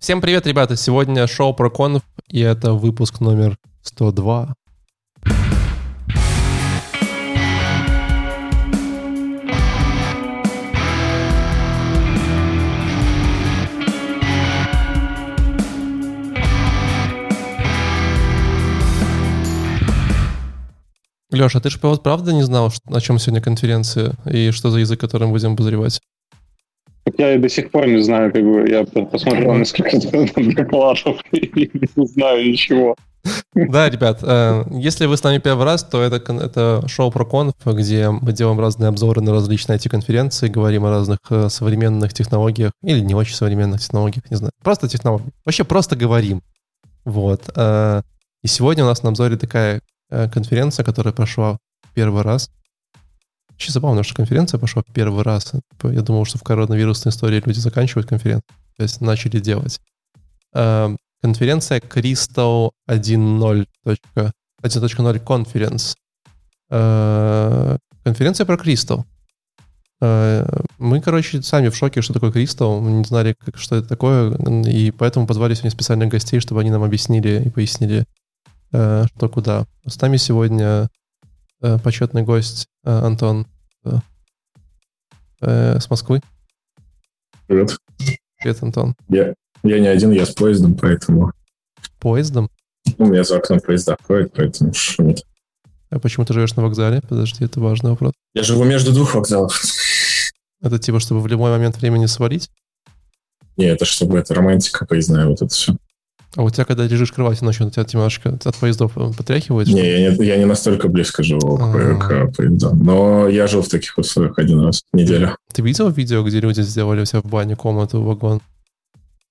Всем привет, ребята! Сегодня шоу про конф, и это выпуск номер 102. Леша, ты же правда не знал, о чем сегодня конференция и что за язык, которым будем обозревать? Я и до сих пор не знаю, как бы, я посмотрел несколько докладов и не знаю ничего. Да, ребят, э, если вы с нами первый раз, то это, это шоу про конф, где мы делаем разные обзоры на различные IT-конференции, говорим о разных э, современных технологиях или не очень современных технологиях, не знаю. Просто технологии. Вообще просто говорим. Вот. Э, и сегодня у нас на обзоре такая конференция, которая прошла первый раз. Очень забавно, что конференция пошла первый раз. Я думал, что в коронавирусной истории люди заканчивают конференцию, то есть начали делать. Эм, конференция Crystal 1.0. 1.0 Conference. Э, конференция про Crystal. Э, мы, короче, сами в шоке, что такое Crystal. Мы не знали, как, что это такое, и поэтому позвали сегодня специальных гостей, чтобы они нам объяснили и пояснили, что куда. С нами сегодня почетный гость Антон с Москвы. Привет. Привет, Антон. Я, я не один, я с поездом, поэтому... Поездом? У меня за окном поезда ходит, поэтому шумит. А почему ты живешь на вокзале? Подожди, это важный вопрос. Я живу между двух вокзалов. Это типа, чтобы в любой момент времени свалить? Не, это чтобы это романтика поездная, вот это все. А у тебя, когда лежишь в кровати ночью, у тебя немножко от поездов потряхивает? Не, я не, я не настолько близко живу к, а. к поездам. Но я жил в таких условиях один раз в неделю. Ты видел видео, где люди сделали у себя в бане комнату, вагон?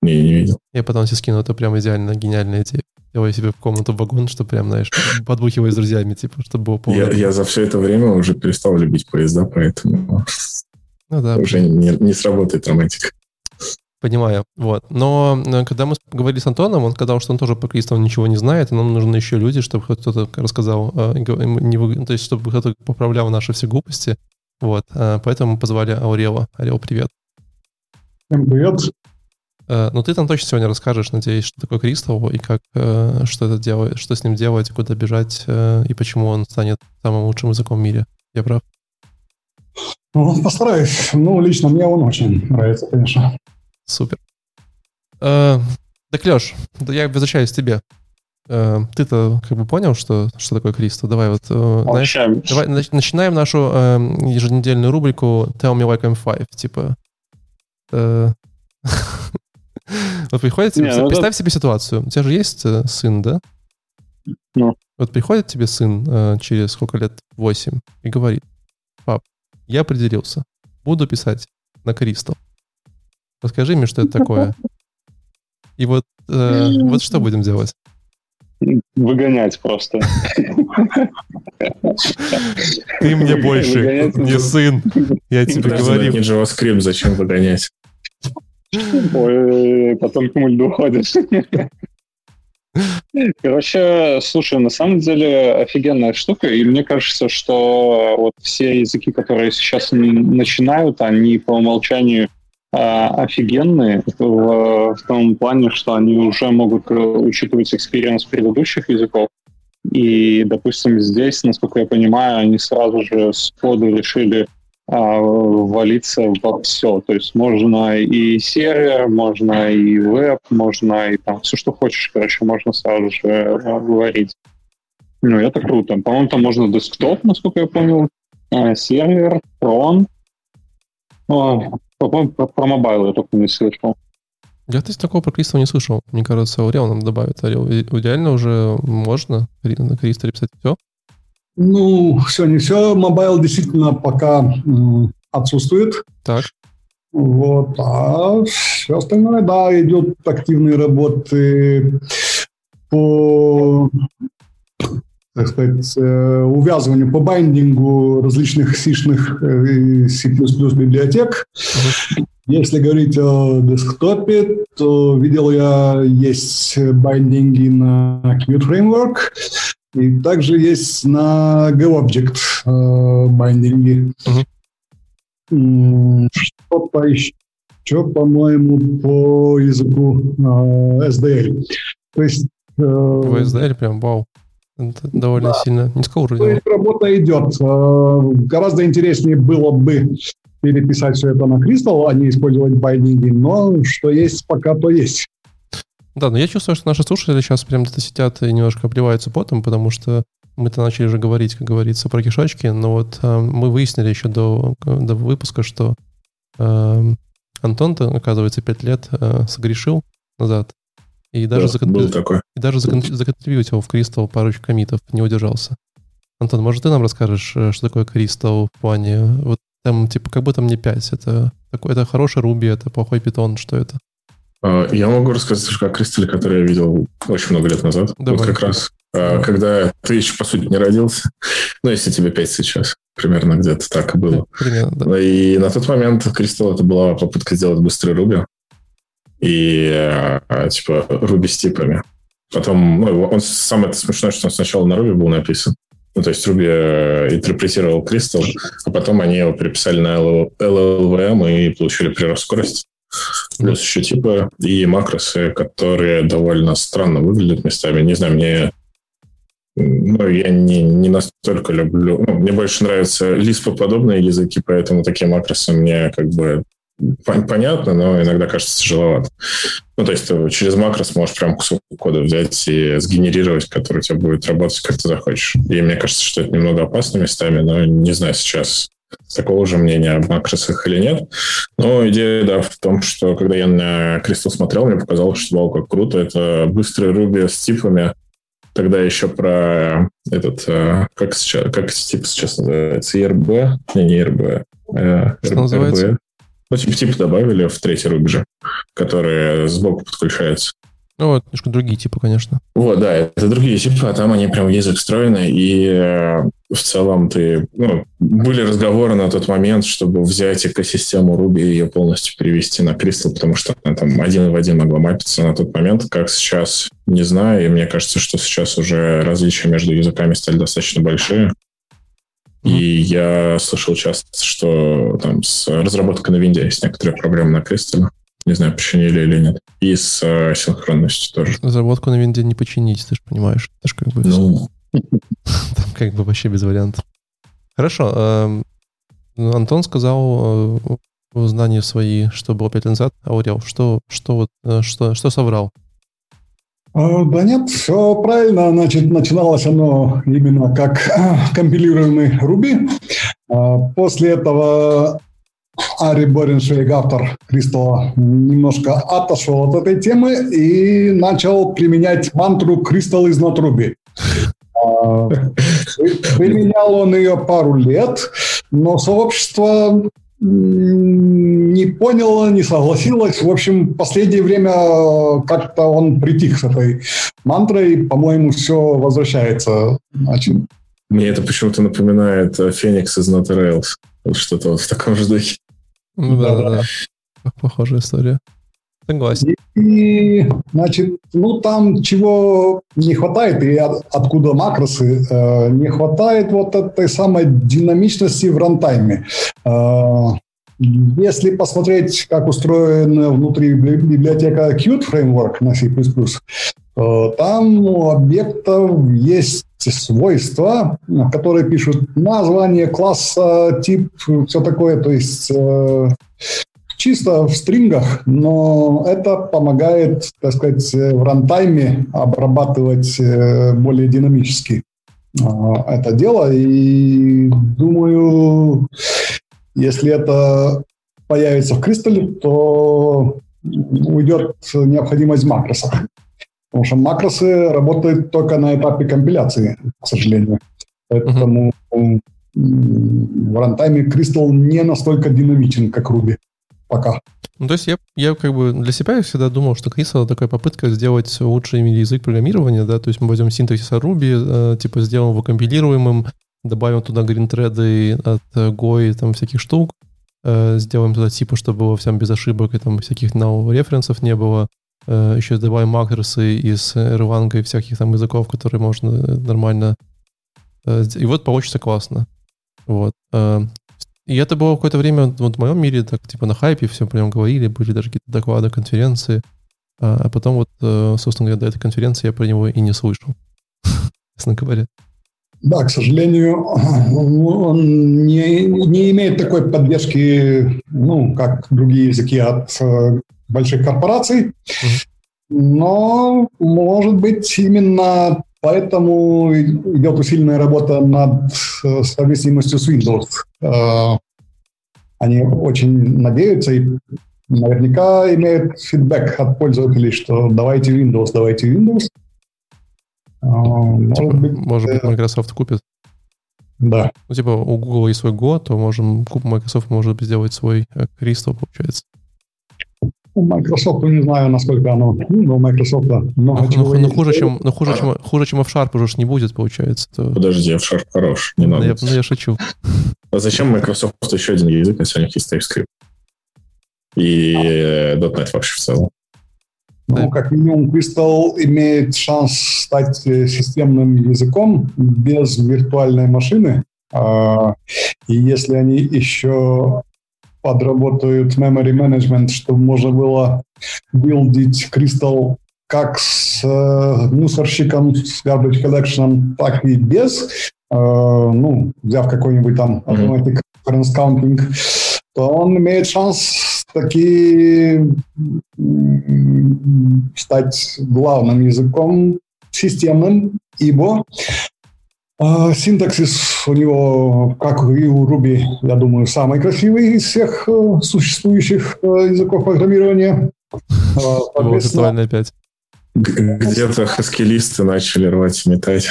Не, не видел. Я потом тебе скину, это прям идеально гениальная идея. Делай себе в комнату вагон, чтобы прям, знаешь, подбухивай с друзьями, типа, чтобы было полно. Я, я за все это время уже перестал любить поезда, поэтому ну, да. уже не, не сработает романтика. Понимаю, вот. Но э, когда мы говорили с Антоном, он сказал, что он тоже про Кристалл ничего не знает, и нам нужны еще люди, чтобы кто-то рассказал, э, не, то есть чтобы кто-то поправлял наши все глупости. Вот, э, поэтому мы позвали Аурела. Орел, привет. Всем привет. Ну, ты там точно сегодня расскажешь, надеюсь, что такое Кристалл и как, что это делает, что с ним делать, куда бежать, и почему он станет самым лучшим языком в мире. Я прав? Ну, постараюсь. Ну, лично мне он очень нравится, конечно. Супер. Э, так, Леш, да я возвращаюсь к тебе. Э, ты-то как бы понял, что, что такое Кристо? Давай вот... Э, знаешь, давай начинаем нашу э, еженедельную рубрику Tell me like I'm five. Типа... Э, вот приходит тебе... Ну, представь себе ситуацию. У тебя же есть э, сын, да? Ну. Вот приходит тебе сын э, через сколько лет? Восемь. И говорит, пап, я определился. Буду писать на Кристо. Расскажи мне, что это такое. И вот, э, вот что будем делать? Выгонять просто. Ты мне больше не сын. Я тебе говорю. Не JavaScript, зачем выгонять? Ой, потом к мульду ходишь. Короче, слушай, на самом деле офигенная штука, и мне кажется, что вот все языки, которые сейчас начинают, они по умолчанию офигенные в, в том плане, что они уже могут э, учитывать experience предыдущих языков. И, допустим, здесь, насколько я понимаю, они сразу же с ходу решили а, валиться во все. То есть можно и сервер, можно и веб, можно и там все, что хочешь, короче, можно сразу же э, варить. Ну, это круто. По-моему, там можно десктоп, насколько я понял, а, сервер, фронт, по-моему, про, про mobile я только не слышал. Я, то есть, такого про Кристал не слышал. Мне кажется, Орел нам добавит. Орел идеально уже можно на Кристале писать все? Ну, все, не все. Mobile действительно пока отсутствует. Так. Вот, а все остальное, да, идет активные работы по так сказать, э, увязыванию по байдингу различных сишных C++ библиотек. Если говорить о десктопе, то видел я есть байдинги на Qt Framework, и также есть на GoObject э, байдинги. Uh-huh. Что-то еще по-моему, по языку э, SDL. То есть... Э, по SDL прям вау. Это довольно да. сильно низкоуровнево. Работа идет. Э, гораздо интереснее было бы переписать все это на Crystal, а не использовать байдинги, но что есть пока, то есть. Да, но я чувствую, что наши слушатели сейчас прям где-то сидят и немножко обливаются потом, потому что мы-то начали уже говорить, как говорится, про кишочки, но вот э, мы выяснили еще до, до выпуска, что э, Антон-то, оказывается, пять лет э, согрешил назад. И даже, да, закон... был такой. и даже закон... законтрибьютил в Crystal парочку комитов, не удержался. Антон, может, ты нам расскажешь, э, что такое Crystal в плане... Вот там, типа, как будто мне 5. Это, такой, это хороший Руби, это плохой питон, что это? А, я могу рассказать о Кристалле, который я видел очень много лет назад. Давай. Вот как раз, Давай. когда ты еще, по сути, не родился. Ну, если тебе 5 сейчас. Примерно где-то так и было. Примерно, да. И на тот момент Кристалл это была попытка сделать быстрый Руби. И а, типа Руби с типами. Потом, ну, он самое смешное, что он сначала на Руби был написан. Ну, то есть Руби э, интерпретировал Crystal, а потом они его переписали на LLVM и получили прирост скорости. Плюс еще типы и макросы, которые довольно странно выглядят местами. Не знаю, мне ну, я не, не настолько люблю. Ну, мне больше нравятся Lisp-подобные языки, поэтому такие макросы мне как бы понятно, но иногда кажется тяжеловато. Ну, то есть ты через макрос можешь прям кусок кода взять и сгенерировать, который у тебя будет работать, как ты захочешь. И мне кажется, что это немного опасно местами, но не знаю сейчас такого же мнения об макросах или нет. Но идея, да, в том, что когда я на Crystal смотрел, мне показалось, что вау, как круто. Это быстрый Ruby с типами. Тогда еще про этот, э, как сейчас, как тип сейчас называется, ERB? Не, не ERB. Э, что называется? Ну, типа, типа добавили в третий рубеж, которые сбоку подключаются. Ну, вот, немножко другие типы, конечно. Вот, да, это другие типы, а там они прям в язык встроены, и э, в целом ты... Ну, были разговоры на тот момент, чтобы взять экосистему Ruby и ее полностью перевести на Crystal, потому что она там один в один могла мапиться на тот момент, как сейчас, не знаю, и мне кажется, что сейчас уже различия между языками стали достаточно большие. И я слышал часто, что там с разработкой на винде есть некоторые проблемы на Crystal. Не знаю, починили или нет. И с э, синхронностью тоже. Разработку на винде не починить, ты же понимаешь. Это же как бы... Ну... Там как бы вообще без вариантов. Хорошо. Э, Антон сказал э, знания свои, что было 5 лет назад. Аурел, что, что, вот, э, что, что соврал? А, да нет, все правильно. Значит, начиналось оно именно как компилируемый Ruby. А, после этого Ари Бореншвейг, автор Кристалла, немножко отошел от этой темы и начал применять мантру «Crystal is not Ruby». А, применял он ее пару лет, но сообщество не поняла, не согласилась. В общем, в последнее время как-то он притих с этой мантрой. По-моему, все возвращается. Значит, Мне это почему-то напоминает Феникс из Not Rails. Что-то вот в таком же духе. Ну да, да, да. Похожая история. Согласен. И, значит, ну там чего не хватает, и от, откуда макросы, э, не хватает вот этой самой динамичности в рантайме. Э, если посмотреть, как устроена внутри библиотека Qt Framework на C++, то там у объектов есть свойства, которые пишут название класса, тип, все такое. То есть э, чисто в стрингах, но это помогает, так сказать, в рантайме обрабатывать э, более динамически а, это дело. И думаю, если это появится в кристалле, то уйдет необходимость в макросах. Потому что макросы работают только на этапе компиляции, к сожалению. Поэтому uh-huh. в рантайме Crystal не настолько динамичен, как Ruby пока. Ну, то есть я, я как бы для себя всегда думал, что Crystal — такая попытка сделать лучший язык программирования, да, то есть мы возьмем синтаксис Ruby, э, типа сделаем его компилируемым, добавим туда грин-треды от Go и там всяких штук, э, сделаем туда типа, чтобы было всем без ошибок и там всяких now референсов не было, э, еще добавим макросы из Erlang и всяких там языков, которые можно нормально... Э, и вот получится классно. Вот. И это было какое-то время вот в моем мире, так типа на хайпе все про него говорили, были даже какие-то доклады, конференции. А, а потом вот, э, собственно говоря, до этой конференции я про него и не слышал, честно говоря. Да, к сожалению, он не, не имеет такой поддержки, ну, как другие языки от э, больших корпораций. Но, может быть, именно поэтому идет усиленная работа над э, совместимостью с Windows. Э, они очень надеются и наверняка имеют фидбэк от пользователей, что давайте Windows, давайте Windows. А, может, типа, быть, может быть, Microsoft купит? Да. Ну, типа, у Google есть свой Go, то можем, Microsoft может сделать свой э, Crystal, получается. У Microsoft не знаю, насколько оно, ну, но у Microsoft много ну, чего ну, ну, хуже, чем, ну, хуже, чем, хуже, чем F-Sharp уже не будет, получается. То... Подожди, F-Sharp хорош, не надо. Я, ну, я шучу. А зачем Microsoft еще один язык, если у них есть TypeScript? И .NET вообще в целом. Ну, как минимум, Crystal имеет шанс стать э, системным языком без виртуальной машины. А, и если они еще подработают memory management, чтобы можно было билдить Crystal как с э, мусорщиком, с garbage collection, так и без, э, ну, взяв какой-нибудь там automatic reference counting, то он имеет шанс таки стать главным языком системным, ибо э, синтаксис у него, как и у Ruby, я думаю, самый красивый из всех э, существующих э, языков программирования. Соответственно, опять. Где-то хаскилисты начали рвать и метать.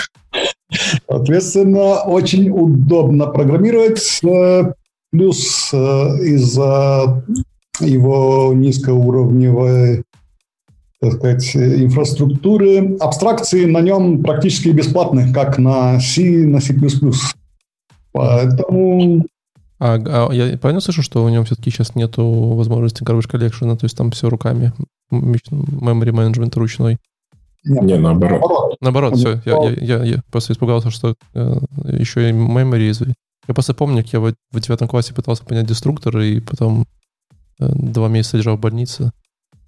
Соответственно, очень удобно программировать. Плюс из-за его низкоуровневой так сказать, инфраструктуры. Абстракции на нем практически бесплатны, как на C, на C++. Поэтому... А, а я правильно слышу, что у него все-таки сейчас нету возможности garbage collection, то есть там все руками, memory management ручной? Нет, не, наоборот. Наоборот, наоборот все. Я, я, я, я просто испугался, что э, еще и memory Я просто помню, как я в, в девятом классе пытался понять деструктор, и потом э, два месяца лежал в больнице.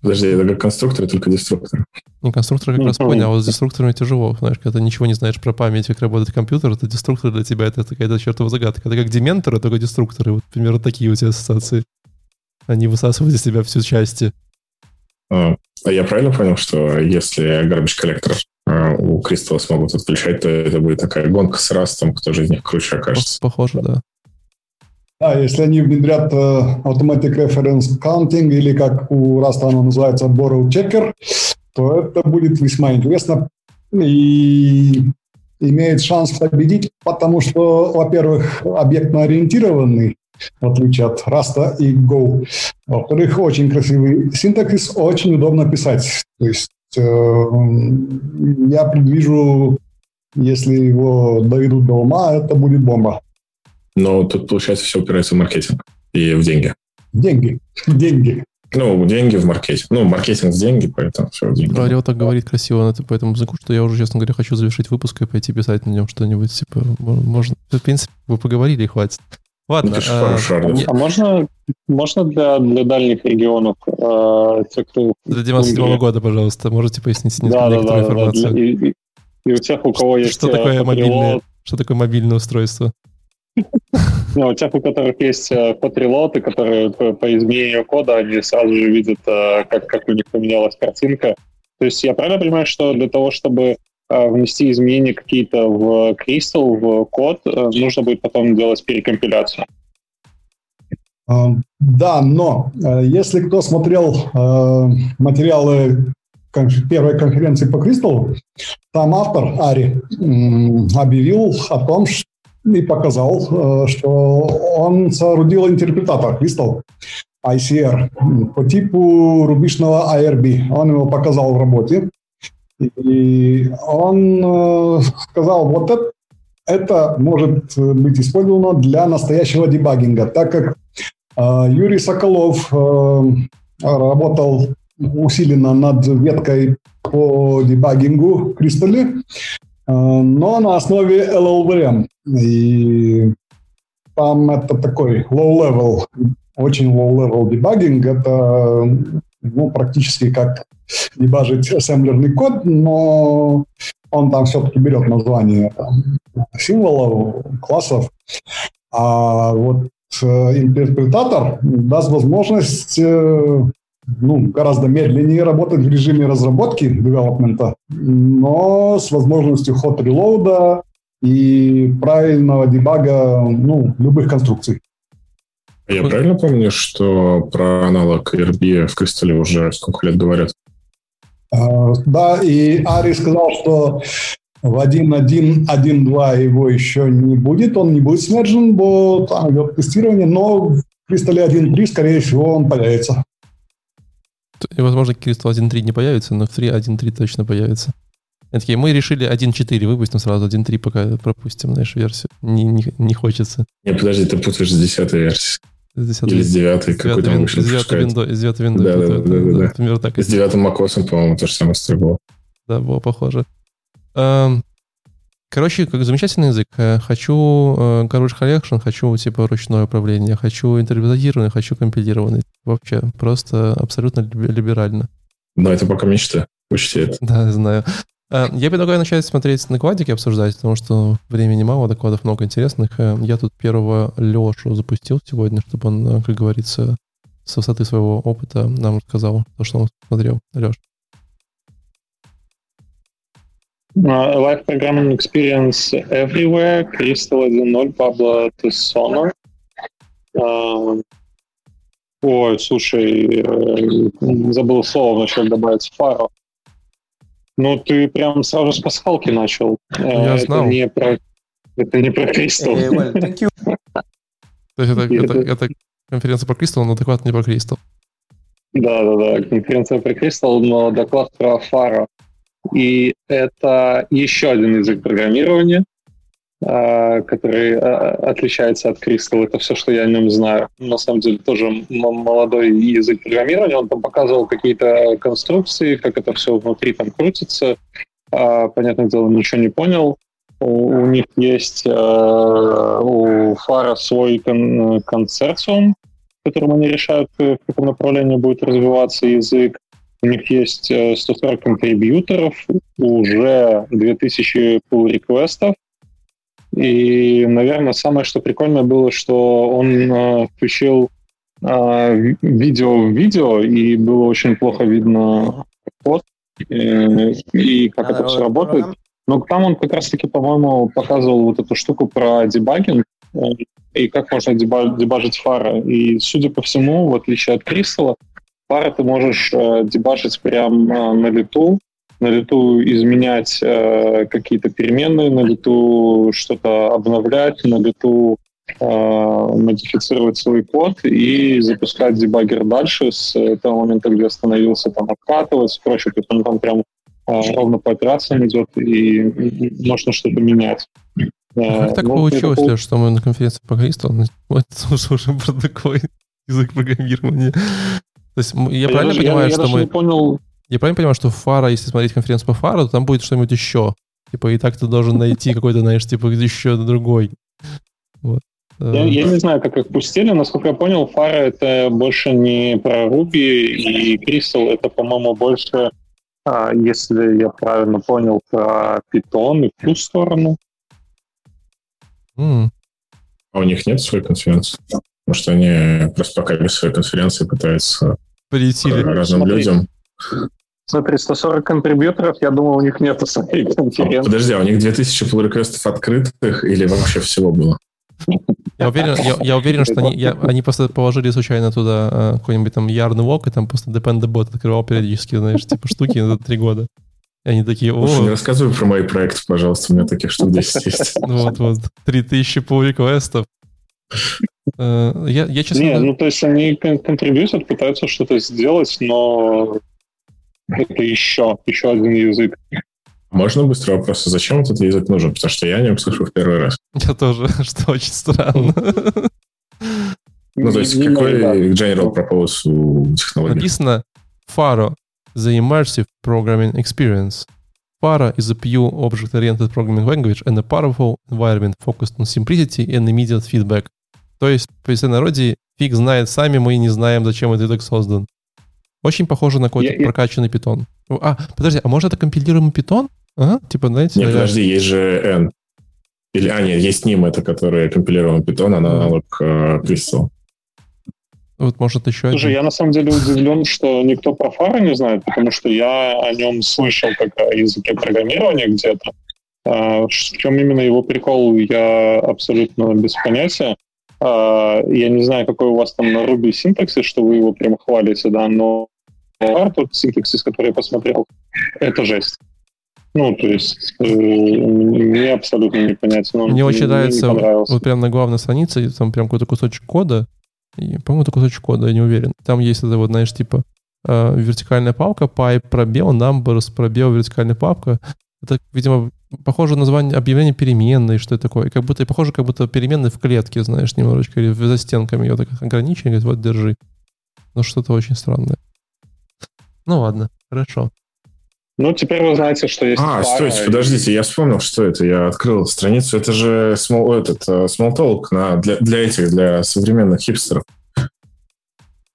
Подожди, это как конструктор, только деструктор. Ну, конструктор как раз понял, а вот с деструкторами тяжело. Знаешь, когда ты ничего не знаешь про память, как работает компьютер, то деструктор для тебя это какая-то чертова загадка. Это как дементоры, только деструкторы. Вот примерно такие у тебя ассоциации. Они высасывают из тебя всю части. А, а я правильно понял, что если garbage collector а, у Crystal смогут отключать, то это будет такая гонка с растом, кто же из них круче окажется? Похоже, да. Да, если они внедрят uh, Automatic Reference Counting или как у Rust оно называется Borrow Checker, то это будет весьма интересно и имеет шанс победить, потому что, во-первых, объектно-ориентированный, в отличие от Rust и Go. Во-вторых, очень красивый синтаксис, очень удобно писать. То есть э, я предвижу, если его доведут до ума, это будет бомба. Но тут, получается, все упирается в маркетинг и в деньги. Деньги. Деньги. Ну, деньги в маркетинг. Ну, маркетинг в деньги, поэтому все в деньги. Орел так говорит красиво на по этому языку, что я уже, честно говоря, хочу завершить выпуск и пойти писать на нем что-нибудь. Типа, можно... В принципе, вы поговорили, хватит. Ладно. А, а можно, можно для, для дальних регионов э, те, кто... Для 97 года, пожалуйста, можете пояснить да, некоторую да, да, информацию? Да, и, и, и у тех, у кого есть... Что такое, мобильное, что такое мобильное устройство? Ну, у тех, у которых есть патрилоты, которые по, изменению кода, они сразу же видят, э, как, как у них поменялась картинка. То есть я правильно понимаю, что для того, чтобы э, внести изменения какие-то в Crystal, в код, э, нужно будет потом делать перекомпиляцию? Да, но если кто смотрел материалы первой конференции по Crystal, там автор Ари объявил о том, что и показал, э, что он соорудил интерпретатор Crystal ICR по типу рубишного IRB. Он его показал в работе. И он э, сказал, вот это, это может быть использовано для настоящего дебагинга, так как э, Юрий Соколов работал усиленно над веткой по дебагингу Crystal, но на основе LLVM. И там это такой low-level, очень low-level дебагинг. Это ну, практически как дебажить ассемблерный код, но он там все-таки берет название символов, классов. А вот э, интерпретатор даст возможность э, ну, гораздо медленнее работать в режиме разработки, девелопмента, но с возможностью ход релоуда и правильного дебага ну, любых конструкций. Я правильно помню, что про аналог ERB в Кристалле уже сколько лет говорят? Uh, да, и Ари сказал, что в 1.1.1.2 его еще не будет, он не будет смержен, бо там идет тестирование, но в Кристалле 1.3, скорее всего, он появится. И, возможно, Crystal 1.3 не появится, но в 3.1.3 точно появится. И такие, мы решили 1.4 выпустим сразу, 1.3 пока пропустим, знаешь, версию. Не, не, не хочется. Не, подожди, ты путаешь с 10 версией. С 10 Или с 9 какой там вышел. С 9 виндо, с 9 виндо. Да, да, да, да, да. Например, так. С 9 macOS, по-моему, то же самое было. Да, было похоже. Эм, короче, как замечательный язык. Э, хочу э, garbage collection, хочу типа ручное управление, хочу интерпретированный, хочу компилированный. Вообще, просто абсолютно либерально. Но это пока мечта. Учти это. Да, знаю. Э, я предлагаю начать смотреть докладики, обсуждать, потому что времени мало, докладов много интересных. Я тут первого Лешу запустил сегодня, чтобы он, как говорится, с высоты своего опыта нам рассказал то, что он смотрел. Леш. Live Programming Experience Everywhere, Crystal 1.0, Pablo Tessona. Uh, ой, слушай, забыл слово вначале добавить, Фаро. Ну, ты прям сразу с пасхалки начал. Я это знал. Не про, это не про Кристалл. То есть это, это, это конференция про Кристалл, но доклад не про Кристалл. Да, да, да, конференция про Кристалл, но доклад про Фара. И это еще один язык программирования, а, который а, отличается от Crystal. Это все, что я о нем знаю. На самом деле тоже молодой язык программирования. Он там показывал какие-то конструкции, как это все внутри там крутится. А, понятное дело, ничего не понял. У, них есть у Фара свой кон- концерциум, в котором они решают, в каком направлении будет развиваться язык. У них есть 140 контрибьюторов, уже 2000 pull реквестов и, наверное, самое, что прикольное было, что он э, включил э, видео в видео, и было очень плохо видно код, э, и как а, это все работает. Но там он как раз-таки, по-моему, показывал вот эту штуку про дебагинг, э, и как можно дебажить фара. И, судя по всему, в отличие от Кристалла, фара ты можешь э, дебажить прямо э, на лету, на лету изменять э, какие-то переменные, на лету что-то обновлять, на лету э, модифицировать свой код и запускать дебаггер дальше с того момента, где остановился, там, откатывать, короче, то есть он там прям э, ровно по операциям идет, и можно что-то менять. А как так ну, получилось, это... что мы на конференции по Кристалл вот, слушаем про такой язык программирования? То есть я а правильно я понимаю, я, что я мы... Не понял, я правильно понимаю, что Фара, если смотреть конференцию по Фару, то там будет что-нибудь еще. Типа, и так ты должен найти какой-то, знаешь, типа, еще другой. Вот. Я, я не знаю, как их пустили. Насколько я понял, Фара это больше не про Ruby, и Crystal это, по-моему, больше, а, если я правильно понял, про Python и в ту сторону. Mm. А у них нет своей конференции? Может, они просто пока без своей конференции пытаются Прийти. разным Смотри. людям Смотри, 140 контрибьюторов, я думаю, у них нет своей конференции. Подожди, а у них 2000 pull реквестов открытых или вообще всего было? Я уверен, я, я уверен что они, я, они просто положили случайно туда э, какой-нибудь там Yarn Walk, и там просто Depend открывал периодически, знаешь, типа штуки за три года. И они такие, о... Слушай, не рассказывай про мои проекты, пожалуйста, у меня таких штук 10 есть. Вот, вот, 3000 pull реквестов. Э, я, я честно... Не, ну то есть они контрибьютят, пытаются что-то сделать, но это еще, еще один язык. Можно быстро вопрос, а зачем этот язык нужен? Потому что я о нем слышу в первый раз. Я тоже, что очень странно. Ну, то есть, какой general propose у технологии? Написано FARO, the Immersive Programming Experience. FARO is a pure object-oriented programming language and a powerful environment focused on simplicity and immediate feedback. То есть, по народе, фиг знает сами, мы не знаем, зачем этот язык создан. Очень похоже на какой-то я, прокачанный питон. А, подожди, а может это компилируемый питон? Ага, типа, знаете... Нет, подожди, есть же N. Или, а, нет, есть NIM, это который компилируемый питон, аналог э, Crystal. Вот, может, еще Слушай, один. я на самом деле удивлен, что никто про Фара не знает, потому что я о нем слышал как о языке программирования где-то. А, в чем именно его прикол, я абсолютно без понятия. А, я не знаю, какой у вас там на Ruby синтаксис, что вы его прям хвалите, да, но тот синтаксис, который я посмотрел, это жесть. Ну, то есть, э, мне абсолютно непонятно. Мне очень нравится, вот прям на главной странице, там прям какой-то кусочек кода, и, по-моему, это кусочек кода, я не уверен. Там есть это вот, знаешь, типа э, вертикальная папка, pipe, пробел, numbers, пробел, вертикальная папка. Это, видимо, похоже на название объявления переменной, что это такое. Как будто, похоже, как будто переменной в клетке, знаешь, немножечко, или за стенками ее так ограничили, говорит, вот, держи. Но что-то очень странное. Ну ладно, хорошо. Ну, теперь вы знаете, что есть... А, стойте, и... подождите, я вспомнил, что это. Я открыл страницу. Это же small, этот, uh, small на, для, для этих, для современных хипстеров.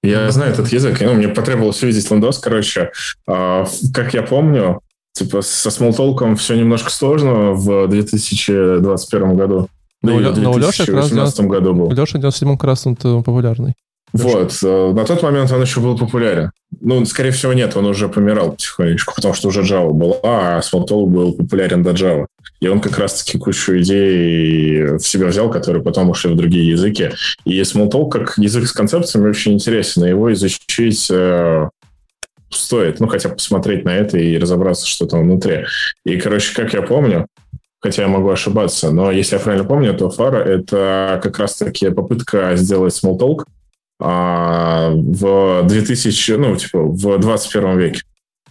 Я знаю этот язык. Ну, мне потребовалось увидеть лендос, короче. Uh, как я помню, типа со смолтолком все немножко сложно в 2021 году. Но, да но, но у Леши как раз году был. У Леши в 97 как раз он популярный. Вот. Э, на тот момент он еще был популярен. Ну, скорее всего, нет, он уже помирал потихонечку, потому что уже Java была, а Smalltalk был популярен до Java. И он как раз-таки кучу идей в себя взял, которые потом ушли в другие языки. И Smalltalk как язык с концепциями очень интересен, и его изучить э, стоит, ну, хотя посмотреть на это и разобраться, что там внутри. И, короче, как я помню, хотя я могу ошибаться, но если я правильно помню, то Фара — это как раз-таки попытка сделать Smalltalk а, в 2000, ну, типа, в 21 веке.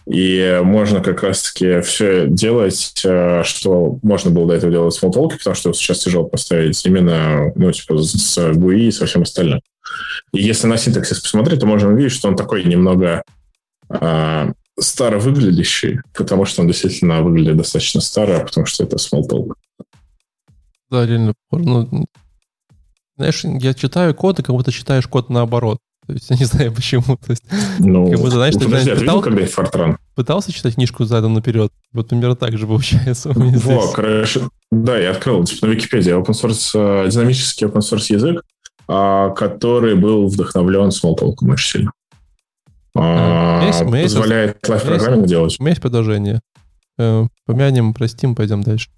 И можно как раз-таки все делать, э, что можно было до этого делать с Smalltalk, потому что сейчас тяжело поставить именно, ну, типа, с GUI и со всем остальным. И если на синтаксис посмотреть, то можно увидеть, что он такой немного старо выглядящий, потому что он действительно выглядит достаточно старо, потому что это Smalltalk. Да, реально. Ну, знаешь, я читаю код, и как будто читаешь код наоборот. То есть я не знаю почему. То есть, ну, как будто, знаешь, ты, подожди, а ты пытал, когда Фортран? Пытался читать книжку задом наперед? Вот примерно так же получается. Во, короче, да, я открыл типа, на Википедии open source, э, динамический open source язык, а, который был вдохновлен Smalltalk очень сильно. А, есть, позволяет лайф-программинг делать. У меня есть предложение. Э, помянем, простим, пойдем дальше.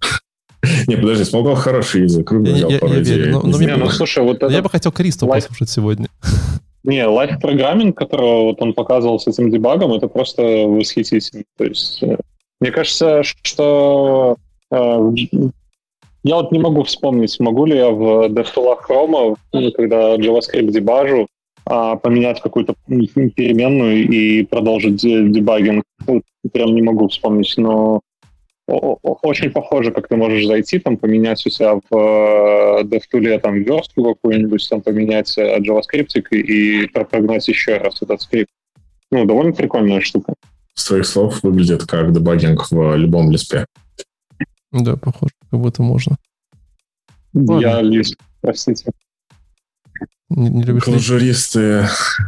Не, подожди, Smalltalk хороший язык. Круг я, я, я. Но, но не, ну, слушай, вот я бы хотел Кристо послушать сегодня. Не, лайф программинг, которого вот он показывал с этим дебагом, это просто восхитительно. То есть, э, мне кажется, что э, я вот не могу вспомнить, могу ли я в DevTools Chrome, когда JavaScript дебажу, а, поменять какую-то переменную и продолжить дебагинг. Ну, прям не могу вспомнить, но очень похоже, как ты можешь зайти, там, поменять у себя в э, DevTool там верстку какую-нибудь, там, поменять э, JavaScript и прогнать еще раз этот скрипт. Ну, довольно прикольная штука. С твоих слов выглядит как дебагинг в любом лиспе. Да, похоже, как будто можно. Я лист, простите. Не, не любишь Клажуристы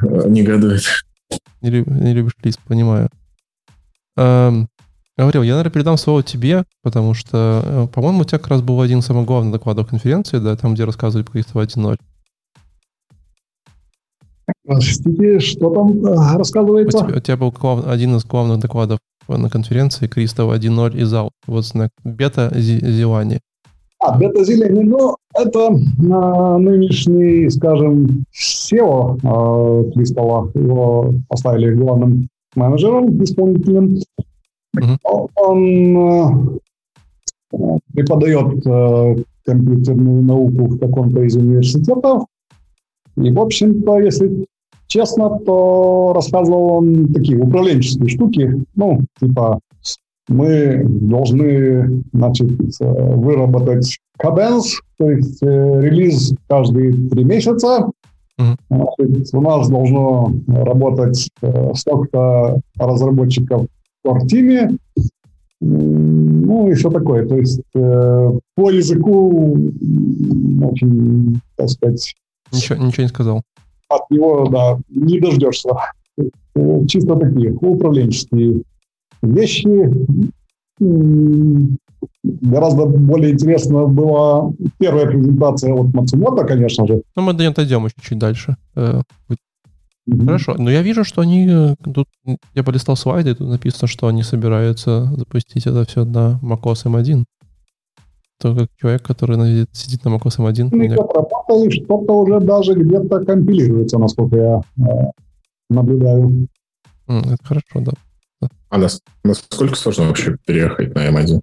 э, негодуют. Не, люб, не любишь лист, понимаю. Эм, Говорил, я, наверное, передам слово тебе, потому что, э, по-моему, у тебя как раз был один из самых главных докладов конференции, да, там, где рассказывали про Кристо 1.0. Простите, что там э, рассказывается? У тебя, у тебя был глав, один из главных докладов на конференции Кристо 1.0 из Out. Вот знак бета зелани. А, бета зелени, ну, это э, нынешний, скажем, SEO э, Кристола. Его поставили главным менеджером исполнительным. Uh-huh. Он э, преподает э, компьютерную науку в каком-то из университетов. И, в общем-то, если честно, то рассказывал он такие управленческие штуки. Ну, типа, мы должны, значит, э, выработать каденс, то есть релиз каждые три месяца. Значит, у нас должно работать столько разработчиков Core ну и все такое. То есть э, по языку очень, так сказать... Ничего, ничего не сказал. От него, да, не дождешься. Чисто такие управленческие вещи. Гораздо более интересно была первая презентация от Мацумото, конечно же. Ну, мы дойдем еще чуть дальше. Mm-hmm. Хорошо, но я вижу, что они э, тут, я полистал слайды, тут написано, что они собираются запустить это все на macOS M1. То как человек, который сидит на macOS M1. Ну, работал, что-то уже даже где-то компилируется, насколько я э, наблюдаю. Это хорошо, да. А нас, насколько сложно вообще переехать на M1?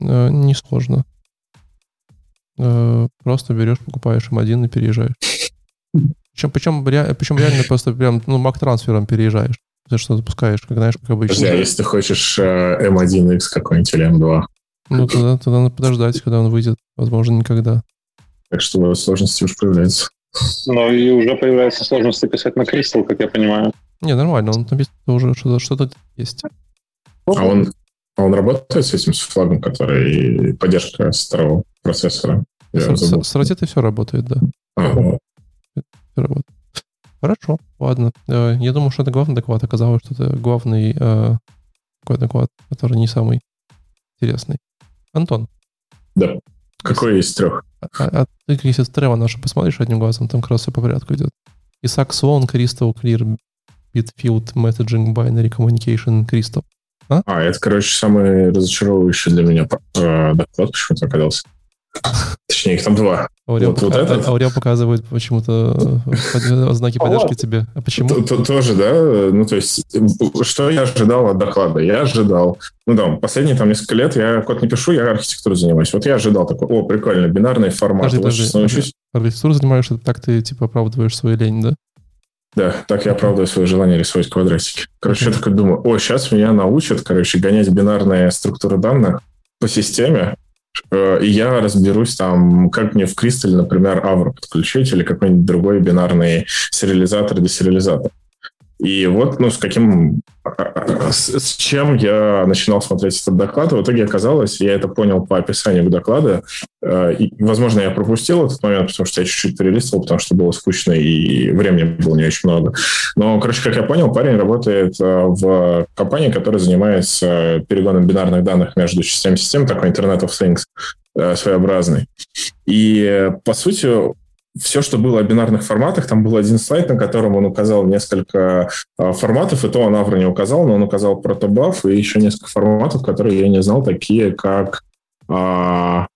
Э, не сложно. Э, просто берешь, покупаешь M1 и переезжаешь. Причем, причем, причем реально просто прям, ну, Mac-трансфером переезжаешь. Ты что запускаешь, как знаешь, как обычно. Подожди, а если ты хочешь э, M1X какой-нибудь или M2? Ну, тогда, тогда надо подождать, когда он выйдет. Возможно, никогда. Так что сложности уже появляются. Ну, и уже появляется сложность писать на Crystal, как я понимаю. Не, нормально, он написано уже что-то, что-то есть. А он, а он работает с этим с флагом, который поддержка старого процессора? С, с, с Rosetta все работает, да. А. Все работает. Хорошо, ладно. Э, я думал, что это главный доклад. Оказалось, что это главный э, такой доклад, который не самый интересный. Антон. Да. Какой из трех? А, а, а ты, если Трева наша посмотришь одним глазом, там как раз все по порядку идет. Исаак Слон, Crystal Clear, Bitfield, Messaging, Binary Communication, Crystal. А? а, это, короче, самый разочаровывающий для меня э, доклад почему-то оказался. Точнее, их там два. Аурел, вот, вот этот. Аурел показывает почему-то э, знаки поддержки тебе. А почему? Тоже, да. Ну, то есть, что я ожидал от доклада? Я ожидал, ну да, последние там несколько лет я код не пишу, я архитектурой занимаюсь. Вот я ожидал такой, о, прикольно, бинарный формат. Подожди, подожди. Архитектуру занимаешься, так ты, типа, оправдываешь свою лень, да? Да, так я оправдываю свое желание рисовать квадратики. Короче, я такой думаю, о, сейчас меня научат, короче, гонять бинарные структуры данных по системе, э, и я разберусь там, как мне в Crystal, например, Avro подключить или какой-нибудь другой бинарный сериализатор, десериализатор. И вот, ну, с каким, с, с чем я начинал смотреть этот доклад, в итоге оказалось, я это понял по описанию доклада, э, и, возможно, я пропустил этот момент, потому что я чуть-чуть перелистывал, потому что было скучно и времени было не очень много. Но, короче, как я понял, парень работает э, в компании, которая занимается перегоном бинарных данных между частями систем, такой Internet of Things э, своеобразный. И, по сути, все, что было о бинарных форматах, там был один слайд, на котором он указал несколько э, форматов, и то он Авро не указал, но он указал протобаф и еще несколько форматов, которые я не знал, такие как э, Packet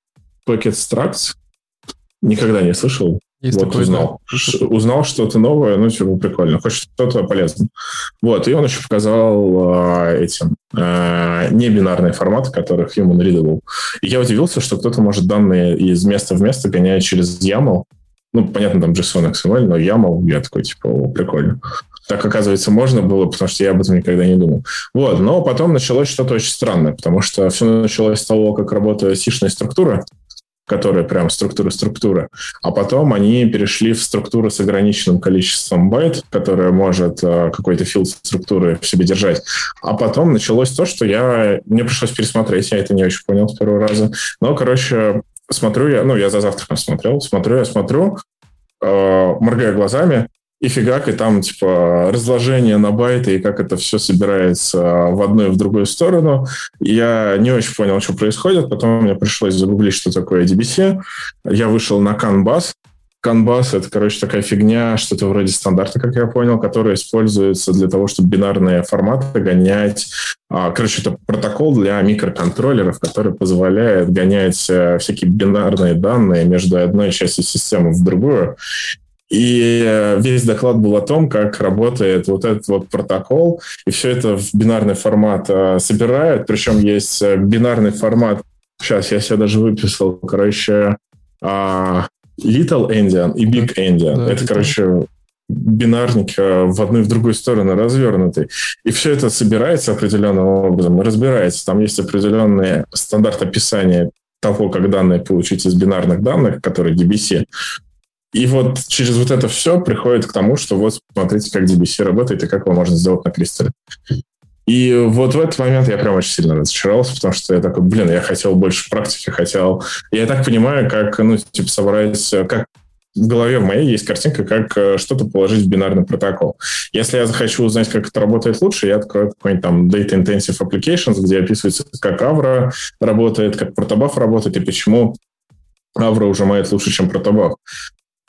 Structs. Никогда не слышал. Есть вот такой, узнал. Да. Узнал что-то новое, ну, типа, прикольно. Хочет что-то полезное. Вот, и он еще показал э, этим э, небинарные форматы, которых Human Readable. И я удивился, что кто-то может данные из места в место гонять через YAML, ну, понятно, там JSON, XML, но YAML, я такой, типа, о, прикольно. Так, оказывается, можно было, потому что я об этом никогда не думал. Вот, но потом началось что-то очень странное, потому что все началось с того, как работает сишная структура, которая прям структура-структура, а потом они перешли в структуру с ограниченным количеством байт, которая может э, какой-то филд структуры в себе держать. А потом началось то, что я... Мне пришлось пересмотреть, я это не очень понял с первого раза. Но, короче, смотрю я, ну, я за завтраком смотрел, смотрю я, смотрю, э, моргая глазами, и фигак, и там, типа, разложение на байты, и как это все собирается в одну и в другую сторону. Я не очень понял, что происходит. Потом мне пришлось загуглить, что такое DBC. Я вышел на Canvas, Канбас — это, короче, такая фигня, что-то вроде стандарта, как я понял, которая используется для того, чтобы бинарные форматы гонять. А, короче, это протокол для микроконтроллеров, который позволяет гонять э, всякие бинарные данные между одной частью системы в другую. И э, весь доклад был о том, как работает вот этот вот протокол, и все это в бинарный формат э, собирают. Причем есть бинарный формат. Сейчас я себе даже выписал, короче, а, Little Endian и Big Endian. Да, это, это, короче, бинарник в одну и в другую сторону развернутый. И все это собирается определенным образом и разбирается. Там есть определенный стандарт описания того, как данные получить из бинарных данных, которые DBC. И вот через вот это все приходит к тому, что вот смотрите, как DBC работает и как его можно сделать на кристалле. И вот в этот момент я прям очень сильно разочаровался, потому что я такой, блин, я хотел больше практики, хотел... Я так понимаю, как, ну, типа, собрать, как в голове в моей есть картинка, как э, что-то положить в бинарный протокол. Если я захочу узнать, как это работает лучше, я открою какой-нибудь там Data Intensive Applications, где описывается, как Avro работает, как Protobuf работает и почему Avro ужимает лучше, чем Protobuf.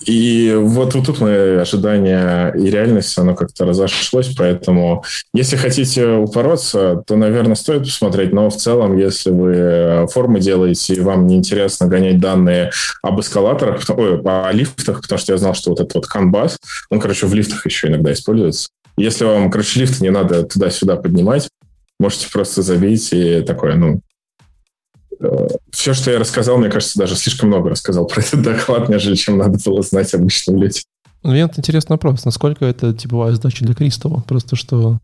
И вот, вот тут мои ожидания и реальность, оно как-то разошлось, поэтому если хотите упороться, то, наверное, стоит посмотреть, но в целом, если вы формы делаете, и вам неинтересно гонять данные об эскалаторах, ой, о лифтах, потому что я знал, что вот этот вот канбас, он, короче, в лифтах еще иногда используется. Если вам, короче, лифты не надо туда-сюда поднимать, можете просто забить и такое, ну, все, что я рассказал, мне кажется, даже слишком много рассказал про этот доклад, нежели чем надо было знать обычным людям. Ну, мне интересный вопрос. Насколько это типовая задача для Кристалла? Просто что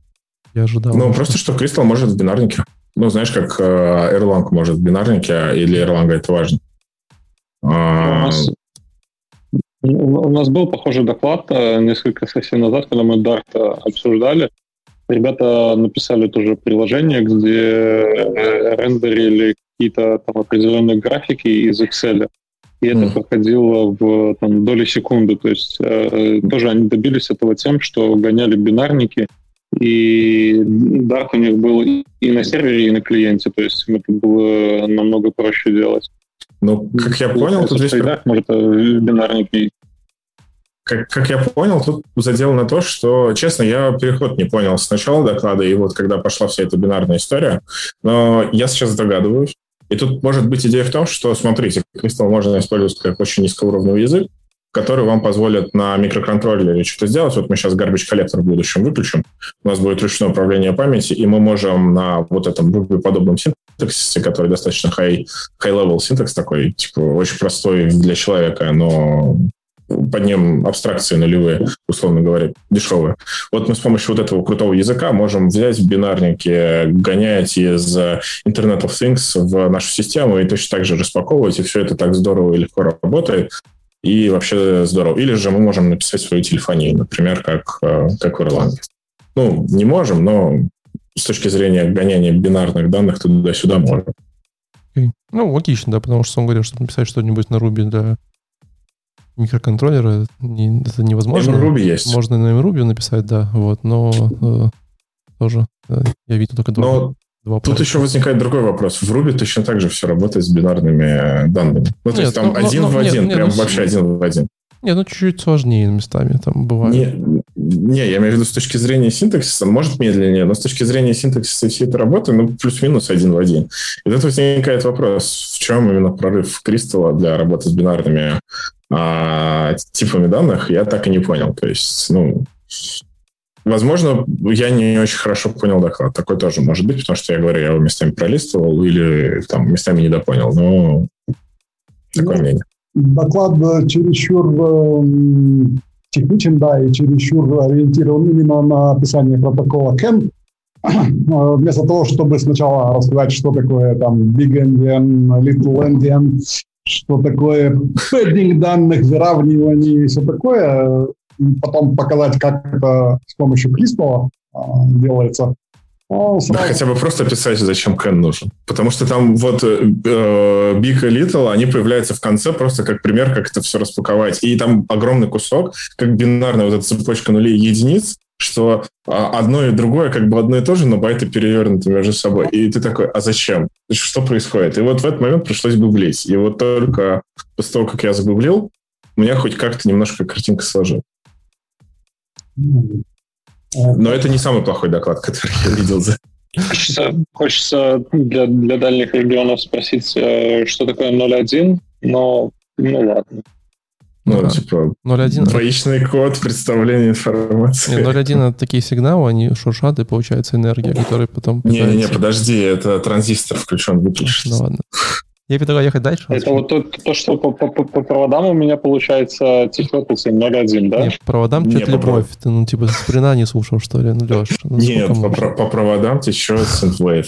я ожидал. Ну, просто что Кристалл может в бинарнике. Ну, знаешь, как э, Erlang может в бинарнике, или Erlang это важно. А, у нас, у нас был похожий доклад э, несколько сессий назад, когда мы Dart э, обсуждали. Ребята написали тоже приложение, где рендерили какие-то там определенные графики из Excel. И это mm. проходило в там, доли секунды. То есть э, тоже они добились этого тем, что гоняли бинарники, и Dart у них был и на сервере, и на клиенте. То есть им это было намного проще делать. Ну, как я понял, тут здесь... Может, бинарники как, как я понял, тут задел на то, что, честно, я переход не понял с начала доклада, и вот когда пошла вся эта бинарная история, но я сейчас догадываюсь. И тут может быть идея в том, что, смотрите, Crystal можно использовать как очень низкоуровневый язык, который вам позволит на микроконтроллере что-то сделать. Вот мы сейчас garbage коллектор в будущем выключим, у нас будет ручное управление памяти, и мы можем на вот этом подобном синтаксисе, который достаточно high, high-level синтекс такой, типа очень простой для человека, но под ним абстракции нулевые, условно говоря, дешевые. Вот мы с помощью вот этого крутого языка можем взять в бинарнике, гонять из Internet of Things в нашу систему и точно так же распаковывать, и все это так здорово и легко работает. И вообще здорово. Или же мы можем написать свою телефонию, например, как, э, как в Erlang. Ну, не можем, но с точки зрения гоняния бинарных данных туда-сюда можем. Ну, логично, да, потому что он говорил, чтобы написать что-нибудь на Ruby для микроконтроллера не, это невозможно. MRuby есть. Можно на MRuby написать, да, вот, но э, тоже э, я видел только два. Но два тут еще возникает другой вопрос. В Ruby точно так же все работает с бинарными э, данными. Ну, то нет, есть там ну, один ну, в один, нет, прям нет, вообще ну, один в один. Не, ну чуть-чуть сложнее местами там бывает. Не, не, я имею в виду с точки зрения синтаксиса, может медленнее, но с точки зрения синтаксиса всей этой работы, ну, плюс-минус один в один. И тут возникает вопрос, в чем именно прорыв Кристалла для работы с бинарными а, типами данных, я так и не понял. То есть, ну, возможно, я не очень хорошо понял доклад. Такой тоже может быть, потому что я говорю, я его местами пролистывал или там местами недопонял. Но такое ну, мнение. Доклад э, чересчур э, техничен, да, и чересчур ориентирован именно на описание протокола CAN. Э, вместо того, чтобы сначала рассказать, что такое там Big Endian, Little Endian, что такое пэддинг данных, выравнивание и все такое, потом показать, как это с помощью Кристалла э, делается. Ну, да хотя бы просто писать, зачем Кен нужен. Потому что там вот э, Big и Little, они появляются в конце просто как пример, как это все распаковать. И там огромный кусок, как бинарная вот эта цепочка нулей и единиц, что а, одно и другое как бы одно и то же, но байты перевернуты между собой. И ты такой, а зачем? Что происходит? И вот в этот момент пришлось гуглить. И вот только после того, как я загуглил, у меня хоть как-то немножко картинка сложилась. Но это не самый плохой доклад, который я видел за Хочется, хочется для, для дальних регионов спросить, э, что такое 0.1, но ну ладно. Ну, да. типа, 0.1... двоичный код представления информации. 0.1 — это такие сигналы, они шуршат, и получается энергия, которая потом... Не-не-не, подожди, это транзистор включен, выключен. Ну ладно. Я предлагаю ехать дальше. Это вот то, то что по, по, по проводам у меня получается тихотался 0.1, да? Нет, по проводам течет любовь. Ты, ну, типа, сприна не слушал, что ли? Ну, Леш, ну, Нет, по, по проводам течет Synthwave.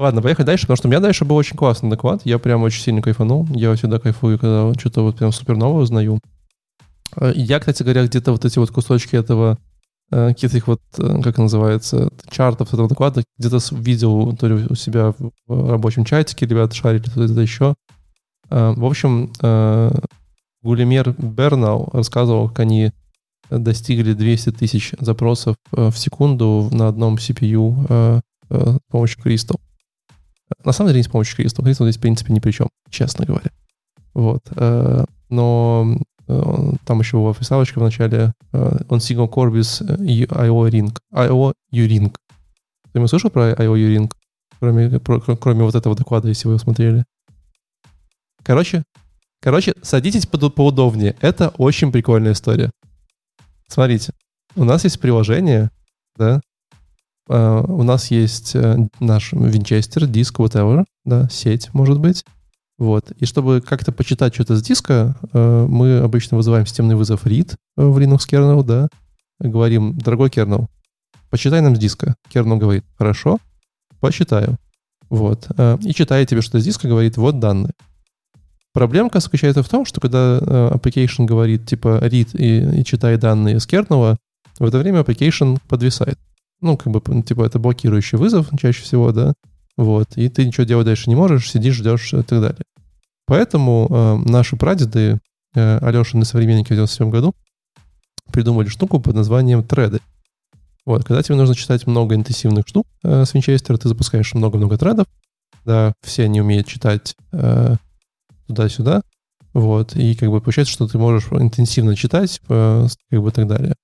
Ладно, поехали дальше, потому что у меня дальше был очень классный доклад. Я прям очень сильно кайфанул. Я всегда кайфую, когда что-то вот прям супер новое узнаю. Э, я, кстати говоря, где-то вот эти вот кусочки этого каких-то их вот, как называется, чартов этого доклада, где-то видел то ли у себя в рабочем чатике, ребята шарили, то это еще. В общем, Гулимер Бернау рассказывал, как они достигли 200 тысяч запросов в секунду на одном CPU с помощью Crystal. На самом деле не с помощью Crystal. Crystal здесь, в принципе, ни при чем, честно говоря. Вот. Но Э, там еще была приставочка в начале. Э, он single core без IO Ring. IO U-Ring. Ты слышал про IO U-Ring? Кроме, про, кроме вот этого доклада, если вы его смотрели. Короче, короче, садитесь под, поудобнее. Это очень прикольная история. Смотрите, у нас есть приложение, да, у нас есть uh, наш винчестер, диск, whatever, да, сеть, может быть. Вот. И чтобы как-то почитать что-то с диска, э, мы обычно вызываем системный вызов read в Linux kernel, да, говорим, дорогой kernel, почитай нам с диска. Kernel говорит, хорошо, почитаю. Вот. Э, и читая тебе что-то с диска, говорит, вот данные. Проблемка заключается в том, что когда э, application говорит типа read и, и читай данные с kernel, в это время application подвисает. Ну, как бы, типа, это блокирующий вызов чаще всего, да, вот, и ты ничего делать дальше не можешь, сидишь, ждешь и так далее. Поэтому э, наши прадеды, э, Алешины современники в 97 году, придумали штуку под названием треды. Вот, когда тебе нужно читать много интенсивных штук э, с Винчестера, ты запускаешь много-много тредов, да, все они умеют читать э, туда-сюда, вот, и как бы получается, что ты можешь интенсивно читать, э, как бы так далее.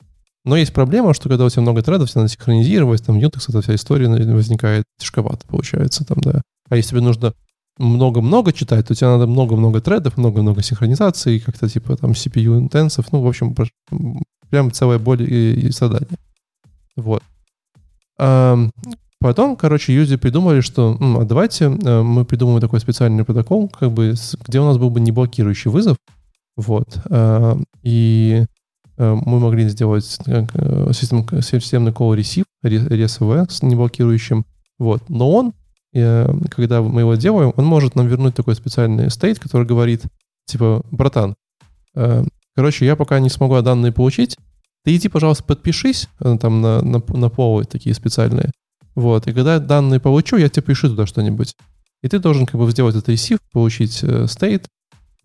Но есть проблема, что когда у тебя много тредов, тебе надо синхронизировать, там Unix, эта вся история возникает тяжковато, получается, там, да. А если тебе нужно много-много читать, то тебе надо много-много тредов, много-много синхронизации, как-то типа там CPU интенсов, ну, в общем, прям целая боль и, и страдания. Вот. А, потом, короче, юзеры придумали, что а давайте а, мы придумаем такой специальный протокол, как бы, где у нас был бы не блокирующий вызов, вот, а, и мы могли сделать э, системный call receive, RSV с неблокирующим, вот, но он когда мы его делаем, он может нам вернуть такой специальный стейт, который говорит, типа, братан, э, короче, я пока не смогу данные получить, ты иди, пожалуйста, подпишись, э, там на, на, на полы такие специальные, вот, и когда я данные получу, я тебе пишу туда что-нибудь. И ты должен как бы сделать этот ресив, получить э, стейт,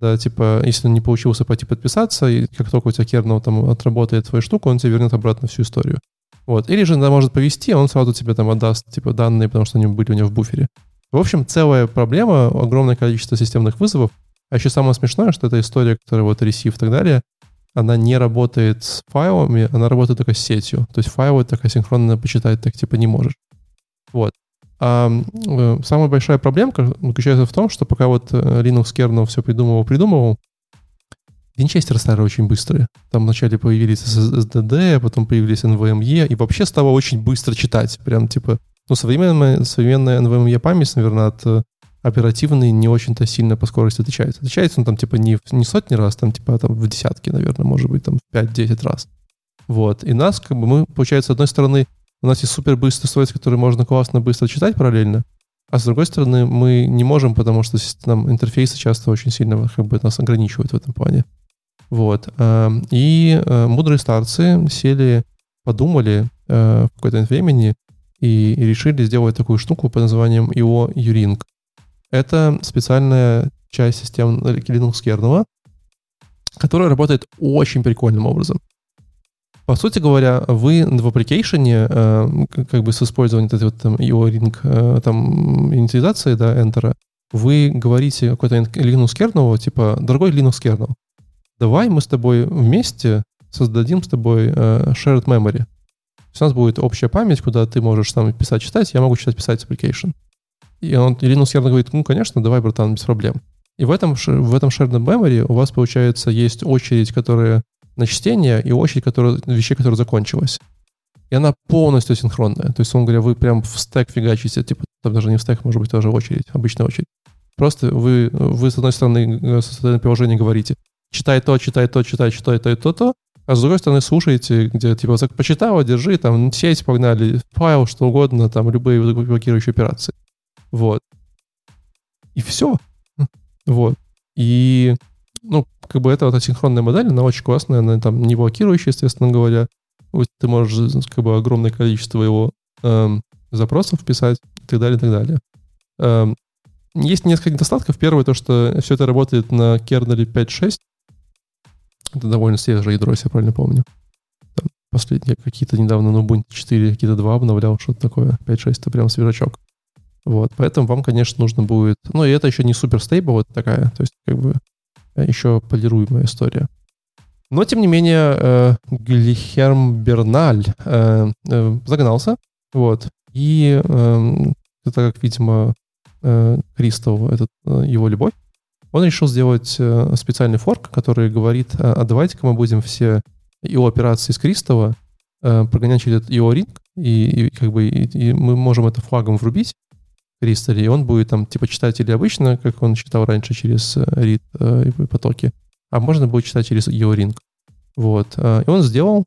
да, типа, если он не получился, пойти подписаться, и как только у тебя кернел там отработает твою штуку, он тебе вернет обратно всю историю. Вот. Или же она может повести, а он сразу тебе там отдаст типа данные, потому что они были у него в буфере. В общем, целая проблема, огромное количество системных вызовов. А еще самое смешное, что эта история, которая вот receive и так далее, она не работает с файлами, она работает только с сетью. То есть файлы так асинхронно почитать так типа не можешь. Вот. А э, самая большая проблемка заключается в том, что пока вот э, Linux kernel все придумывал, придумывал, Винчестеры старые очень быстрые. Там вначале появились SSD, а потом появились NVMe, и вообще стало очень быстро читать. Прям типа, ну, современная, современная NVMe память, наверное, от э, оперативной не очень-то сильно по скорости отличается. Отличается он там типа не, не сотни раз, там типа там в десятки, наверное, может быть, там в 5-10 раз. Вот. И нас, как бы, мы, получается, с одной стороны, у нас есть супер быстрый устройство, который можно классно быстро читать параллельно, а с другой стороны, мы не можем, потому что там интерфейсы часто очень сильно как бы, нас ограничивают в этом плане. Вот. Эм, и э, мудрые старцы сели, подумали э, в какое-то времени и решили сделать такую штуку под названием IO Uring. Это специальная часть системы Linux kernel, которая работает очень прикольным образом. По сути говоря, вы в application, э, как бы с использованием этой вот там IO Ring, там инициализации, да, Enter, вы говорите какой-то Linux kernel, типа, дорогой Linux kernel, давай мы с тобой вместе создадим с тобой э, shared memory. То есть у нас будет общая память, куда ты можешь там писать, читать, я могу читать, писать application. И он, и Linux явно говорит, ну, конечно, давай, братан, без проблем. И в этом, в этом shared memory у вас, получается, есть очередь, которая на чтение, и очередь которая, вещей, которая закончилась. И она полностью синхронная. То есть, он говоря, вы прям в стек фигачите, типа, там даже не в стек, может быть, тоже очередь, обычная очередь. Просто вы, вы с одной стороны, э, со стороны приложения говорите, читай то, читай то, читай, читай то и то, то, а с другой стороны слушаете, где типа почитал, держи, там сеть погнали, файл, что угодно, там любые блокирующие операции. Вот. И все. Вот. И, ну, как бы это вот асинхронная модель, она очень классная, она там не блокирующая, естественно говоря. ты можешь как бы огромное количество его эм, запросов писать и так далее, и так далее. Эм, есть несколько недостатков. Первое, то, что все это работает на кернеле 5.6. Это довольно свежее ядро, если я правильно помню. Там последние какие-то недавно, ну, Ubuntu 4, какие-то 2 обновлял, что-то такое. 5.6 это прям свежачок. Вот, поэтому вам, конечно, нужно будет... Ну, и это еще не супер стейбл, вот такая, то есть, как бы, еще полируемая история. Но, тем не менее, э, Глихерм Берналь э, э, загнался, вот, и э, это, как, видимо, э, Кристал, этот, э, его любовь, он решил сделать э, специальный форк, который говорит, а, а давайте-ка мы будем все его операции с Кристова э, прогонять через IO Ring, и, и как бы и, и мы можем это флагом врубить, Кристалле, и он будет там типа читать или обычно, как он читал раньше через read э, и потоки, а можно будет читать через IO Ring. Вот. Э, и он сделал,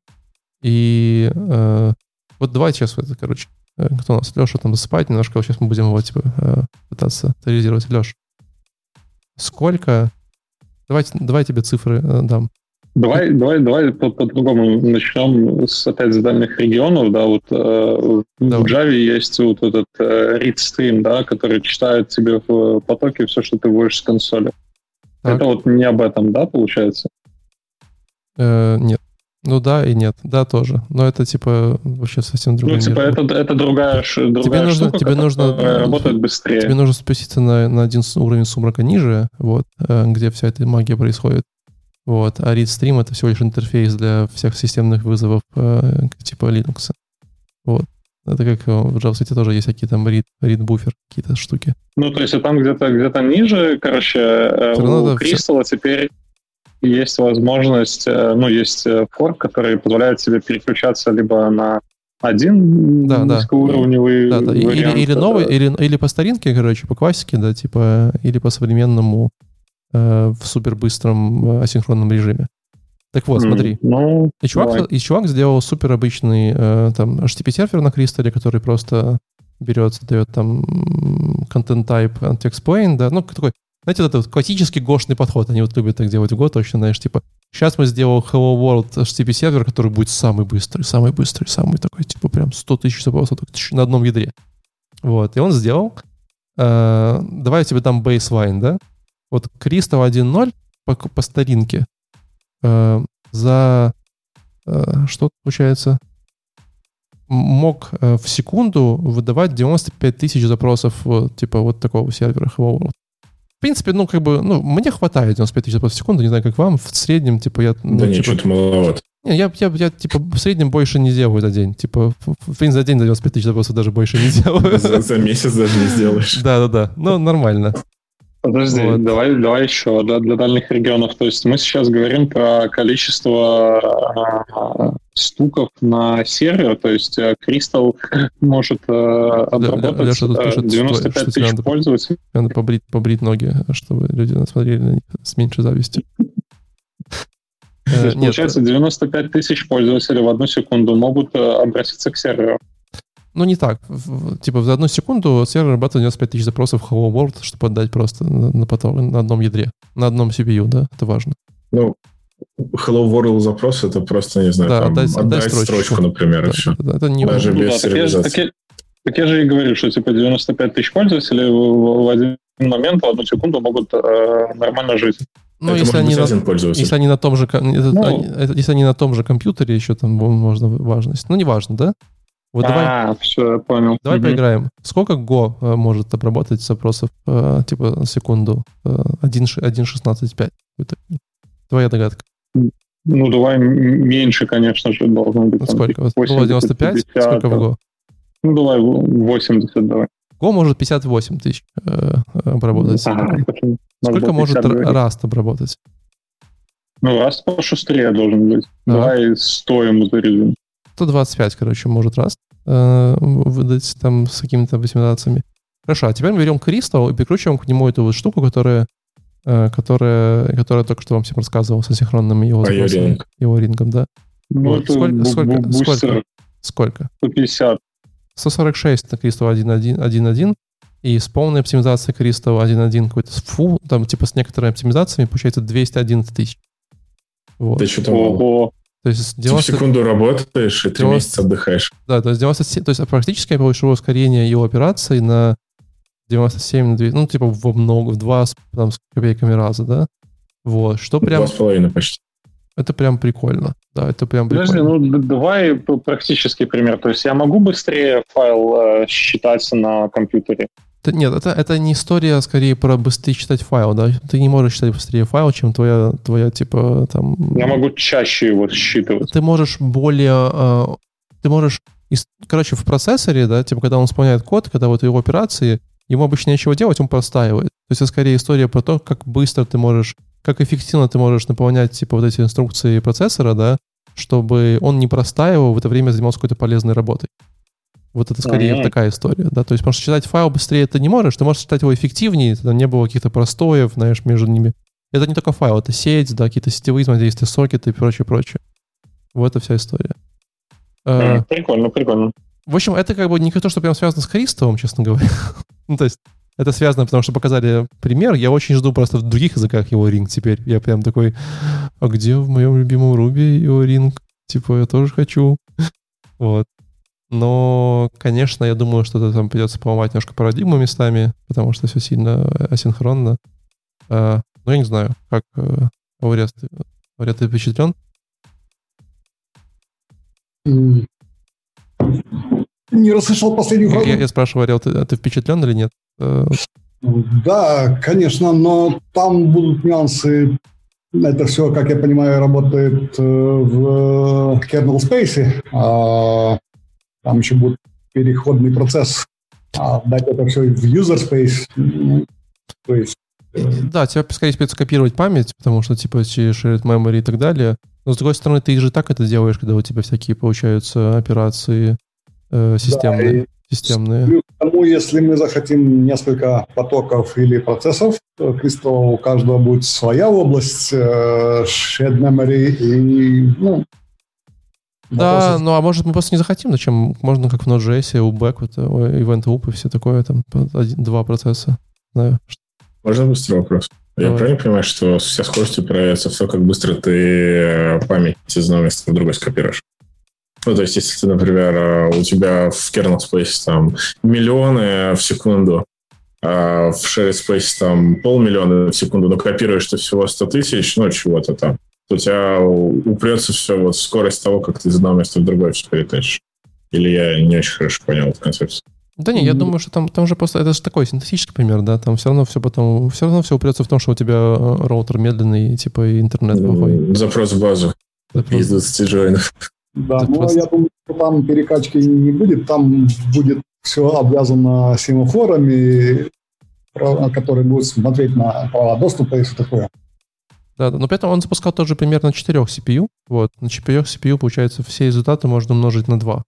и э, вот давайте сейчас это, короче, э, кто у нас? Леша там засыпает немножко, сейчас мы будем его типа э, пытаться реализовать. Леш, сколько... Давайте, давай тебе цифры э, дам. Давай, давай, давай по-другому по начнем с опять с дальних регионов, да, вот э, в Java есть вот этот э, read stream, да, который читает тебе в потоке все, что ты вводишь с консоли. Так. Это вот не об этом, да, получается? Э, нет. Ну да и нет, да тоже. Но это типа вообще совсем другое. Ну типа это, это другая, другая тебе нужно, штука, тебе нужно, работает быстрее. Тебе нужно спуститься на, на один уровень сумрака ниже, вот, э, где вся эта магия происходит. Вот. А ReadStream — это всего лишь интерфейс для всех системных вызовов э, типа Linux. Вот. Это как в JavaScript тоже есть всякие там read, read буфер, какие-то штуки. Ну, то есть там где-то где ниже, короче, э, у Crystal все... теперь есть возможность, э, ну, есть форк, который позволяет себе переключаться либо на один да, низкоуровневый да, да. вариант. Или, или новый, или, или по старинке, короче, по классике, да, типа, или по современному Э, в супербыстром э, асинхронном режиме. Так вот, смотри. Ну, и, чувак, и чувак сделал супер обычный э, там HTTP-сервер на Кристалле, который просто берет, дает там content type anti-explain, да, ну, такой, знаете, вот этот классический гошный подход, они вот любят так делать в Go, точно, знаешь, типа, сейчас мы сделал Hello World HTTP-сервер, который будет самый быстрый, самый быстрый, самый такой, типа, прям 100 тысяч запросов на одном ядре. Вот, и он сделал, э, давай я тебе дам baseline, да, вот Кристал 1.0 по, по старинке э, за э, что получается мог э, в секунду выдавать 95 тысяч запросов вот, типа вот такого сервера Hello World. В принципе, ну, как бы, ну, мне хватает 95 тысяч запросов в секунду, не знаю, как вам, в среднем, типа, я... Ну, да типа, нет, что-то маловато. Не, я, я, я, типа, в среднем больше не делаю за день. Типа, в принципе, за день за 95 тысяч запросов даже больше не делаю. За, за месяц даже не сделаешь. Да-да-да, ну, нормально. Подожди, вот. давай, давай еще для, для дальних регионов. То есть мы сейчас говорим про количество э, стуков на сервер, то есть э, Crystal может э, обработать Леша, тут пишет, 95 что, тысяч надо, пользователей. Надо побрить, побрить ноги, чтобы люди смотрели на них с меньшей завистью. Есть, получается, 95 тысяч пользователей в одну секунду могут обратиться к серверу. Ну, не так. Типа за одну секунду сервер обрабатывает 95 тысяч запросов в Hello World, чтобы отдать просто на, на, потом, на одном ядре, на одном CPU, да? Это важно. Ну, Hello World запрос это просто, не знаю, да, там, отдать, отдать строчку. строчку, например, да, и все. Да, это не Даже без ну, да, так, я, так я же и говорю, что типа 95 тысяч пользователей в, в один момент, в одну секунду могут э, нормально жить. Ну, это если они, на, если они на том же, ну, если они на том же компьютере еще там можно важность. Ну, неважно, да? Вот а, давай, все, понял. Давай угу. поиграем. Сколько Go э, может обработать запросов э, типа секунду? 1.16.5. Э, Твоя догадка. Ну, давай меньше, конечно же, должно быть. Сколько? 80, 95? 50, Сколько в Go? Ну, давай 80, давай. Go может 58 тысяч э, обработать. Ага, Сколько может Rust обработать? Ну, Rust пошустрее должен быть. А. Давай 100 ему зарядим. 125, короче, может раз э, выдать там с какими-то оптимизациями. Хорошо, а теперь мы берем Crystal и прикручиваем к нему эту вот штуку, которая, э, которая, которая только что вам всем рассказывал с асинхронным его запросами, его рингом, да? Ну, вот. Сколько, сколько, сколько? Сколько? 150. 146 на Crystal 1.1 и с полной оптимизацией Crystal 1.1 какой-то фу, там типа с некоторыми оптимизациями получается 211 тысяч. Вот. Это что-то То есть 90... Ты секунду работаешь и 3 90... месяца отдыхаешь. Да, то есть 97... То есть практически я повышил ускорение его операции на 97 на 2, ну, типа во много, в два там, с копейками раза, да? Вот, что прям... Два с половиной почти. Это прям прикольно. Да, это прям Подожди, прикольно. ну давай практический пример. То есть я могу быстрее файл э, считать на компьютере? Нет, это, это не история скорее про быстрее читать файл, да? Ты не можешь читать быстрее файл, чем твоя, твоя типа там... Я могу чаще его считывать. Ты можешь более... Э, ты можешь... Короче, в процессоре, да, типа когда он исполняет код, когда вот его операции, ему обычно нечего делать, он простаивает. То есть это скорее история про то, как быстро ты можешь как эффективно ты можешь наполнять, типа, вот эти инструкции процессора, да, чтобы он не простаивал, в это время занимался какой-то полезной работой. Вот это скорее mm-hmm. такая история, да, то есть, потому что читать файл быстрее ты не можешь, ты можешь читать его эффективнее, там не было каких-то простоев, знаешь, между ними. Это не только файл, это сеть, да, какие-то сетевые взаимодействия, сокеты и прочее, прочее. Вот это вся история. Mm, прикольно, прикольно. В общем, это как бы не то, что прям связано с Христовым, честно говоря. ну, то есть, это связано, потому что показали пример. Я очень жду просто в других языках его ринг теперь. Я прям такой, а где в моем любимом Руби его ринг? Типа, я тоже хочу. вот. Но, конечно, я думаю, что там придется поломать немножко парадигму местами, потому что все сильно асинхронно. А, ну, я не знаю, как э, Аурия, Аурия, ты впечатлен? Не расслышал последнюю фразу. Я, я спрашиваю, ты, а ты впечатлен или нет? Э, да, конечно, но там будут нюансы. Это все, как я понимаю, работает э, в kernel space. Там еще будет переходный процесс. А дать это все в user space. Ну, то есть э, да, тебе скорее придется копировать память, потому что, типа, через shared memory и так далее. Но, с другой стороны, ты же так это делаешь, когда у тебя всякие получаются операции э, системные. Да, системные. Плюс к тому, если мы захотим несколько потоков или процессов, то Crystal у каждого будет своя область, э, shared memory и, ну, да, вопросы. ну а может мы просто не захотим, зачем? Можно как в Node.js, у Back, вот, Event Loop и все такое, там один, два процесса. Знаю. Можно быстрый вопрос? Давай. Я правильно понимаю, что вся скорость упирается в то, как быстро ты э, память из одного места в другое скопируешь? Ну, то есть, если ты, например, э, у тебя в kernel space там миллионы в секунду, а в share space там полмиллиона в секунду, но копируешь ты всего 100 тысяч, ну, чего-то там, у тебя упрется все вот скорость того, как ты из одного места в другое все перетащишь. Или я не очень хорошо понял эту концепцию. Да не, я думаю, что там, там же просто, это же такой синтетический пример, да, там все равно все потом, все равно все упрется в том, что у тебя э, роутер медленный, типа, и интернет плохой. Запрос в базу Запрос. из 20 джойнов. Да, Это но просто... я думаю, что там перекачки не будет, там будет все обвязано семафорами, которые будут смотреть на права доступа и все такое. Да, да, но при этом он запускал тоже примерно 4 CPU. Вот, на 4 CPU, получается, все результаты можно умножить на 2.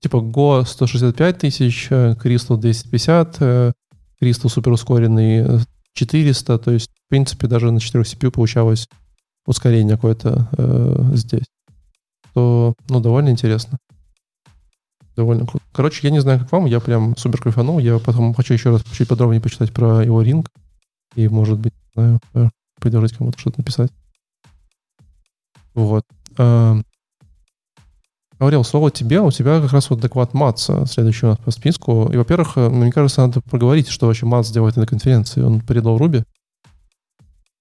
Типа Go 165 тысяч, э, Crystal 250, э, Crystal супер ускоренный 400, то есть, в принципе, даже на 4 CPU получалось ускорение какое-то э, здесь что, ну, довольно интересно. Довольно круто. Короче, я не знаю, как вам, я прям супер кайфанул. Я потом хочу еще раз чуть подробнее почитать про его ринг. И, может быть, знаю, э, предложить кому-то что-то написать. Вот. Говорил, слово тебе, у тебя как раз вот доклад МАЦ следующий у нас по списку. И, во-первых, э, мне кажется, надо проговорить, что вообще МАЦ делает на конференции. Он передал Руби.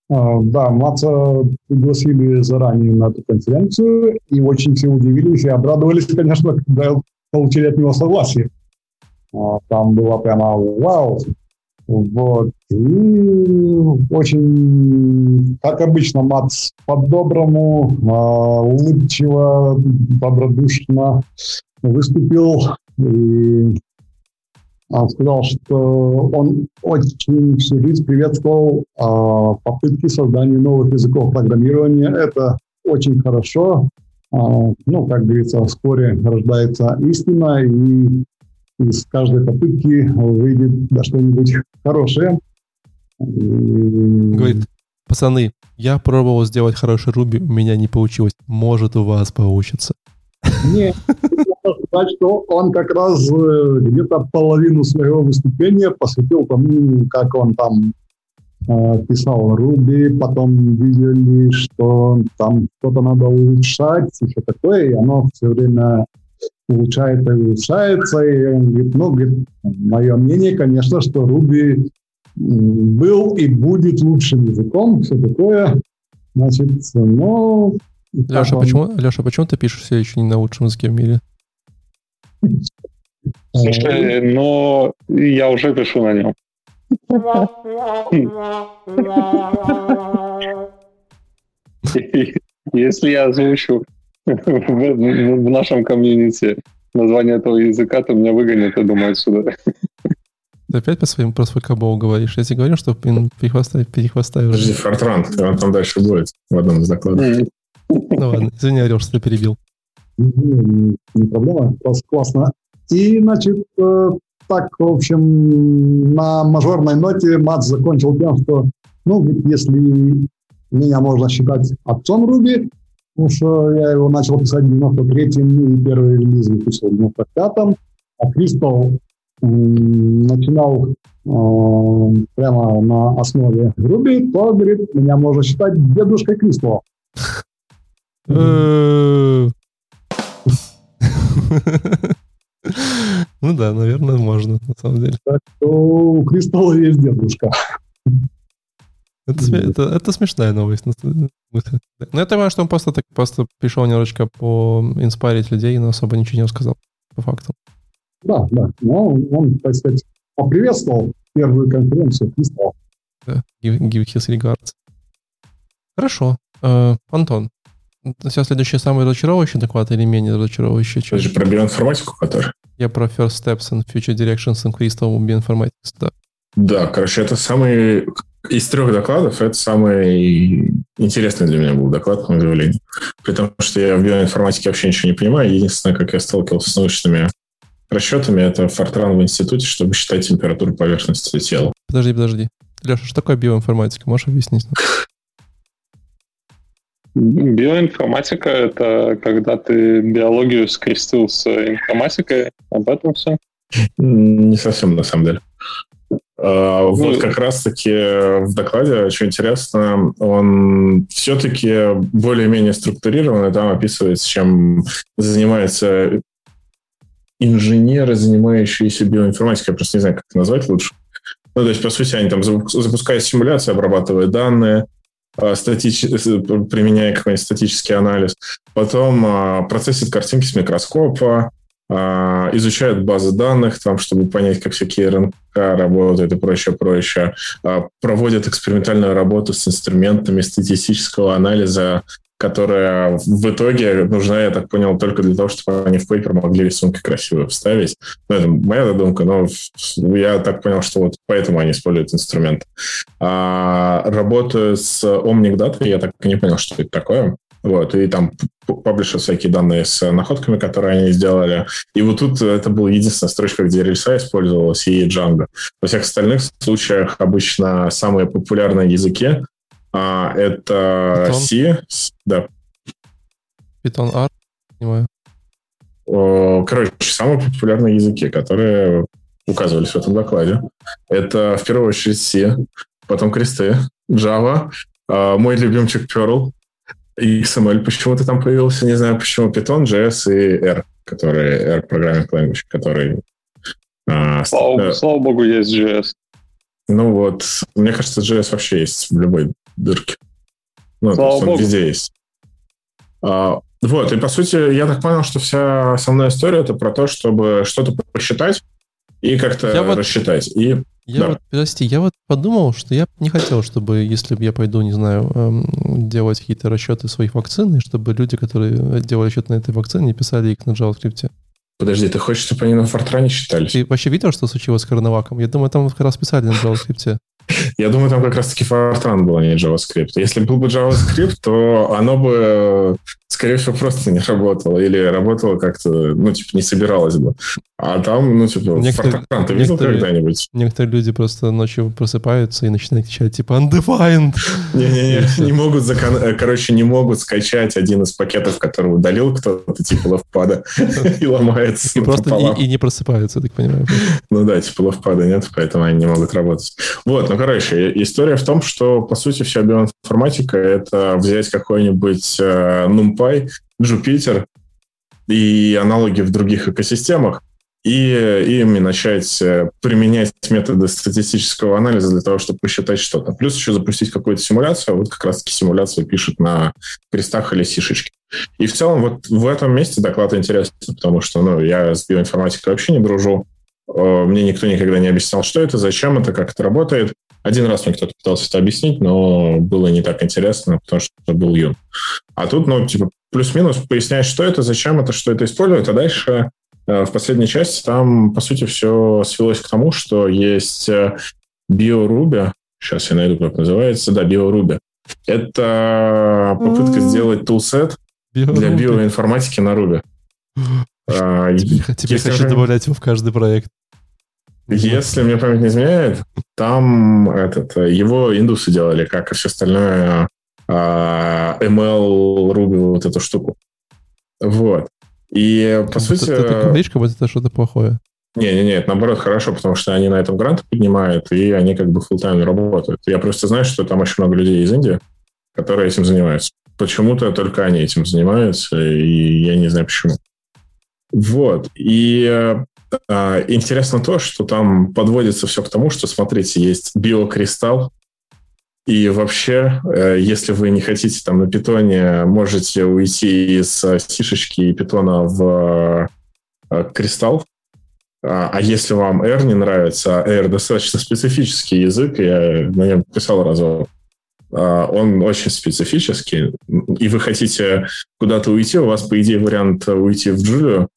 А, да, МАЦа пригласили заранее на эту конференцию, и очень все удивились и обрадовались, конечно, когда получили от него согласие. А, там было прямо вау. Вот. И очень, как обычно, МАЦ по-доброму, а, улыбчиво, добродушно выступил. И он сказал, что он очень всю жизнь приветствовал а, попытки создания новых языков программирования. Это очень хорошо. А, ну, как говорится, вскоре рождается истина, и из каждой попытки выйдет да, что-нибудь хорошее. Говорит, пацаны, я пробовал сделать хороший Руби, у меня не получилось. Может, у вас получится. Нет, сказать, что он как раз э, где-то половину своего выступления посвятил тому, как он там писал Ruby, потом видели, что там что-то надо улучшать, и все такое, и оно все время улучшается и улучшается, и он говорит, ну, говорит, мое мнение, конечно, что Ruby был и будет лучшим языком, все такое. Значит, но... Леша, он... почему, Леша, почему ты пишешь все еще не на лучшем языке в мире? Слушай, но я уже пишу на нем. Если я озвучу в нашем комьюнити название этого языка, то меня выгонят, я думаю, отсюда. Ты опять по своим про свой кабол говоришь? Я тебе говорил, что перехвостай уже. Подожди, Фортран, он там дальше будет в одном из докладов. Ну ладно, извини, Орел, что ты перебил. Не проблема, классно. И, значит, э, так, в общем, на мажорной ноте Мац закончил тем, что, ну, если меня можно считать отцом Руби, потому что я его начал писать в 93-м, и первый релиз выпустил в 95-м, а Кристалл начинал э, прямо на основе Руби, то, говорит, меня можно считать дедушкой Кристалла. Ну да, наверное, можно, на самом деле. Так что у Кристалла есть дедушка. Это, это, это смешная новость. Но я понимаю, что он просто так просто пришел немножечко по инспарить людей, но особо ничего не рассказал, по факту. Да, да. Но он, так сказать, поприветствовал первую конференцию Кристалл. Да, give, give his regards. Хорошо. Uh, Антон, Сейчас следующий самый разочаровывающий доклад или менее разочаровывающий? Это же про биоинформатику, который? Я про First Steps and Future Directions in Crystal Bioinformatics, да. Да, короче, это самый... Из трех докладов это самый интересный для меня был доклад, на удивление. При том, что я в биоинформатике вообще ничего не понимаю. Единственное, как я сталкивался с научными расчетами, это фортран в институте, чтобы считать температуру поверхности тела. Подожди, подожди. Леша, что такое биоинформатика? Можешь объяснить? Биоинформатика — это когда ты биологию скрестил с информатикой. Об этом все? Не совсем, на самом деле. Ну, вот как раз-таки в докладе, очень интересно, он все-таки более-менее структурированный, там описывается, чем занимаются инженеры, занимающиеся биоинформатикой. Я просто не знаю, как это назвать лучше. Ну, то есть, по сути, они там запускают симуляции, обрабатывают данные, а, статич... применяя какой-нибудь статический анализ. Потом процессит картинки с микроскопа, изучают базы данных, там, чтобы понять, как всякие РНК работают и прочее, прочее. Проводят экспериментальную работу с инструментами статистического анализа которая в итоге нужна, я так понял, только для того, чтобы они в пейпер могли рисунки красиво вставить. Ну, это моя додумка, но я так понял, что вот поэтому они используют инструмент. А, работаю с Omnic Data, я так и не понял, что это такое. Вот, и там паблишат всякие данные с находками, которые они сделали. И вот тут это была единственная строчка, где рельса использовалась, и Django. Во всех остальных случаях обычно самые популярные языки а, это Python? C, да. Python R, понимаю. Короче, самые популярные языки, которые указывались в этом докладе, это в первую очередь C, потом кресты, Java, а, мой любимчик Perl, XML почему-то там появился, не знаю почему, Python, JS и R, который R Programming Language, который... А, слава, э, слава богу, есть JS. Ну вот, мне кажется, JS вообще есть в любой дырки. Ну, Слава то есть он Богу. везде есть. А, вот, и по сути, я так понял, что вся основная история это про то, чтобы что-то посчитать и как-то я вот, рассчитать. И, я да. вот, прости, я вот подумал, что я не хотел, чтобы, если бы я пойду, не знаю, эм, делать какие-то расчеты своих вакцин, и чтобы люди, которые делали расчет на этой вакцине, писали их на JavaScript. Подожди, ты хочешь, чтобы они на Фортране считались? Ты вообще видел, что случилось с коронаваком? Я думаю, там как раз писали на JavaScript. Я думаю, там как раз-таки Fortran был, а не JavaScript. Если был бы JavaScript, то оно бы, скорее всего, просто не работало. Или работало как-то, ну, типа, не собиралось бы. А там, ну, типа, некоторые, Fortran ты видел когда-нибудь? Некоторые люди просто ночью просыпаются и начинают кричать, типа, undefined. Не-не-не, не могут, закон... Э, короче, не могут скачать один из пакетов, который удалил кто-то, типа, лавпада, и ломается И просто и не просыпаются, так понимаю. Ну да, типа ловпада нет, поэтому они не могут работать. Вот, ну, короче, история в том, что, по сути, вся биоинформатика — это взять какой-нибудь э, NumPy, Jupyter и аналоги в других экосистемах, и ими начать э, применять методы статистического анализа для того, чтобы посчитать что-то. Плюс еще запустить какую-то симуляцию. Вот как раз-таки симуляция пишет на крестах или сишечке. И в целом вот в этом месте доклад интересный, потому что ну, я с биоинформатикой вообще не дружу. Э, мне никто никогда не объяснял, что это, зачем это, как это работает. Один раз мне кто-то пытался это объяснить, но было не так интересно, потому что был юн. А тут, ну, типа, плюс-минус пояснять, что это, зачем это, что это использует, а дальше Э, в последней части там, по сути, все свелось к тому, что есть BioRuby, сейчас я найду, как называется, да, BioRuby. Это попытка сделать тулсет для биоинформатики на Ruby. А, теперь хочу добавлять его в каждый проект. Если мне память не изменяет, там этот, его индусы делали, как и все остальное а, ML Ruby, вот эту штуку. Вот. И, по сути... Ты, ты говоришь, как будто это что-то плохое. Не-не-не, это наоборот хорошо, потому что они на этом гранты поднимают, и они как бы full-time работают. Я просто знаю, что там очень много людей из Индии, которые этим занимаются. Почему-то только они этим занимаются, и я не знаю почему. Вот. И э, интересно то, что там подводится все к тому, что, смотрите, есть биокристалл, и вообще, э, если вы не хотите там на питоне, можете уйти из э, сишечки и питона в кристалл. А, а если вам R не нравится, а R достаточно специфический язык, я на нем писал разок, а, он очень специфический, и вы хотите куда-то уйти, у вас, по идее, вариант уйти в Джулию,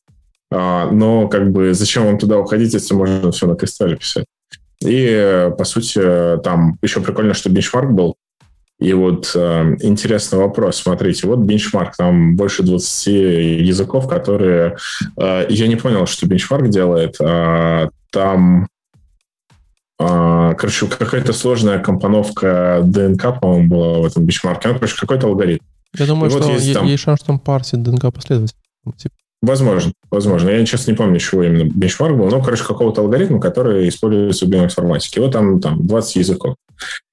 но как бы зачем вам туда уходить, если можно все на кристалле писать? И, по сути, там еще прикольно, что бенчмарк был. И вот э, интересный вопрос. Смотрите, вот бенчмарк, там больше 20 языков, которые... Э, я не понял, что бенчмарк делает. Э, там, э, короче, какая-то сложная компоновка ДНК, по-моему, была в этом бенчмарке. Ну, короче, какой-то алгоритм. Я думаю, и что вот есть, там... есть шанс, что он парсит ДНК последовательно. Типа Возможно, возможно. Я сейчас не помню, чего именно бенчмарк был, но, короче, какого-то алгоритма, который используется в биоинформатике. Вот там, там 20 языков.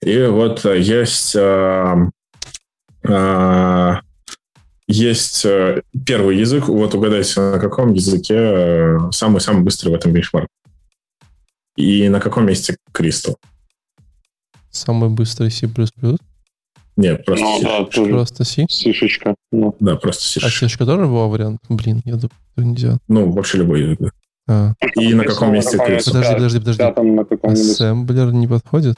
И вот э, есть, а, а, есть э, первый язык. Вот угадайте, на каком языке самый-самый быстрый в этом бенчмарке. И на каком месте Кристал? Самый быстрый C++? Нет, просто ну, да, тоже Просто C? Сишечка. Ну. Да, просто сишечка. А сишечка тоже была вариант? Блин, я думаю, нельзя. Ну, вообще любой язык. А. И на каком месте крестик? Подожди, подожди, подожди. Пятом Ассемблер не подходит?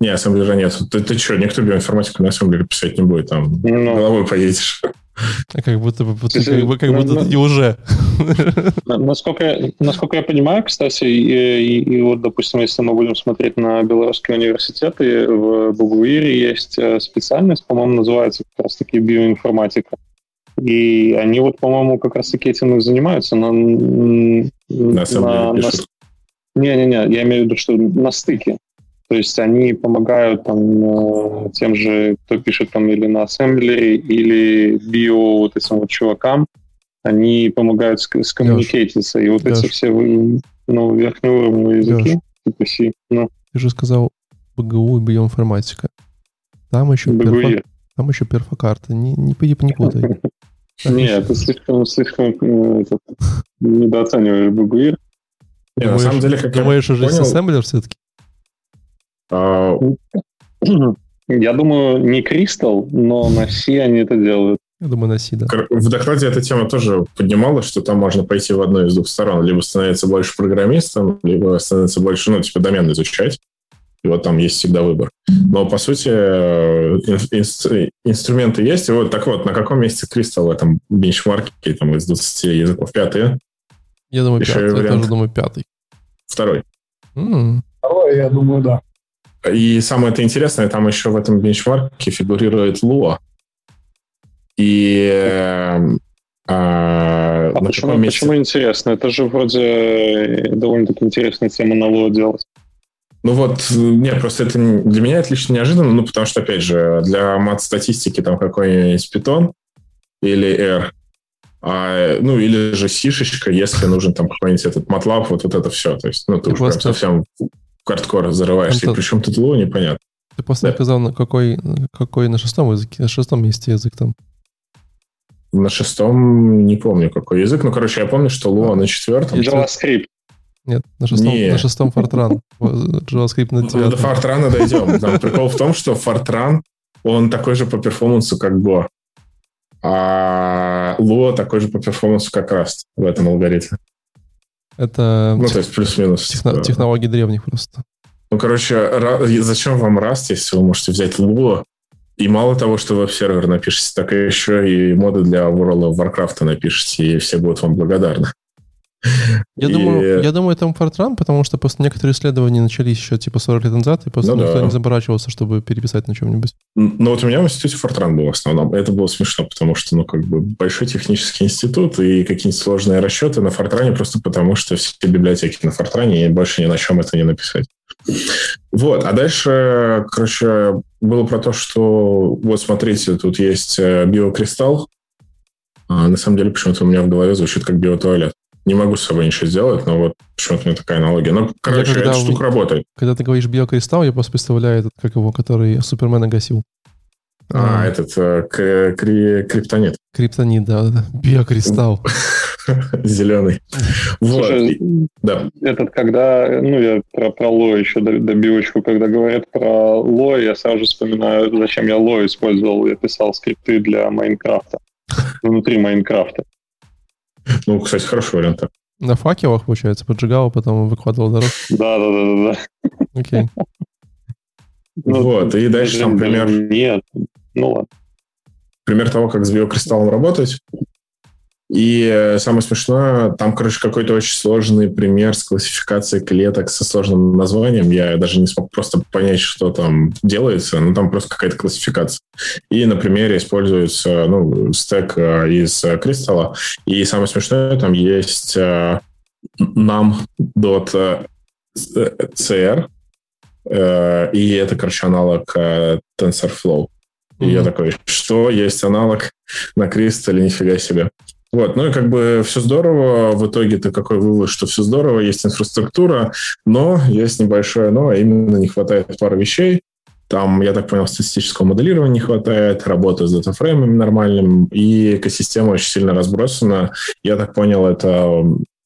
Не, ассемблера нет. Ты, ты что, никто биоинформатику на ассемблере писать не будет, там ну, головой поедешь. Как будто бы, как, бы, как будто ты уже. Насколько, насколько я понимаю, кстати, и, и, и вот, допустим, если мы будем смотреть на белорусские университеты, в Бугуире есть э, специальность, по-моему, называется как раз-таки биоинформатика. И они вот, по-моему, как раз-таки этим и занимаются. На, на, на, на, не-не-не, я имею в виду, что на стыке. То есть они помогают там э, тем же, кто пишет там или на ассемблере, или био вот этим вот чувакам, они помогают скоммуникейтиться. И вот Леш. эти все ну, верхнеуровневые языки, Леш. типа C. Ну. Ты же сказал БГУ и биоинформатика. Там еще, перфо... там еще перфокарта. Не, не, не, не путай. Нет, ты слишком, слишком э, недооцениваешь БГУИР. Не, на самом деле, как Думаешь, уже ассемблер все-таки? А, я думаю, не Crystal, но на C они это делают. Я думаю, на C, да. В докладе эта тема тоже поднималась, что там можно пойти в одну из двух сторон. Либо становиться больше программистом, либо становиться больше, ну, типа, домен изучать. И вот там есть всегда выбор. Но, по сути, инс- инструменты есть. И вот так вот, на каком месте Crystal в этом бенчмарке там, из 20 языков? Пятый? Я думаю, Еще пятый. Я тоже думаю, пятый. Второй. Mm. Второй, я думаю, да. И самое это интересное, там еще в этом бенчмарке фигурирует Lua. И эм, а, а почему, месте... почему интересно? Это же вроде довольно-таки интересная тема на Lua делать. Ну вот, нет, просто это для меня это лично неожиданно, ну потому что, опять же, для мат-статистики там какой-нибудь Python или R, А, ну, или же сишечка, если нужен там какой-нибудь этот MATLAB, вот, вот это все. То есть, ну, ты, ты уже просто... прям совсем хардкор зарываешься. И причем тут Луа непонятно. Ты просто да. сказал, на какой, какой на шестом языке, на шестом месте язык там. На шестом не помню, какой язык. Ну, короче, я помню, что Lua на четвертом. JavaScript. Нет, на шестом, Не. на шестом Fortran. JavaScript на девятом. До Fortran дойдем. Там прикол в том, что Fortran, он такой же по перформансу, как Go. А Lua такой же по перформансу, как Rust в этом алгоритме. Это ну, то есть плюс-минус. Техно- технологии древних просто. Ну, короче, зачем вам Rust, если вы можете взять Lua и мало того, что веб-сервер напишите, так и еще и моды для World of Warcraft напишите, и все будут вам благодарны. Я, и... думаю, я думаю, это Fortran, потому что просто некоторые исследования начались еще типа 40 лет назад, и просто ну, никто да. не заморачивался, чтобы переписать на чем-нибудь. Ну вот у меня в институте Fortran был в основном. Это было смешно, потому что, ну, как бы большой технический институт и какие-нибудь сложные расчеты на Fortran просто потому, что все библиотеки на Fortran, и больше ни на чем это не написать. Вот, а дальше, короче, было про то, что вот смотрите, тут есть э, биокристалл. А на самом деле почему-то у меня в голове звучит как биотуалет. Не могу с собой ничего сделать, но вот почему-то у меня такая аналогия. Ну, короче, я, эта штука работает. Когда ты говоришь биокристалл, я просто представляю этот, как его, который Супермена гасил. А, а этот э, кри, криптонит. Криптонит, да, да. Биокристалл. Зеленый. Слушай, вот. да. этот когда, ну, я про, про Ло еще добивочку, когда говорят про Ло, я сразу же вспоминаю, зачем я Ло использовал. Я писал скрипты для Майнкрафта. Внутри Майнкрафта. Ну, кстати, хороший вариант. На факелах, получается, поджигал, а потом выкладывал дорогу. Да, да, да, да, да. Окей. Ну, вот, и дальше там пример... Нет, ну ладно. Пример того, как с биокристаллом работать. И э, самое смешное, там, короче, какой-то очень сложный пример с классификацией клеток со сложным названием. Я даже не смог просто понять, что там делается, но там просто какая-то классификация. И на примере используется ну, стек э, из э, кристалла. И самое смешное, там есть nam.cr, и это, короче, аналог TensorFlow. И mm-hmm. я такой, что есть аналог на кристалле, нифига себе. Вот, ну и как бы все здорово. В итоге ты какой вывод, что все здорово, есть инфраструктура, но есть небольшое но, а именно не хватает пары вещей. Там, я так понял, статистического моделирования не хватает, работы с датафреймами нормальным, и экосистема очень сильно разбросана. Я так понял, это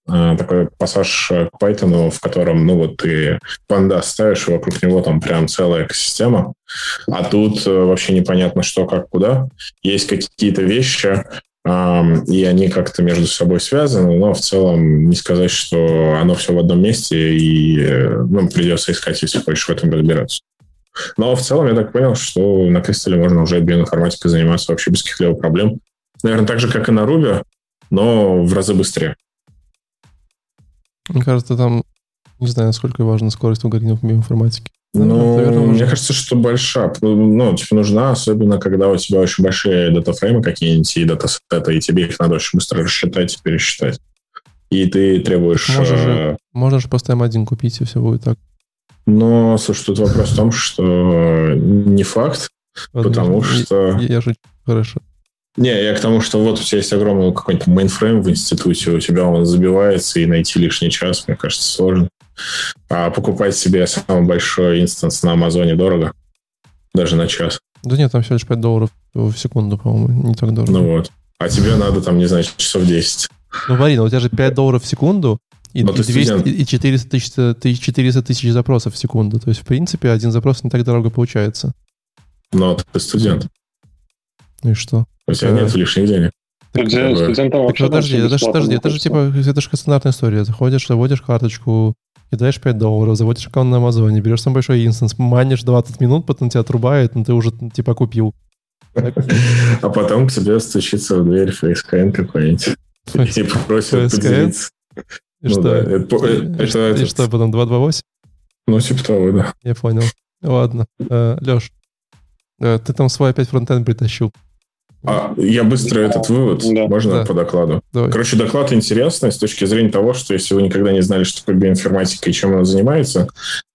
э, такой пассаж к Python, в котором, ну вот ты панда ставишь, и вокруг него там прям целая экосистема, а тут э, вообще непонятно что, как, куда. Есть какие-то вещи, и они как-то между собой связаны, но в целом не сказать, что оно все в одном месте, и э, ну, придется искать, если хочешь в этом разбираться. Но в целом я так понял, что на Кристалле можно уже биоинформатикой заниматься вообще без каких-либо проблем. Наверное, так же, как и на Ruby, но в разы быстрее. Мне кажется, там не знаю, насколько важна скорость алгоритмов биоинформатики. Ну, Наверное, мне кажется, что большая. Ну, типа, нужна, особенно когда у тебя очень большие датафреймы какие-нибудь и датасеты, и тебе их надо очень быстро рассчитать и пересчитать. И ты требуешь... Можно же, э, можно же просто M1 купить, и все будет так. Но, слушай, тут вопрос в том, что не факт, Возможно, потому что... Я, я же хорошо. Не, я к тому, что вот у тебя есть огромный какой-нибудь мейнфрейм в институте, у тебя он забивается, и найти лишний час, мне кажется, сложно. А покупать себе самый большой instance на Амазоне дорого. Даже на час. Да нет, там всего лишь 5 долларов в секунду, по-моему, не так дорого. Ну вот. А тебе надо там, не знаю, часов 10. Ну, Марина, у тебя же 5 долларов в секунду, и, и, 200, и 400 тысяч, 400 тысяч запросов в секунду. То есть, в принципе, один запрос не так дорого получается. Но ты студент. Ну и что? У тебя нет лишних денег. Так, студентам так подожди, это же, подожди, это же типа, это же стандартная история. Заходишь, заводишь карточку, кидаешь 5 долларов, заводишь аккаунт на Амазоне, берешь самый большой инстанс, манишь 20 минут, потом тебя отрубает, но ты уже типа купил. А потом к тебе стучится в дверь FaceCN какой-нибудь и просит поделиться. И что? И что, потом 228? Ну, типа того, да. Я понял. Ладно. Э, Леш, э, ты там свой опять фронтенд притащил. А я быстро этот вывод, да. можно да. по докладу? Давай. Короче, доклад интересный с точки зрения того, что если вы никогда не знали, что такое биоинформатика и чем она занимается,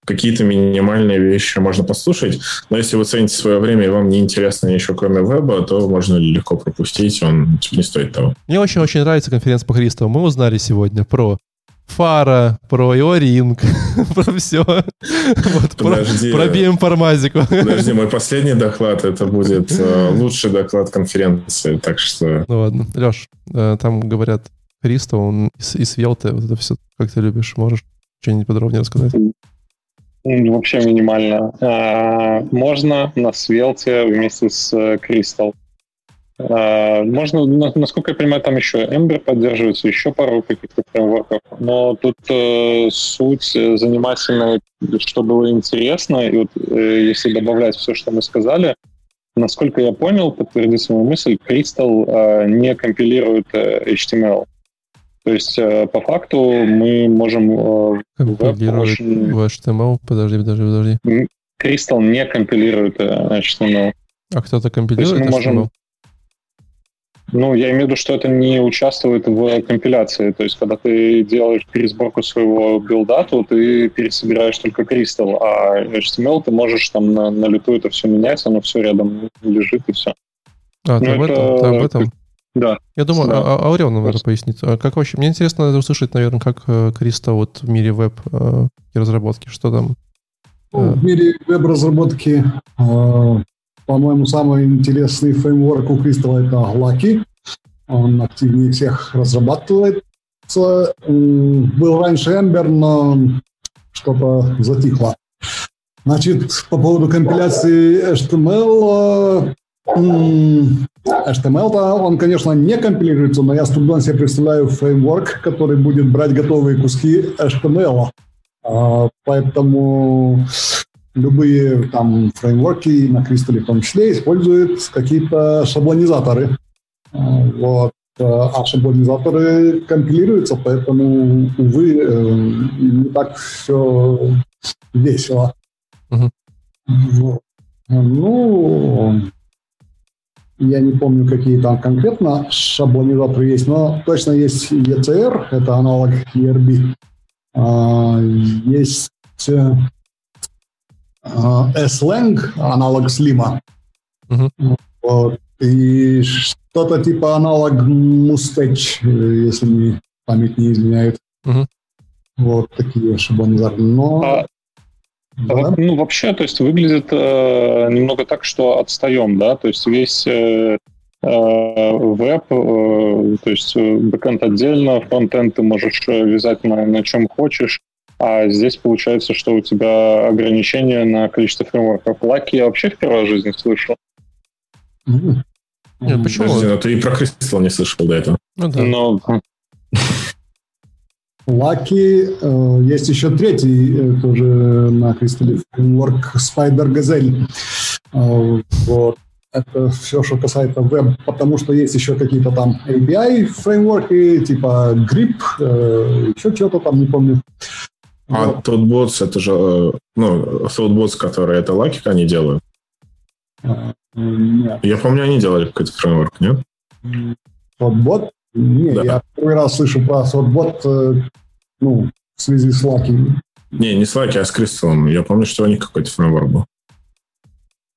какие-то минимальные вещи можно послушать, но если вы цените свое время и вам не интересно ничего кроме веба, то можно легко пропустить, он не стоит того. Мне очень-очень нравится конференция по Христову. Мы узнали сегодня про Фара, про Иоринг, про все. Вот, подожди, про, про биоинформатику. Подожди, мой последний доклад, это будет э, лучший доклад конференции, так что... Ну ладно, Леш, э, там говорят Христо, он из, из Велты, вот это все, как ты любишь, можешь что-нибудь подробнее рассказать? Вообще минимально. А, можно на Свелте вместе с Кристал а, можно, насколько я понимаю, там еще Ember поддерживается, еще пару каких-то фреймворков, но тут э, суть занимательная, что было интересно, и вот э, если добавлять все, что мы сказали, насколько я понял, подтвердить свою мысль, Crystal э, не компилирует э, HTML. То есть, э, по факту, мы можем... Э, очень... в HTML? Подожди, подожди, подожди. Crystal не компилирует э, HTML. А кто-то компилирует мы HTML? Можем... Ну, я имею в виду, что это не участвует в компиляции. То есть, когда ты делаешь пересборку своего билда, то ты пересобираешь только Crystal, а HTML ты можешь там на, на лету это все менять, оно все рядом лежит и все. А, ты, об это, этом, ты об этом? Да. Я думаю, да. а, Аурел нам это пояснит. А как вообще? Мне интересно это услышать, наверное, как э, Криста вот в мире веб э, разработки, что там? Ну, в мире веб-разработки э, по-моему, самый интересный фреймворк у Crystal это Lucky. Он активнее всех разрабатывается. Был раньше Ember, но что-то затихло. Значит, по поводу компиляции HTML, HTML-то он, конечно, не компилируется, но я с трудом себе представляю фреймворк, который будет брать готовые куски HTML. А, поэтому любые там фреймворки на Crystal в том числе используют какие-то шаблонизаторы. А, вот. А шаблонизаторы компилируются, поэтому, увы, э, не так все весело. Uh-huh. Вот. Ну, я не помню, какие там конкретно шаблонизаторы есть, но точно есть ECR, это аналог ERB. А, есть э, S-Lang, аналог Слима. Uh-huh. Вот. И что-то типа аналог Mustache, если мне память не изменяет. Uh-huh. Вот такие шаблонизаторы. Но... А, да? Ну, вообще, то есть выглядит э, немного так, что отстаем, да, то есть весь э, э веб, э, то есть э, бэкэнд отдельно, фронтенд ты можешь вязать на, на чем хочешь, а здесь получается, что у тебя ограничение на количество фреймворков. Лаки я вообще в первой жизни слышал. Нет, почему? Подожди, но ты и про Crystal не слышал до этого. Ну да. Но... Lucky, э, есть еще третий э, тоже на Crystal фреймворк Spider Gazelle. Э, вот. Это все, что касается веб, потому что есть еще какие-то там API фреймворки, типа Grip, э, еще что-то там, не помню. А вот. Thoughtbots, это же, э, ну, Thoughtbots, которые это Lucky они делают? А, нет. Я помню, они делали какой-то фреймворк, нет? Thoughtbot? Нет, да. я первый раз слышу про Thoughtbot, э, ну, в связи с Lucky. Не, не с Lucky, а с Crystal. Я помню, что у них какой-то фреймворк был.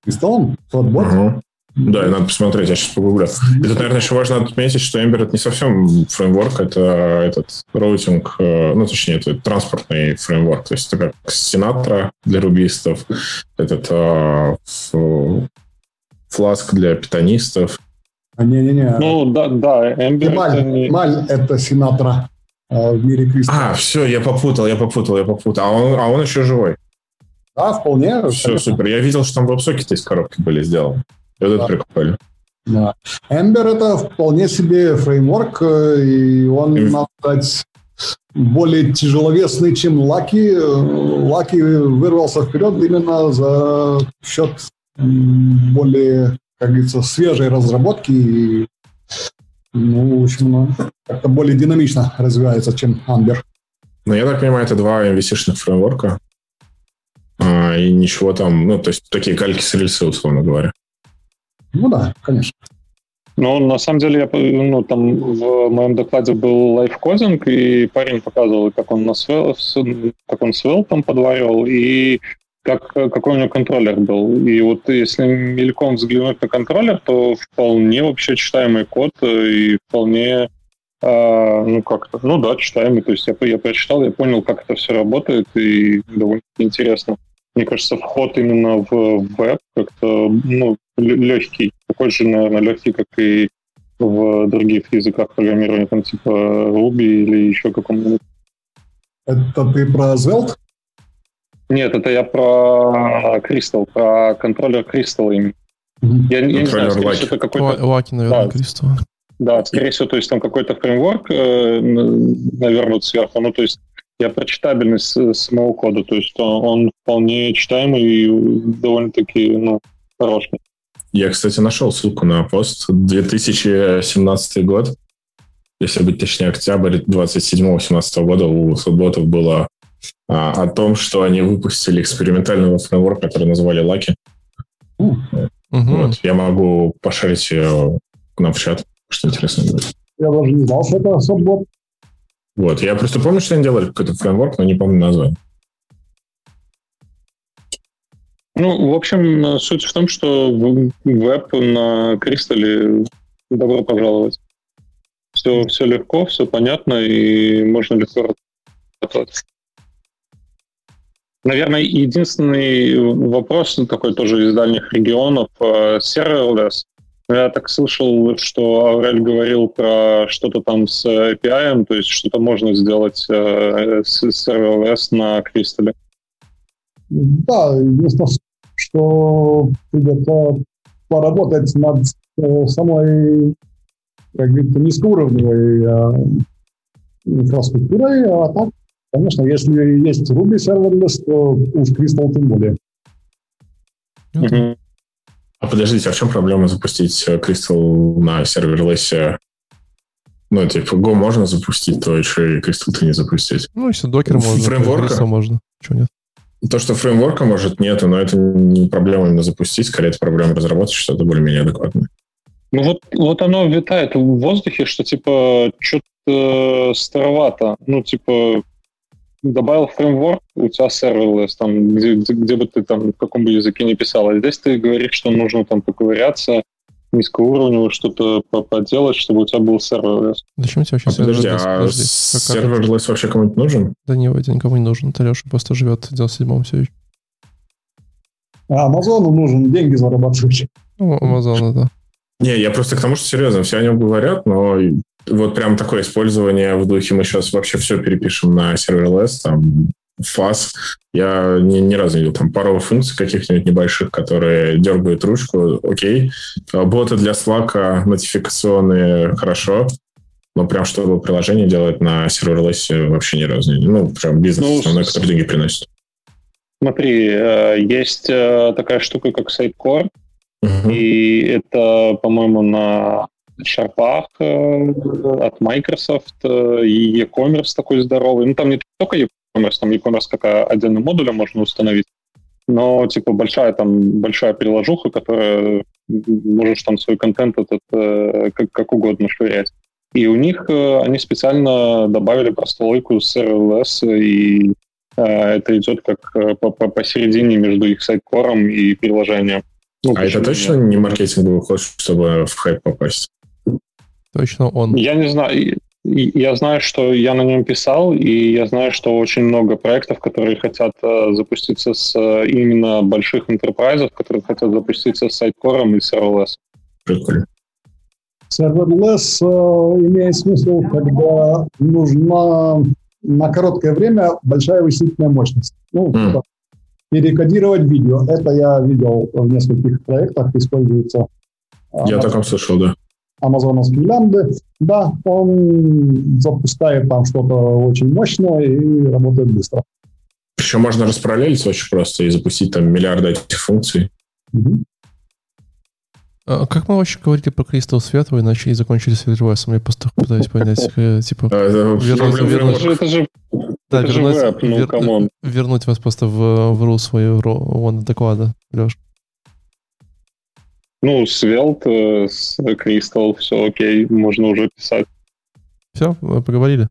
Crystal? Thoughtbot? Угу. Да, и надо посмотреть, я сейчас погуглю. Тут, наверное, еще важно отметить, что Ember это не совсем фреймворк, это этот роутинг, э, ну, точнее, это транспортный фреймворк. То есть это как Sinatra для рубистов, этот uh, Flask для питанистов. А, не-не-не. Ну, да, да, Ember Маль, это не... Маль это Sinatra э, в мире Криста. А, все, я попутал, я попутал, я попутал. А он, а он еще живой. Да, вполне. Все, конечно. супер. Я видел, что там веб-сокеты из коробки были сделаны. Это да. прикольно. Да. Ember это вполне себе фреймворк, э, и он, mm. надо сказать, более тяжеловесный, чем Лаки. Лаки вырвался вперед именно за счет более, как говорится, свежей разработки и, ну, в общем, как-то более динамично развивается, чем Amber. Ну, я так понимаю, это два MVC-шных фреймворка. А, и ничего там, ну, то есть такие кальки с рельсы, условно говоря. Ну да, конечно. Ну, на самом деле, я, ну, там в моем докладе был лайфкодинг, и парень показывал, как он на свел, как он свел там подваривал, и как, какой у него контроллер был. И вот если мельком взглянуть на контроллер, то вполне вообще читаемый код и вполне а, ну, как-то, ну да, читаемый. То есть я, я прочитал, я понял, как это все работает, и довольно интересно. Мне кажется, вход именно в веб как-то, ну, легкий. Такой же, наверное, легкий, как и в других языках программирования, там, типа Ruby или еще каком-нибудь. Это ты про Svelte? Нет, это я про Crystal, про контроллер Crystal именно. Mm-hmm. Я, я не знаю, скорее всего, это какой-то... Лаки, наверное, да. Crystal. Да, скорее всего, то есть там какой-то фреймворк э, навернут сверху. Ну, то есть я про читабельность самого кода. То есть он, он вполне читаемый и довольно-таки ну, хороший. Я, кстати, нашел ссылку на пост. 2017 год, если быть точнее, октябрь 27-17 года у Сотботов было а, о том, что они выпустили экспериментальный фреймворк, который назвали Lucky. Uh. Вот, я могу пошарить ее к нам в чат. Что интересно будет. Я даже не знал, что это софтбот. Вот, я просто помню, что они делали какой-то фреймворк, но не помню название. Ну, в общем, суть в том, что веб на Кристалле добро пожаловать. Все, все легко, все понятно, и можно легко работать. Наверное, единственный вопрос такой тоже из дальних регионов serverless. Я так слышал, что Аврель говорил про что-то там с API, то есть что-то можно сделать э, с serverless на Crystal. Да, единственное, что придется поработать над э, самой, как говорится, низкоуровневой э, инфраструктурой, а так, конечно, если есть Ruby serverless, то уж Crystal тем более. Mm-hmm. А подождите, а в чем проблема запустить э, Crystal на серверлессе? Ну, типа, Go можно запустить, то еще и Crystal-то не запустить. Ну, если докер можно, фреймворка, можно. Чего нет? То, что фреймворка может, нет, но это не проблема именно запустить, скорее это проблема разработать что-то более-менее адекватное. Ну вот, вот оно витает в воздухе, что типа что-то старовато. Ну, типа, добавил фреймворк, у тебя serverless, там, где, где, где бы ты там, в каком бы языке не писал. А здесь ты говоришь, что нужно там поковыряться, низкоуровневого что-то поделать, чтобы у тебя был serverless. Зачем тебе вообще а подожди, а подожди, serverless вообще кому-нибудь нужен? Да не, это никому не нужен. Это Леша просто живет в 97-м все еще. А Амазону нужен деньги зарабатывать. Ну, Амазону, да. Не, я просто к тому, что серьезно, все о нем говорят, но вот прям такое использование в духе мы сейчас вообще все перепишем на serverless, там, FAS. Я ни, ни разу не видел там пару функций каких-нибудь небольших, которые дергают ручку, окей. Боты для Slack, нотификационные, хорошо. Но прям чтобы приложение делать на серверлессе вообще ни разу не Ну, прям бизнес ну, основной, который деньги приносит. Смотри, э, есть э, такая штука, как Sitecore, uh-huh. и это, по-моему, на шарпах э, от Microsoft, и e-commerce такой здоровый. Ну, там не только e-commerce, там e-commerce как отдельным модулем можно установить, но, типа, большая там, большая приложуха, которая можешь там свой контент этот э, как, как угодно швырять. И у них они специально добавили прослойку serverless, и это идет как по, по, посередине между их сайт-кором и приложением. Ну, а это точно не маркетинговый ход, чтобы в хайп попасть? Точно он. Я не знаю. Я знаю, что я на нем писал, и я знаю, что очень много проектов, которые хотят э, запуститься с э, именно больших enterprise, которые хотят запуститься с сайткором и serverless. Прикольно. Serverless э, имеет смысл, когда нужна на короткое время большая вычислительная мощность. Ну, mm. перекодировать видео. Это я видел в нескольких проектах, используется. Я о таком слышал, да амазоновские лямбды, да, он запускает там что-то очень мощное и работает быстро. Причем можно распараллелить очень просто и запустить там миллиарды этих функций. Угу. А как мы вообще говорили про Crystal Светлый, начали и закончили с Serverless? Я просто пытаюсь понять, э, типа... Вернуть, вернуть, это же да, вернуть, веб, ну, вер, вернуть вас просто в, в рул свою вон доклада, Леш. Ну, Svelte, э, с Crystal, все окей, можно уже писать. Все, поговорили?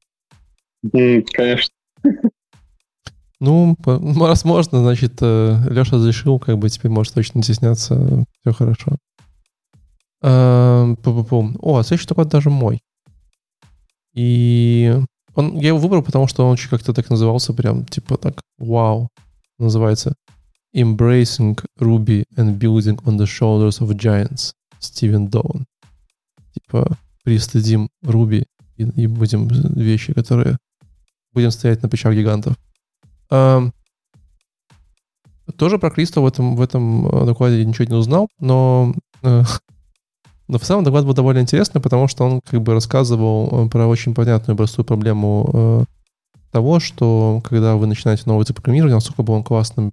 Mm, конечно. Ну, раз можно, значит, э, Леша разрешил, как бы теперь может точно не стесняться, все хорошо. А, О, а следующий доклад даже мой. И он, я его выбрал, потому что он как-то так назывался, прям типа так, вау, называется Embracing Ruby and Building on the Shoulders of Giants, Стивен Доун. Типа, пристыдим Руби и, и будем вещи, которые будем стоять на плечах гигантов. А, тоже про Кристо в этом, в этом э, докладе ничего не узнал, но, э, но в целом доклад был довольно интересный, потому что он как бы рассказывал э, про очень понятную простую проблему того, что когда вы начинаете новый язык программирования, насколько бы он классным,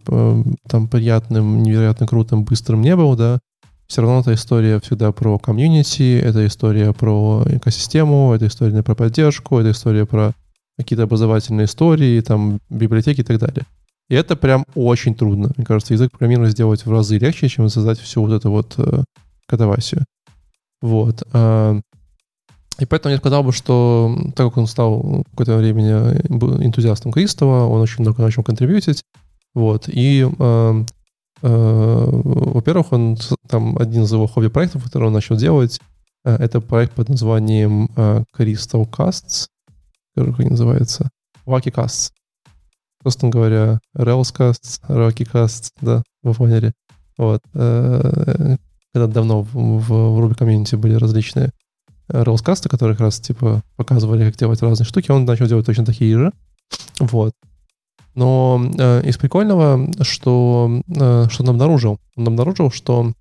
там, приятным, невероятно крутым, быстрым не был, да, все равно эта история всегда про комьюнити, это история про экосистему, это история про поддержку, это история про какие-то образовательные истории, там, библиотеки и так далее. И это прям очень трудно. Мне кажется, язык программирования сделать в разы легче, чем создать всю вот эту вот э, катавасию. Вот. Э, и поэтому я сказал бы, что так как он стал какое-то время энтузиастом Кристова, он очень много начал контрибьютить. Вот. И, э, э, во-первых, он там один из его хобби-проектов, который он начал делать, э, это проект под названием э, Crystal Casts как они называются, Wacky Casts. Просто говоря, Rails Casts, Wacky Casts, да, вы поняли. Вот. Э, когда давно в, в, в Ruby комьюнити были различные Casts, которые как раз типа показывали, как делать разные штуки, он начал делать точно такие же. Вот. Но э, из прикольного, что, э, что он обнаружил? Он обнаружил, что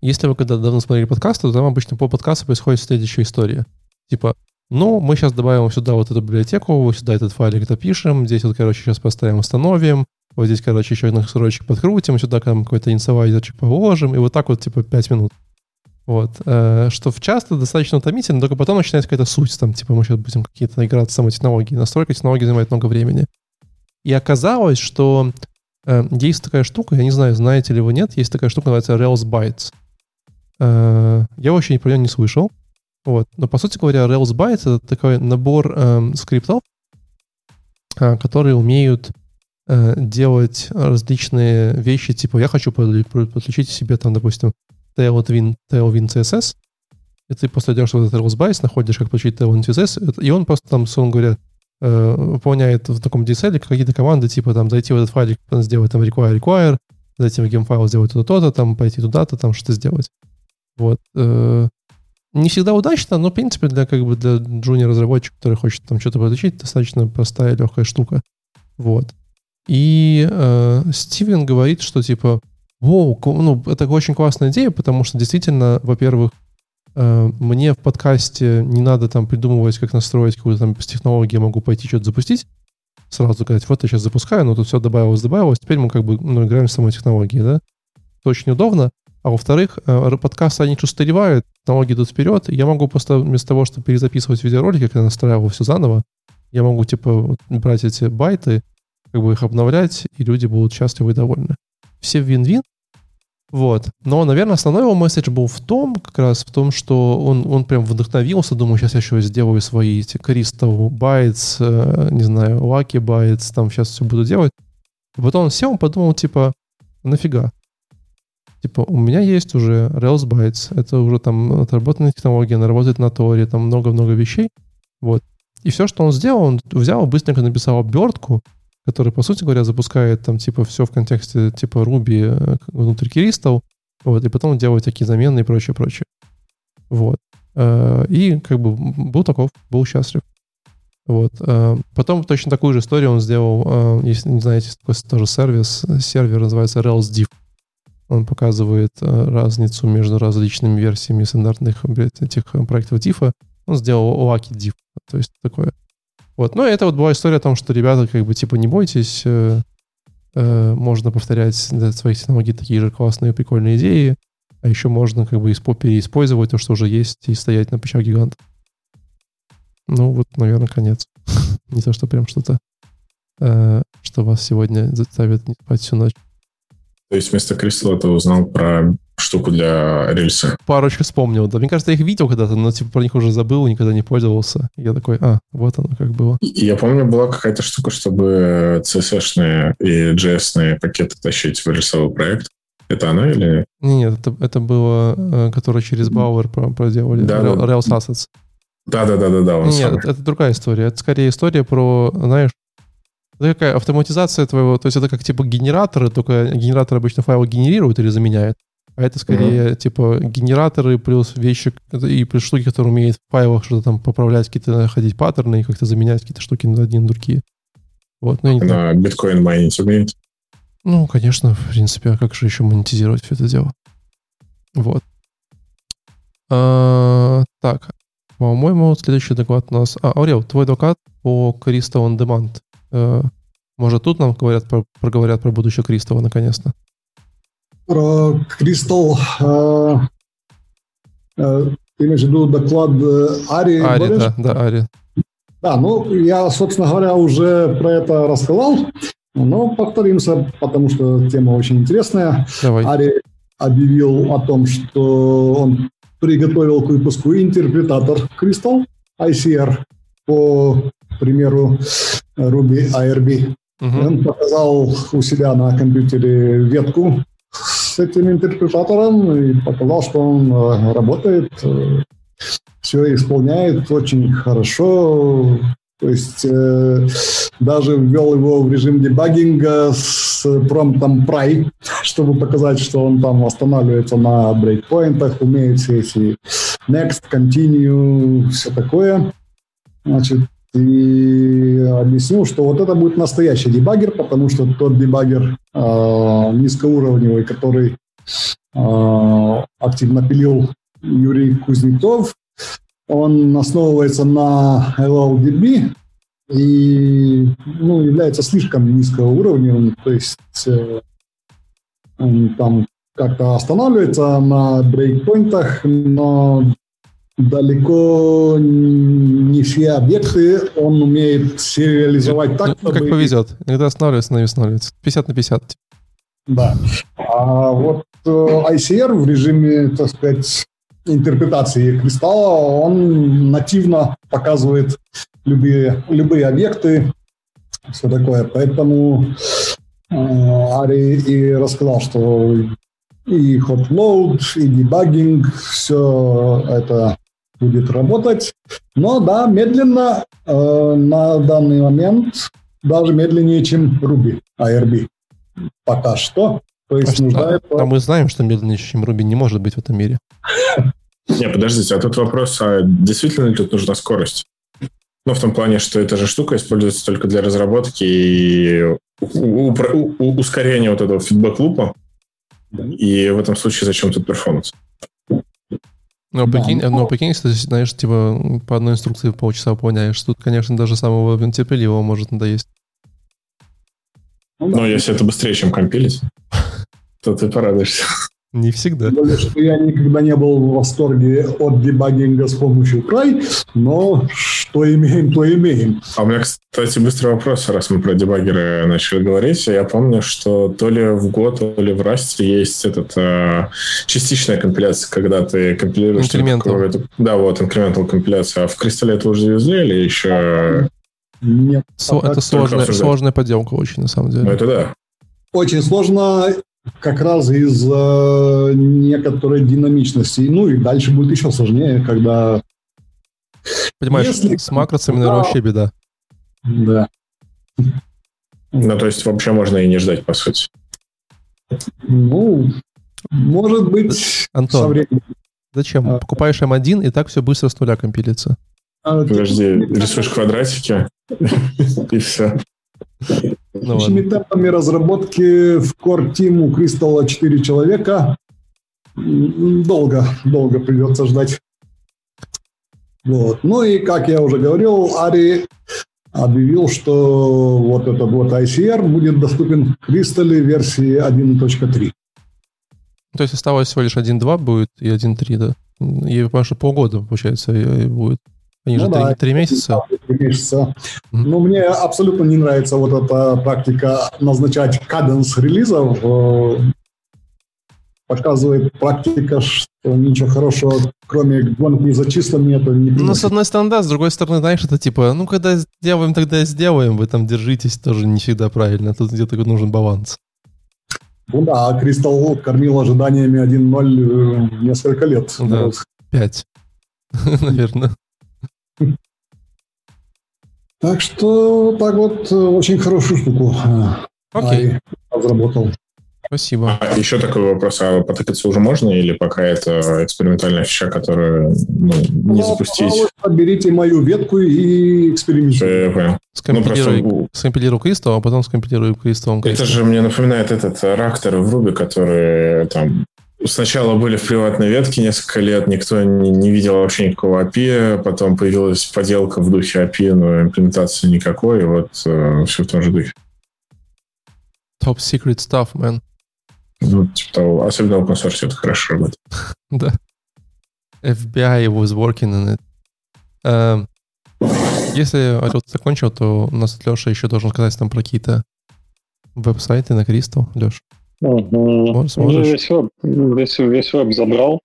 если вы когда давно смотрели подкасты, то там обычно по подкасту происходит следующая история. Типа, ну, мы сейчас добавим сюда вот эту библиотеку, сюда этот файлик допишем, здесь вот, короче, сейчас поставим, установим, вот здесь, короче, еще один срочек подкрутим, сюда там какой-то инициалайзерчик положим, и вот так вот, типа, 5 минут. Вот. Э, что часто достаточно утомительно, только потом начинается какая-то суть, там, типа, мы сейчас будем какие-то играть с самой технологией. Настройка технологии занимает много времени. И оказалось, что э, есть такая штука, я не знаю, знаете ли вы, нет, есть такая штука, называется Rails Bytes. Э, я вообще про нее не слышал. Вот. Но, по сути говоря, Rails Bytes — это такой набор э, скриптов, э, которые умеют э, делать различные вещи, типа я хочу подключить себе, там, допустим, Tailwind, Tailwind CSS, и ты после делаешь вот этот Rails Bytes, находишь, как получить Tailwind CSS, и он просто там, условно говоря, э, выполняет в таком DSL какие-то команды, типа там зайти в этот файлик, сделать там require, require, зайти в геймфайл, сделать то-то, там пойти туда-то, там что-то сделать. Вот. Э, не всегда удачно, но, в принципе, для, как бы, для джуниор-разработчика, который хочет там что-то подучить, достаточно простая, легкая штука. Вот. И э, Стивен говорит, что типа, воу, ну, это очень классная идея, потому что действительно, во-первых, э, мне в подкасте не надо там придумывать, как настроить какую-то там технологию, я могу пойти что-то запустить, сразу сказать, вот я сейчас запускаю, но тут все добавилось, добавилось, теперь мы как бы ну, играем с самой технологией, да? Это очень удобно. А во-вторых, э, подкасты, они устаревают, технологии идут вперед. Я могу просто вместо того, чтобы перезаписывать видеоролики, я настраивал все заново, я могу, типа, брать эти байты, как бы их обновлять, и люди будут счастливы и довольны. Все вин-вин. Вот. Но, наверное, основной его месседж был в том, как раз в том, что он, он прям вдохновился, думаю, сейчас я еще сделаю свои эти Crystal Bytes, э, не знаю, Lucky Bytes, там сейчас все буду делать. Потом он сел, он подумал, типа, нафига? Типа, у меня есть уже Rails Bytes, это уже там отработанная технология, она работает на Торе, там много-много вещей. Вот. И все, что он сделал, он взял, быстренько написал обертку, которая, по сути говоря, запускает там типа все в контексте типа Ruby э, внутри Crystal, вот, и потом делает такие замены и прочее, прочее. Вот. Э, и как бы был таков, был счастлив. Вот. Э, потом точно такую же историю он сделал, если не знаете, такой тоже сервис, сервер называется Rails Div. Он показывает разницу между различными версиями стандартных этих проектов diffa. Он сделал Lucky Diff, то есть такое. Вот. Ну, это вот была история о том, что ребята, как бы, типа, не бойтесь, э, э, можно повторять для своих технологий такие же классные, прикольные идеи, а еще можно, как бы, переиспользовать то, что уже есть, и стоять на плечах гиганта. Ну, вот, наверное, конец. не то, что прям что-то, э, что вас сегодня заставит не спать всю ночь. То есть вместо Crystal ты узнал про штуку для рельса. Парочку вспомнил. Да, мне кажется, я их видел когда-то, но типа про них уже забыл, никогда не пользовался. Я такой, а, вот оно как было. Я помню, была какая-то штука, чтобы CSS-шные и JS-ные пакеты тащить в рельсовый проект. Это она или... Нет, это, это было, э, которое через Бауэр проделали. Да, Rails Assets. Да-да-да-да. Нет, это, это другая история. Это скорее история про, знаешь, это какая автоматизация твоего, то есть это как типа генераторы, только генератор обычно файлы генерирует или заменяет, а это скорее mm-hmm. типа генераторы плюс вещи и плюс штуки, которые умеют в файлах что-то там поправлять, какие-то находить паттерны и как-то заменять какие-то штуки на одни на другие. Вот, ну, на биткоин майнить умеет? Ну, конечно, в принципе, а как же еще монетизировать все это дело? Вот. А, так, по-моему, следующий доклад у нас... А, Аурел, твой доклад по Crystal on Demand. Э, может, тут нам говорят, про, проговорят про будущее Кристалла наконец-то? Про Кристалл... Э, э, ты имеешь в виду доклад Ари? Ари, да, да, Ари. Да, ну, я, собственно говоря, уже про это рассказал, но повторимся, потому что тема очень интересная. Давай. Ари объявил о том, что он приготовил к выпуску интерпретатор Crystal ICR по примеру Ruby ARB. Угу. Он показал у себя на компьютере ветку с этим интерпретатором и показал, что он э, работает, э, все исполняет очень хорошо. То есть э, даже ввел его в режим дебагинга с промптом pry, чтобы показать, что он там останавливается на брейкпоинтах, умеет все эти next, continue, все такое. Значит, и объяснил, что вот это будет настоящий дебаггер, потому что тот дебаггер э, низкоуровневый, который э, активно пилил Юрий Кузнецов, он основывается на LLDB и ну, является слишком низкоуровневым, то есть э, он там как-то останавливается на брейкпоинтах, но далеко не все объекты он умеет сериализовать так, ну. Как повезет. Иногда останавливается, иногда останавливается. 50 на 50. Да. А вот э, ICR в режиме, так сказать, интерпретации кристалла, он нативно показывает любые, любые объекты, все такое. Поэтому э, Ари и рассказал, что и hot load, и дебагинг, все это будет работать. Но да, медленно э, на данный момент, даже медленнее, чем Ruby, ARB. Пока что. То есть а, нуждается... а мы знаем, что медленнее, чем Ruby не может быть в этом мире. Не, подождите, а тут вопрос, а действительно ли тут нужна скорость? Ну, в том плане, что эта же штука используется только для разработки и ускорения вот этого фидбэк-лупа. И в этом случае зачем тут перформанс? Ну, а прикинь, да, ну, прикинь, если, знаешь, типа по одной инструкции полчаса выполняешь, тут, конечно, даже самого терпеливого может надоесть. Ну, Но если это быстрее, чем компилить, то ты порадуешься. Не всегда. Более, что я никогда не был в восторге от дебагинга с помощью край, но что имеем, то имеем. А у меня, кстати, быстрый вопрос, раз мы про дебаггеры начали говорить. Я помню, что то ли в год, то ли в расте есть этот а, частичная компиляция, когда ты компилируешь... Incremental. Да, вот, incremental компиляция. А в Кристалле это уже завезли или еще... Нет. Со, это сложная, сложная поделка очень, на самом деле. Ну, это да. Очень сложно как раз из-за некоторой динамичности. Ну и дальше будет еще сложнее, когда... Понимаешь, Если... с макросами, наверное, вообще беда. Да. Ну, то есть вообще можно и не ждать, по сути. Ну, может быть, Антон, со временем. Зачем? А, Покупаешь M1, и так все быстро с нуля компилится. А, Подожди, рисуешь квадратики, и все. Общими темпами разработки в Core Team у Кристалла 4 человека. Долго, долго придется ждать. Вот. Ну и, как я уже говорил, Ари объявил, что вот этот вот ICR будет доступен в Кристалле версии 1.3. То есть осталось всего лишь 1.2 будет и 1.3, да? И, что полгода, получается, будет. Они ну, же да, месяца. Три месяца. Mm-hmm. Но мне абсолютно не нравится вот эта практика назначать каденс релизов. Показывает практика, что ничего хорошего, кроме гонки за числами, нету. Не ну, с одной стороны, да, с другой стороны, знаешь, это типа, ну, когда сделаем, тогда сделаем, вы там держитесь, тоже не всегда правильно. Тут где-то нужен баланс. Ну да, а Кристалл кормил ожиданиями 1-0 э, несколько лет. Да, 5, наверное. Так что так вот э, очень хорошую штуку э, Окей. разработал. Спасибо. А еще такой вопрос, а потыкаться уже можно или пока это экспериментальная фича, которую ну, не ну, запустить? Берите мою ветку и экспериментируйте. Я понял. Скомпилируй, ну, просто... скомпилируй Crystal, а потом скомпилируй Crystal. Это же мне напоминает этот рактор в Ruby, который там Сначала были в приватной ветке несколько лет, никто не, не видел вообще никакого API, потом появилась поделка в духе API, но имплементации никакой, и вот э, все в том же духе. Top secret stuff, man. Ну, типа того, особенно в open source это хорошо работает. да. FBI was working on it. Uh, если отчет закончил, то у нас Леша еще должен сказать нам про какие-то веб-сайты на Crystal. Леша. Угу. Сможешь? Весь веб, весь, весь веб забрал.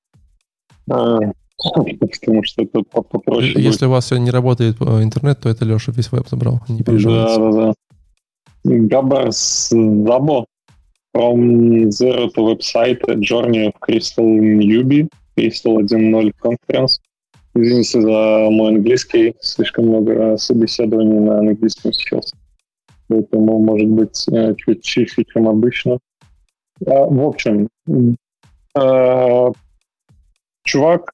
А, потому что это попроще. Если будет. у вас не работает э, интернет, то это Леша весь веб забрал. Не переживайте. Да, да, да. Габарс Забо from zero to website journey of Crystal Newbie, Crystal 1.0 conference. Извините за мой английский, слишком много собеседований на английском сейчас. Поэтому, может быть, э, чуть чище, чем обычно. А, в общем, чувак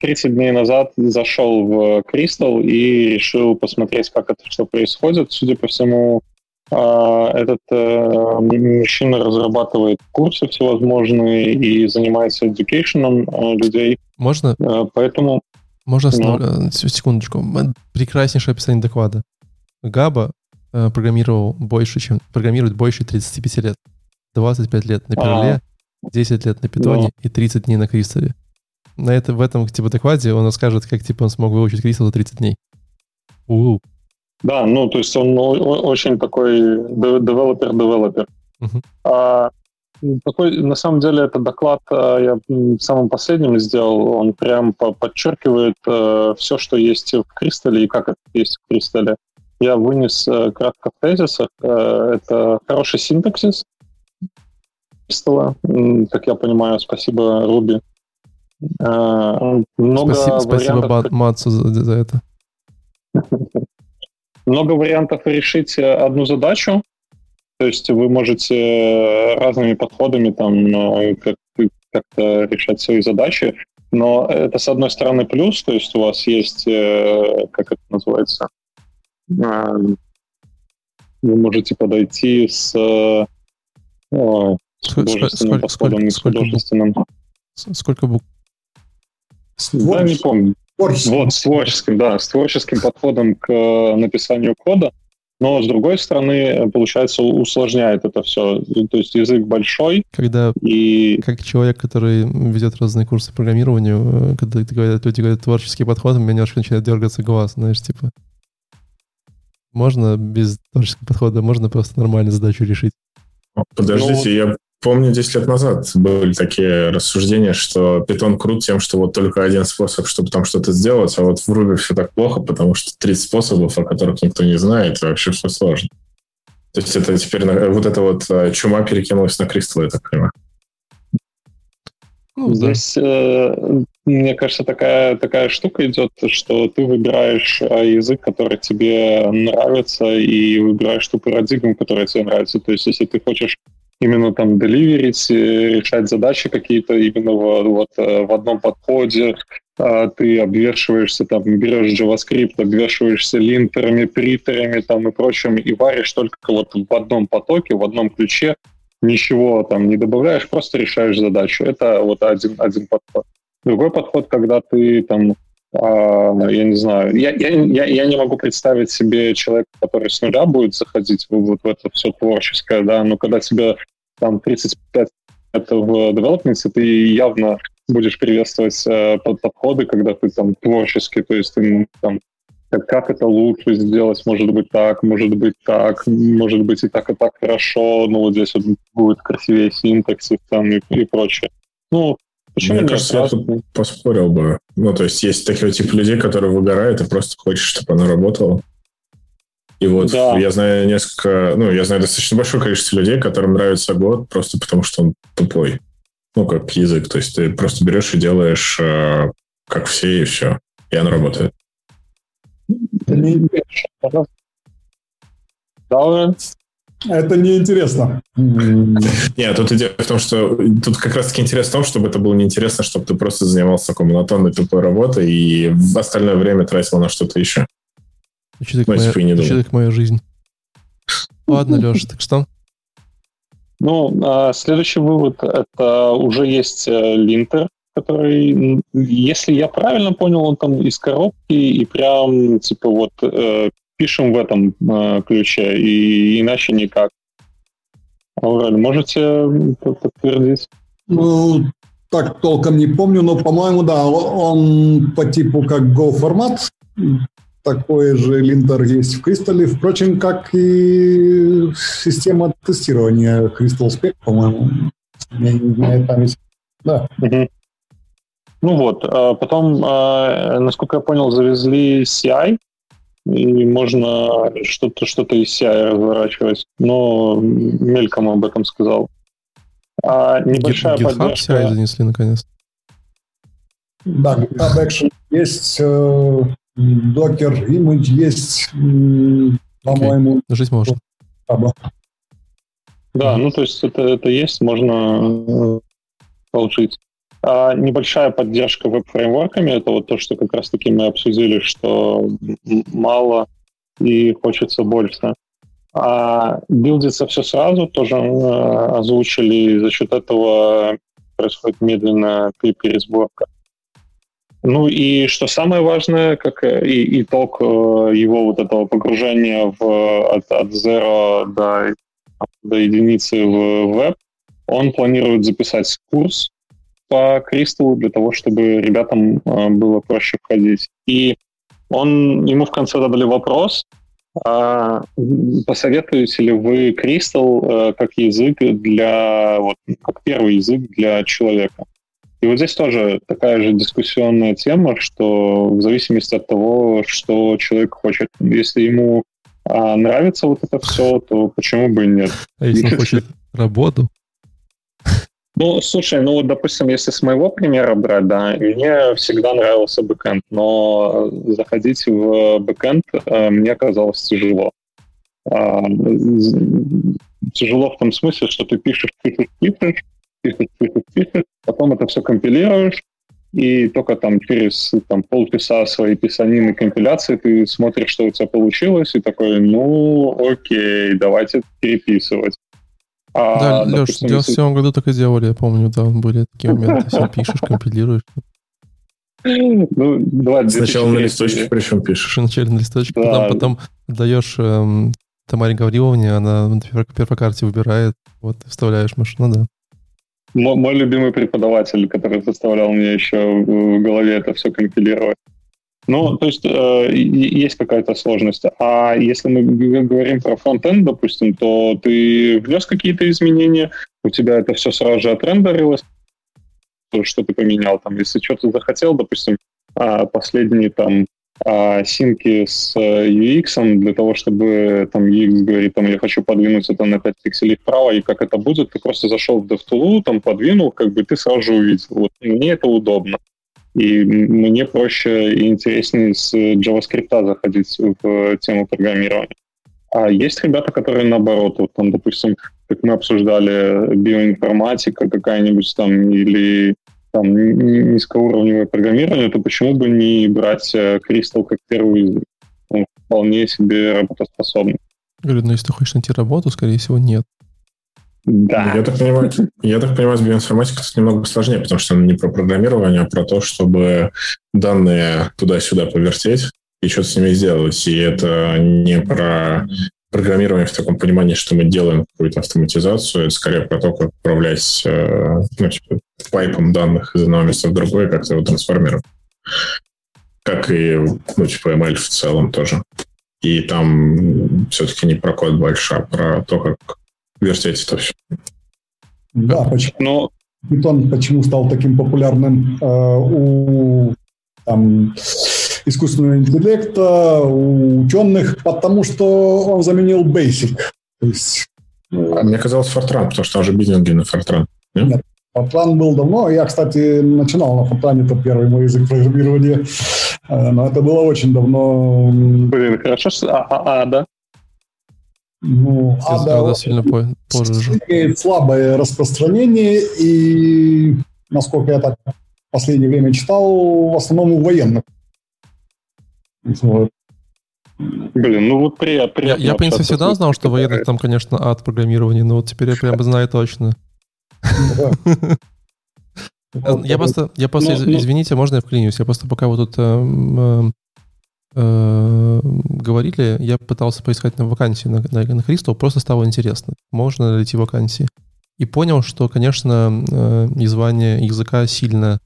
30 дней назад зашел в Crystal и решил посмотреть, как это все происходит. Судя по всему, этот э, мужчина разрабатывает курсы всевозможные и занимается education людей. Можно? Поэтому... Можно ну. секундочку. Прекраснейшее описание доклада. Габа э, программировал больше, чем программирует больше 35 лет. 25 лет на Перле, 10 лет на Питоне и 30 дней на Кристалле. На это, в этом типа докладе он расскажет, как типа он смог выучить Кристалл за 30 дней. У-у. Да, ну, то есть он очень такой девелопер-девелопер. Uh-huh. А, такой, на самом деле, этот доклад а, я самым последним сделал. Он прям подчеркивает а, все, что есть в Кристалле и как это есть в Кристалле. Я вынес а, кратко в тезисах. А, это хороший синтаксис, Кристалла, как я понимаю, спасибо Руби. А, много спасибо, спасибо вариантов... Матсу за, за это. Много вариантов решить э, одну задачу. То есть вы можете э, разными подходами там э, как, как-то решать свои задачи. Но это, с одной стороны, плюс, то есть у вас есть, как это называется, вы можете подойти с Сколько, сколько, сколько, сколько, сколько букв? Да, не помню. Творческим. Вот, с творческим, да, с творческим подходом к э, написанию кода, но, с другой стороны, получается, усложняет это все. То есть язык большой. Когда, и... как человек, который ведет разные курсы программирования, э, когда говорят, люди говорят творческий подход, у меня немножко начинает дергаться глаз, знаешь, типа... Можно без творческого подхода, можно просто нормально задачу решить. Подождите, ну, я Помню, 10 лет назад были такие рассуждения, что питон крут тем, что вот только один способ, чтобы там что-то сделать, а вот в Ruby все так плохо, потому что 30 способов, о которых никто не знает, и вообще все сложно. То есть это теперь вот эта вот э, чума перекинулась на Crystal, я так понимаю. Ну, Здесь, э, мне кажется, такая, такая штука идет, что ты выбираешь э, язык, который тебе нравится, и выбираешь ту парадигму, которая тебе нравится. То есть, если ты хочешь именно там деливерить, э, решать задачи какие-то именно вот, э, в одном подходе. А ты обвешиваешься, там, берешь JavaScript, обвешиваешься линтерами, притерами там и прочим, и варишь только вот в одном потоке, в одном ключе, ничего там не добавляешь, просто решаешь задачу. Это вот один, один подход. Другой подход, когда ты там я не знаю, я, я, я, не могу представить себе человека, который с нуля будет заходить в, вот в это все творческое, да, но когда тебе там 35 лет в девелопменте, ты явно будешь приветствовать э, подходы, когда ты там творческий, то есть ты там как, это лучше сделать, может быть так, может быть так, может быть и так, и так хорошо, ну вот здесь вот будет красивее синтаксис там и, и прочее. Ну, Почему Мне кажется, я тут поспорил бы. Ну, то есть есть такие типа людей, которые выгорают и просто хочешь, чтобы оно работало. И вот да. я знаю несколько, ну, я знаю достаточно большое количество людей, которым нравится год просто потому, что он тупой. Ну, как язык. То есть ты просто берешь и делаешь э, как все, и все. И оно работает. Да, это неинтересно. Нет, тут идея в том, что тут как раз-таки интерес в том, чтобы это было неинтересно, чтобы ты просто занимался такой монотонной тупой работой и в остальное время тратил на что-то еще. Звучит как, моя, звучит как моя жизнь. Ладно, Леша, так что? Ну, а следующий вывод — это уже есть э, линтер, который, если я правильно понял, он там из коробки и прям, типа, вот э, пишем в этом э, ключе, и иначе никак. Аурель, можете подтвердить? Ну, так толком не помню, но, по-моему, да, он по типу как Go формат. Такой же линтер есть в Crystal, впрочем, как и система тестирования Crystal Spec, по-моему. Изменяет память. Да. Угу. Ну вот, а потом, а, насколько я понял, завезли CI, и можно что-то что из CI разворачивать. Но мельком об этом сказал. А небольшая GitHub поддержка... CI занесли наконец. Да, GitHub Action есть, э, Docker Image есть, по-моему. Okay. Жить можно. Да, ну то есть это, это есть, можно э, получить. А небольшая поддержка веб-фреймворками, это вот то, что как раз-таки мы обсудили, что мало и хочется больше. А билдится все сразу, тоже э, озвучили, и за счет этого происходит медленная пересборка. Ну и что самое важное, как и, итог э, его вот этого погружения в, от, от zero до, до единицы в веб, он планирует записать курс по Кристаллу для того, чтобы ребятам э, было проще входить. И он, ему в конце задали вопрос, а посоветуете ли вы Кристалл э, как язык для, вот, как первый язык для человека? И вот здесь тоже такая же дискуссионная тема, что в зависимости от того, что человек хочет, если ему а, нравится вот это все, то почему бы и нет? А если он хочет работу? Ну, слушай, ну, допустим, если с моего примера брать, да, мне всегда нравился бэкэнд, но заходить в бэкэнд э, мне казалось тяжело. Э, тяжело в том смысле, что ты пишешь, пишешь, пишешь, пишешь, пишешь, пишешь, потом это все компилируешь, и только там через там, полчаса своей писанины компиляции ты смотришь, что у тебя получилось, и такой, ну, окей, давайте переписывать. А, да, Леш, в 97 году так и делали, я помню, да, были такие моменты, все пишешь, компилируешь. Ну, давай, Сначала на листочке причем пишешь. Сначала на листочке, да. потом, потом даешь эм, Тамаре Гавриловне, она на первой карте выбирает, вот, вставляешь машину, да. Мой, мой любимый преподаватель, который заставлял мне еще в голове это все компилировать. Ну, то есть э, есть какая-то сложность. А если мы говорим про фронтенд, допустим, то ты внес какие-то изменения, у тебя это все сразу же отрендерилось, что ты поменял там. Если что-то захотел, допустим, а, последние там а, синки с э, UX для того, чтобы там UX говорит, там, я хочу подвинуть это на 5 пикселей вправо, и как это будет, ты просто зашел в DevTool, там подвинул, как бы ты сразу же увидел. Вот мне это удобно. И мне проще и интереснее с JavaScript заходить в тему программирования. А есть ребята, которые наоборот, вот там, допустим, как мы обсуждали, биоинформатика какая-нибудь там или там низкоуровневое программирование, то почему бы не брать э, Crystal как первый язык? Он вполне себе работоспособный. Говорю, ну если ты хочешь найти работу, скорее всего, нет. Да. Я так понимаю, я так понимаю, с биоинформатикой немного сложнее, потому что не про программирование, а про то, чтобы данные туда-сюда повертеть и что-то с ними сделать. И это не про программирование в таком понимании, что мы делаем какую-то автоматизацию, это скорее про то, как управлять э, ну, типа, пайпом данных из одного места в другое, как-то его трансформировать. как и, ну, типа, ML в целом тоже. И там все-таки не про код больше, а про то, как вертеть это все. Да, почему? Но... Python почему стал таким популярным э, у там, искусственного интеллекта, у ученых, потому что он заменил Basic. То есть, а мне казалось Fortran, потому что он же биллинги на Fortran. Нет? нет, Fortran был давно. Я, кстати, начинал на Fortran, это первый мой язык программирования. Э, но это было очень давно. Блин, хорошо, что а, а, а да? Ну, Ада, Ада сильно позже. имеет слабое распространение, и, насколько я так в последнее время читал, в основном у военных. Вот. Блин, ну вот при, при Я, я в принципе, всегда знал, что военных там, конечно, ад программирования, но вот теперь я прямо знаю точно. Я просто, я просто, ну, ну. извините, можно я вклинюсь? Я просто пока вот тут эм, э, говорили, я пытался поискать на вакансии на, на, на Crystal, просто стало интересно, можно ли найти вакансии. И понял, что, конечно, э, звание языка сильно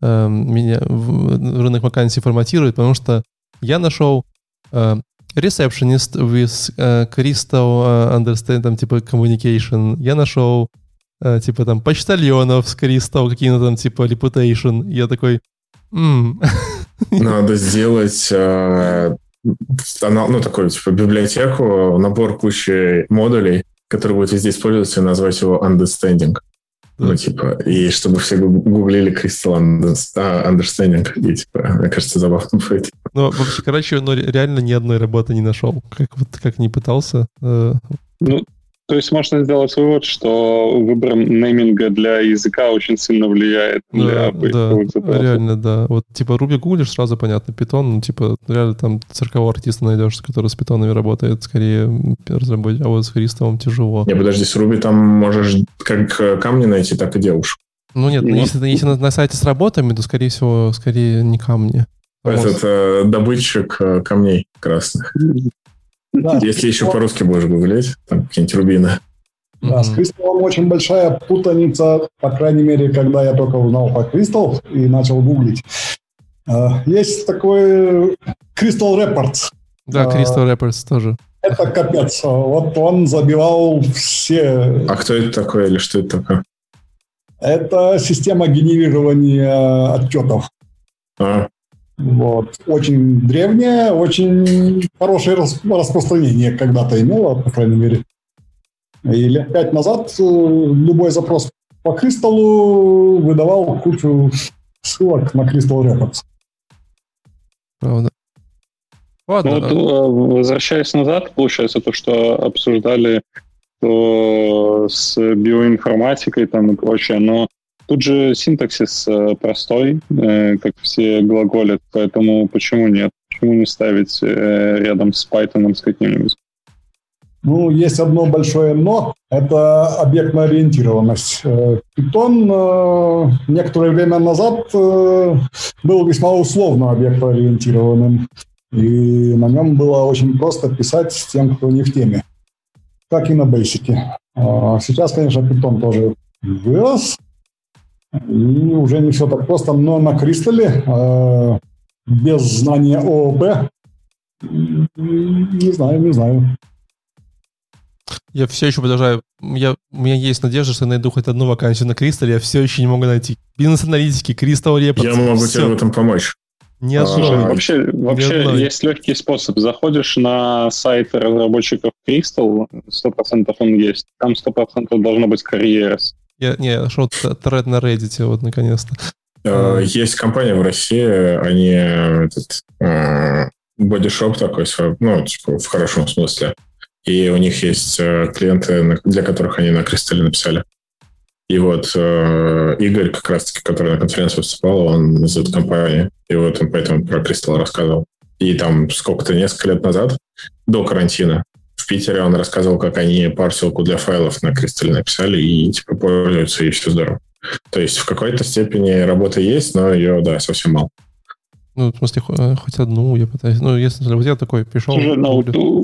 э, меня в рынок вакансий форматирует, потому что я нашел э, receptionist with Crystal understand, там, типа, communication. Я нашел, типа, там, почтальонов с Crystal, какие-то там, типа, reputation. Я такой, Надо сделать э, ну, такую, типа, библиотеку, набор кучи модулей, который будет везде использоваться, и назвать его Understanding. Ну, типа, и чтобы все гуглили Crystal Understanding, и, типа, мне кажется, забавно будет. Ну, вообще, короче, но реально ни одной работы не нашел. Как вот как не пытался. Э, ну, то есть можно сделать вывод, что выбор нейминга для языка очень сильно влияет да, для да, реально, да. Вот типа Ruby гуглишь, сразу понятно, Python, ну типа реально там циркового артиста найдешь, который с питонами работает, скорее разработчик, а вот с Христовым тяжело. Не, подожди, с Ruby там можешь как камни найти, так и девушку. Ну нет, ну, если, если на, на сайте с работами, то, скорее всего, скорее не камни. Этот э, добытчик э, камней красных. Да, Если еще по-русски будешь гуглить, там какие-нибудь рубины. Да, с Кристаллом очень большая путаница, по крайней мере, когда я только узнал про Кристалл и начал гуглить. А, есть такой Crystal Reports. Да, Crystal Reports тоже. Это капец. Вот он забивал все... А кто это такой или что это такое? Это система генерирования отчетов. А. Вот. Очень древняя, очень хорошее распространение когда-то имела, по крайней мере. И лет пять назад э, любой запрос по кристаллу выдавал кучу ссылок на Crystal Records. Правда. Ладно. Ну, вот, э, возвращаясь назад, получается, то, что обсуждали то с биоинформатикой там и прочее, но Тут же синтаксис э, простой, э, как все глаголят, поэтому почему нет? Почему не ставить э, рядом с Python с каким-нибудь? Ну, есть одно большое «но» — это объектная ориентированность. Python некоторое время назад был весьма условно объектно-ориентированным, и на нем было очень просто писать тем, кто не в теме, как и на Basic. А сейчас, конечно, Python тоже вырос, и уже не все так просто, но на Кристалле э, без знания ООП не знаю, не знаю. Я все еще продолжаю. Я, у меня есть надежда, что я найду хоть одну вакансию на Кристалле. Я все еще не могу найти. Бизнес-аналитики, Кристалл Репорт. Я могу все. тебе в этом помочь. Не а, вообще, вообще есть легкий способ. Заходишь на сайт разработчиков Crystal, 100% он есть. Там 100% должно быть карьерс. Я, не, нашел тред на Reddit, вот, наконец-то. Э, есть компания в России, они этот э, бодишоп такой, ну, типа, в хорошем смысле. И у них есть э, клиенты, для которых они на Кристалле написали. И вот Игорь, как раз-таки, который на конференции выступал, он из этой компании. И вот он поэтому про Кристалл рассказывал. И там сколько-то, несколько лет назад, до карантина, Питере он рассказывал, как они парсилку для файлов на Crystal написали и типа пользуются, и все здорово. То есть в какой-то степени работа есть, но ее, да, совсем мало. Ну, в смысле, э, хоть одну я пытаюсь. Ну, если вот я такой пришел... Слушай, ну, у,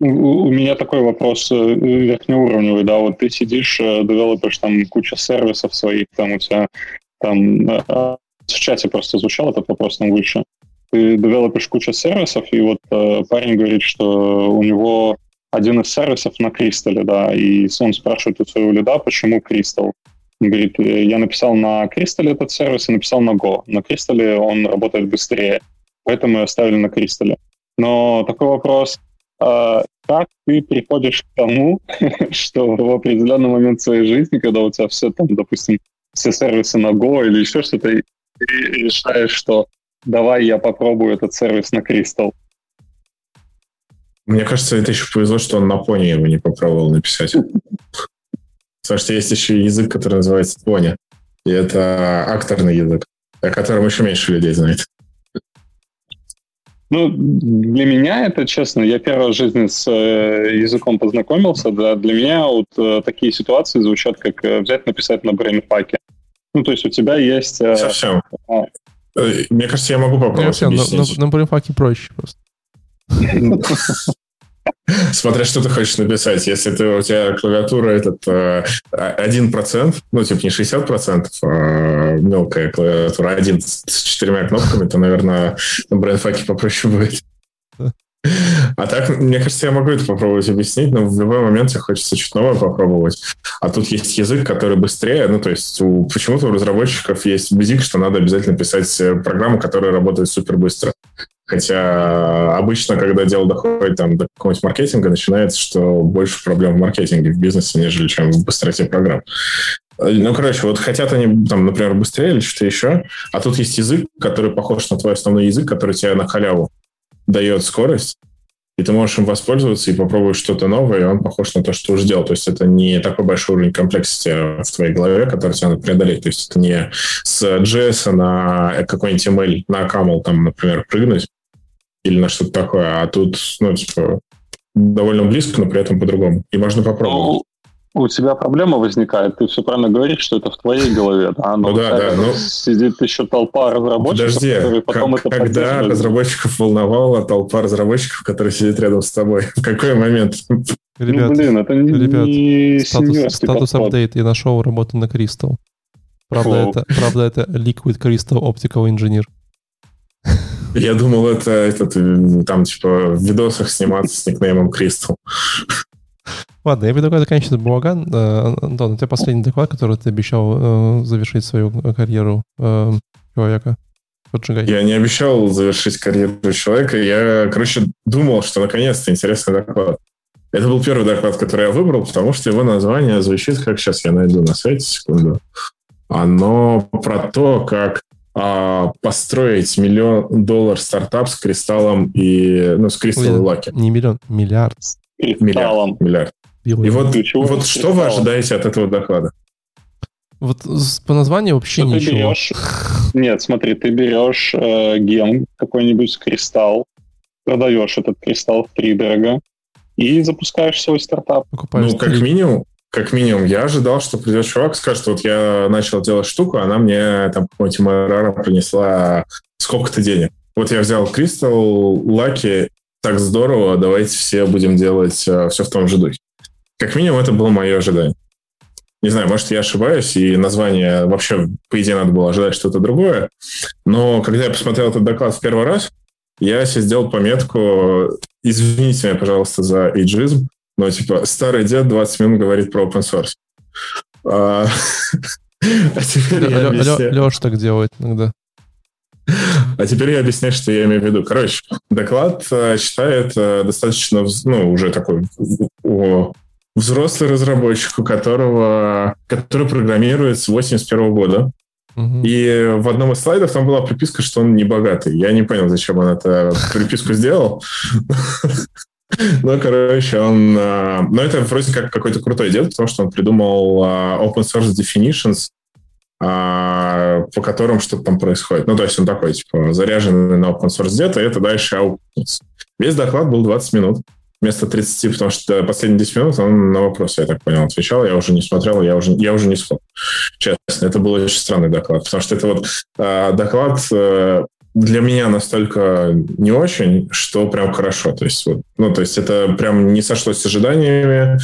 у, у меня такой вопрос э, верхнеуровневый, да, вот ты сидишь, э, девелопишь там куча сервисов своих, там у тебя там в чате просто звучал этот вопрос там выше. ты девелопишь кучу сервисов, и вот э, парень говорит, что у него один из сервисов на Кристалле, да, и он спрашивает у своего лида, почему Кристалл. Он говорит, «Э, я написал на Кристалле этот сервис и написал на Go. На Кристалле он работает быстрее, поэтому оставили на Кристалле. Но такой вопрос, э, как ты приходишь к тому, что в определенный момент своей жизни, когда у тебя все там, допустим, все сервисы на Go или еще что-то, и решаешь, что давай я попробую этот сервис на Crystal. Мне кажется, это еще повезло, что он на Pony его не попробовал написать. Потому что есть еще язык, который называется Pony. И это акторный язык, о котором еще меньше людей знает. Ну, для меня это, честно, я первый раз в жизни с э, языком познакомился, да, для меня вот э, такие ситуации звучат, как э, взять написать на брейнфаке. Ну, то есть у тебя есть... Э, Совсем. А, Э, мне кажется, я могу попробовать Нет, объяснить. На, на, на проще просто. Смотря что ты хочешь написать. Если ты, у тебя клавиатура этот э, 1%, ну, типа не 60%, а мелкая клавиатура, один с четырьмя кнопками, то, наверное, на брейнфаке попроще будет. А так, мне кажется, я могу это попробовать объяснить, но в любой момент тебе хочется что-то новое попробовать. А тут есть язык, который быстрее. Ну, то есть у, почему-то у разработчиков есть бзик, что надо обязательно писать э, программу, которая работает супер быстро. Хотя обычно, когда дело доходит там, до какого-нибудь маркетинга, начинается, что больше проблем в маркетинге, в бизнесе, нежели чем в быстроте программ. Э, ну, короче, вот хотят они, там, например, быстрее или что-то еще, а тут есть язык, который похож на твой основной язык, который тебе на халяву дает скорость, и ты можешь им воспользоваться и попробовать что-то новое, и он похож на то, что ты уже делал. То есть это не такой большой уровень комплексности в твоей голове, который тебе надо преодолеть. То есть это не с JS на какой-нибудь ML, на Camel, там, например, прыгнуть или на что-то такое, а тут, ну, типа, довольно близко, но при этом по-другому. И можно попробовать. Ну, у тебя проблема возникает, ты все правильно говоришь, что это в твоей голове, да? Но ну да, да. Ну, сидит еще толпа разработчиков, подожди, которые потом как, это Когда разработчиков волновала толпа разработчиков, которые сидят рядом с тобой? В какой момент? Ребят, ну, блин, это не, ребят, не статус, статус апдейт. Я нашел работу на Crystal. Правда, это, правда, это Liquid Crystal Optical Engineer. Я думал, это, это там, типа, в видосах сниматься с никнеймом Crystal. Ладно, я предлагаю заканчивать балаган. Э, Антон, у тебя последний доклад, который ты обещал э, завершить свою карьеру э, человека. Поджигай. Я не обещал завершить карьеру человека. Я, короче, думал, что наконец-то интересный доклад. Это был первый доклад, который я выбрал, потому что его название звучит, как сейчас я найду на сайте, секунду. Оно про то, как а, построить миллион доллар стартап с кристаллом и, ну, с кристаллом лаки. Не миллион, миллиард. Миллиард. миллиард. И вот, вот что вы ожидаете от этого доклада? Вот по названию вообще что ничего. Ты берешь... Нет, смотри, ты берешь э, ген какой-нибудь кристалл, продаешь этот кристалл в три дорого и запускаешь свой стартап. Покупаешь ну, как минимум, как минимум, я ожидал, что придет чувак, скажет, вот я начал делать штуку, она мне там какого-нибудь МРР принесла сколько-то денег. Вот я взял кристалл, лаки, так здорово, давайте все будем делать э, все в том же духе. Как минимум, это было мое ожидание. Не знаю, может, я ошибаюсь, и название вообще, по идее, надо было ожидать что-то другое. Но когда я посмотрел этот доклад в первый раз, я себе сделал пометку, извините меня, пожалуйста, за эйджизм, но типа старый дед 20 минут говорит про open source. А, а теперь я Леша так делает иногда. А теперь я объясняю, что я имею в виду. Короче, доклад э, считает э, достаточно, ну, уже такой взрослый разработчик, у которого, который программирует с 81 года. Угу. И в одном из слайдов там была приписка, что он не богатый. Я не понял, зачем он эту приписку сделал. Ну, короче, он... Э, но это вроде как какой-то крутой дед, потому что он придумал э, open source definitions, э, по которым что-то там происходит. Ну, то есть он такой, типа, заряженный на open source дед, и это дальше аукнется. Весь доклад был 20 минут вместо 30, потому что последние 10 минут он на вопросы, я так понял, отвечал. Я уже не смотрел, я уже, я уже не смог. Честно, это был очень странный доклад, потому что это вот э, доклад для меня настолько не очень, что прям хорошо. То есть, вот, ну, то есть это прям не сошлось с ожиданиями.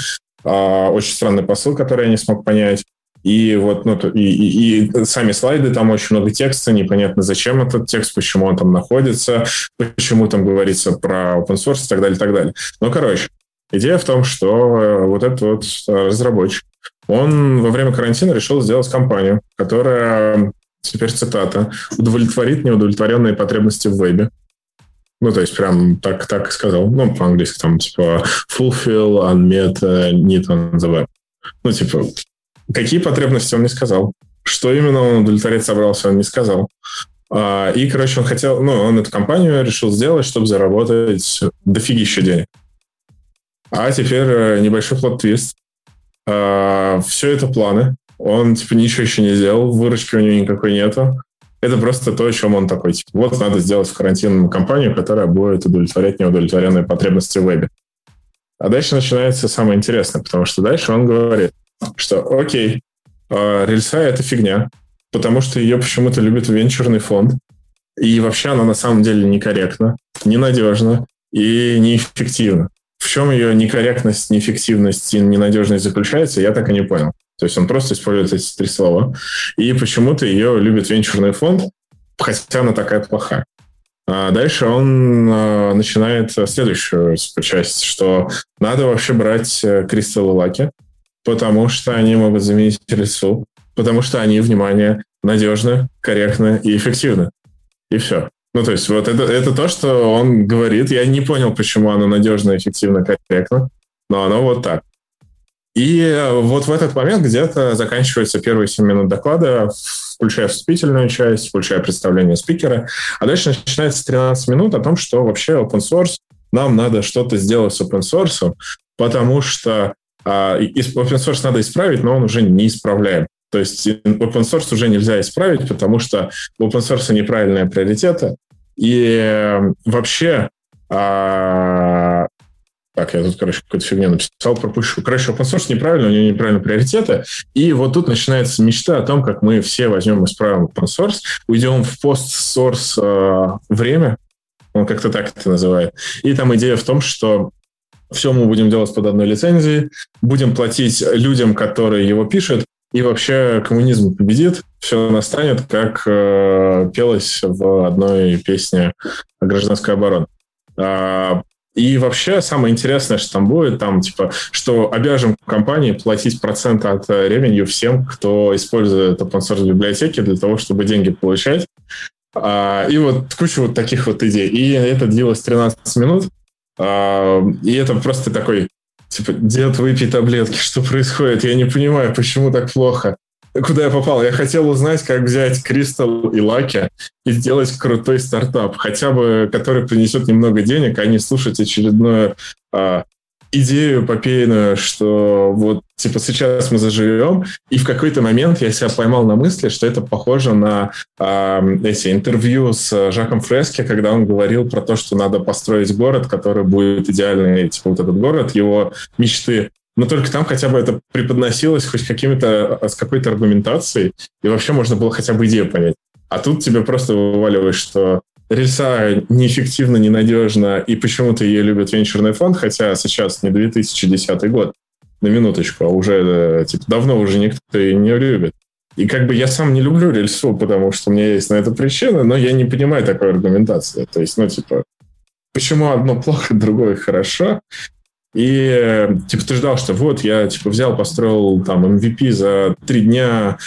Э, очень странный посыл, который я не смог понять. И вот, ну, и, и, и сами слайды, там очень много текста, непонятно, зачем этот текст, почему он там находится, почему там говорится про open source и так далее, и так далее. Ну, короче, идея в том, что э, вот этот вот разработчик, он во время карантина решил сделать компанию, которая, теперь цитата, удовлетворит неудовлетворенные потребности в вебе. Ну, то есть прям так, так сказал. Ну, по-английски там типа fulfill unmet need on the web. Ну, типа, какие потребности он не сказал. Что именно он удовлетворять собрался, он не сказал. А, и, короче, он хотел, ну, он эту компанию решил сделать, чтобы заработать дофигища денег. А теперь э, небольшой плод-твист. А, все это планы. Он, типа, ничего еще не сделал, выручки у него никакой нету. Это просто то, о чем он такой. Типа, вот надо сделать в карантинную компанию, которая будет удовлетворять неудовлетворенные потребности в вебе. А дальше начинается самое интересное, потому что дальше он говорит, что окей, э, рельса — это фигня, потому что ее почему-то любит венчурный фонд, и вообще она на самом деле некорректна, ненадежна и неэффективна. В чем ее некорректность, неэффективность и ненадежность заключается, я так и не понял. То есть он просто использует эти три слова. И почему-то ее любит венчурный фонд, хотя она такая плохая. А дальше он а, начинает следующую часть, что надо вообще брать э, кристаллы лаки, потому что они могут заменить рельсу, потому что они, внимание, надежны, корректны и эффективны. И все. Ну, то есть вот это, это то, что он говорит. Я не понял, почему оно надежно, эффективно, корректно, но оно вот так. И э, вот в этот момент где-то заканчивается первые 7 минут доклада, включая вступительную часть, включая представление спикера. А дальше начинается 13 минут о том, что вообще open source, нам надо что-то сделать с open source, потому что а, open source надо исправить, но он уже не исправляем. То есть open source уже нельзя исправить, потому что у open source неправильные приоритеты. И э, вообще а, так, я тут, короче, какую-то фигню написал, пропущу. Короче, open source неправильно, у него неправильные приоритеты. И вот тут начинается мечта о том, как мы все возьмем и исправим open source, уйдем в пост-source э, время, он как-то так это называет. И там идея в том, что все мы будем делать под одной лицензией, будем платить людям, которые его пишут, и вообще коммунизм победит, все настанет, как э, пелось в одной песне гражданской обороны. А, и вообще самое интересное, что там будет, там типа, что обяжем компании платить процент от ревенью всем, кто использует open source библиотеки для того, чтобы деньги получать. А, и вот куча вот таких вот идей. И это длилось 13 минут. А, и это просто такой, типа, дед, выпей таблетки, что происходит? Я не понимаю, почему так плохо куда я попал. Я хотел узнать, как взять Кристалл и Лаки и сделать крутой стартап, хотя бы который принесет немного денег, а не слушать очередную а, идею попейную, что вот типа сейчас мы заживем, и в какой-то момент я себя поймал на мысли, что это похоже на э, эти интервью с Жаком Фрески, когда он говорил про то, что надо построить город, который будет идеальный, типа вот этот город, его мечты но только там хотя бы это преподносилось хоть какими-то, а, с какой-то аргументацией, и вообще можно было хотя бы идею понять. А тут тебе просто вываливаешь, что рельса неэффективна, ненадежна, и почему-то ее любит венчурный фонд, хотя сейчас не 2010 год, на минуточку, а уже э, типа, давно уже никто ее не любит. И как бы я сам не люблю рельсу, потому что у меня есть на это причина, но я не понимаю такой аргументации. То есть, ну, типа, почему одно плохо, другое хорошо? И, типа, ты ждал, что вот, я, типа, взял, построил там MVP за три дня,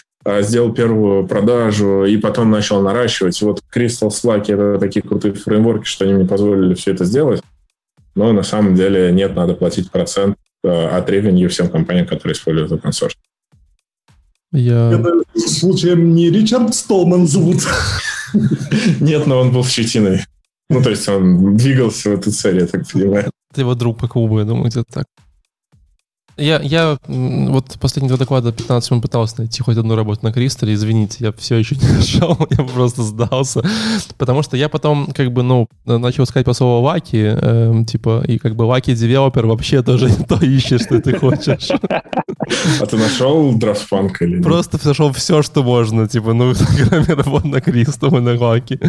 сделал первую продажу и потом начал наращивать. И вот Crystal Slack — это такие крутые фреймворки, что они мне позволили все это сделать. Но на самом деле нет, надо платить процент а, от ревенью всем компаниям, которые используют open source. Я... Это случаем не Ричард Столман зовут? Нет, но он был щетиной. Ну, то есть он двигался в эту цель, я так понимаю. Это его друг по клубу, я думаю, где-то так. Я, я вот последние два доклада 15 минут пытался найти хоть одну работу на Кристалле. Извините, я все еще не нашел, я просто сдался. Потому что я потом, как бы, ну, начал искать по слову Lucky, э, типа, и как бы Lucky developer вообще тоже не то ищешь, что ты хочешь. А ты нашел Daft Punk или нет? Просто нашел все, что можно, типа, ну, кроме работы на Кристалл и на Lucky.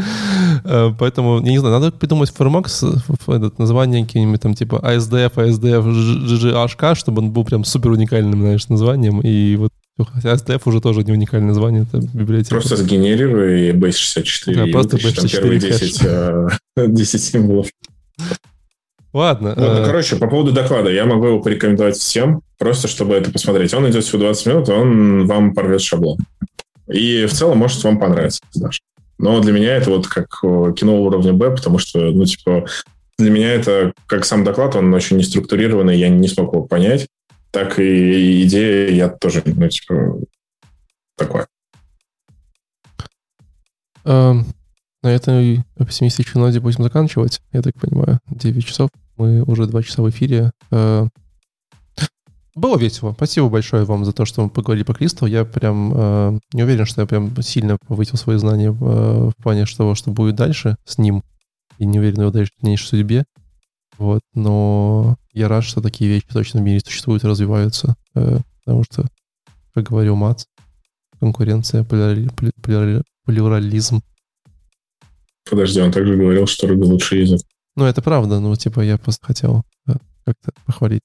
Э, поэтому, я не знаю, надо придумать с этот, название какие-нибудь там, типа, ASDF, ASDF, GGHK, чтобы он был прям супер уникальным, знаешь, названием, и вот Хотя ASDF уже тоже не уникальное название, это библиотека. Просто сгенерируй Base64. Да, просто Base64 первые 10, 10 символов. Ладно. Ну, э... короче, по поводу доклада, я могу его порекомендовать всем, просто чтобы это посмотреть. Он идет всего 20 минут, он вам порвет шаблон. И в целом может вам понравиться даже. Но для меня это вот как кино уровня Б, потому что, ну, типа, для меня это, как сам доклад, он очень неструктурированный, я не смог его понять. Так и идея я тоже, ну, типа, такое. Um, на этой пессимистичной ноте будем заканчивать, я так понимаю, 9 часов. Мы уже 2 часа в эфире. Uh, было весело. Спасибо большое вам за то, что мы поговорили по Кристу. Я прям э, не уверен, что я прям сильно повысил свои знания э, в плане того, что будет дальше с ним. И не уверен в его дальнейшей судьбе. Вот. Но я рад, что такие вещи точно в мире существуют и развиваются. Э, потому что, как говорил Мац, конкуренция, плюрали, плюрали, плюрализм. Подожди, он также говорил, что рыба лучший язык. Ну, это правда. Ну, типа, я просто хотел э, как-то похвалить.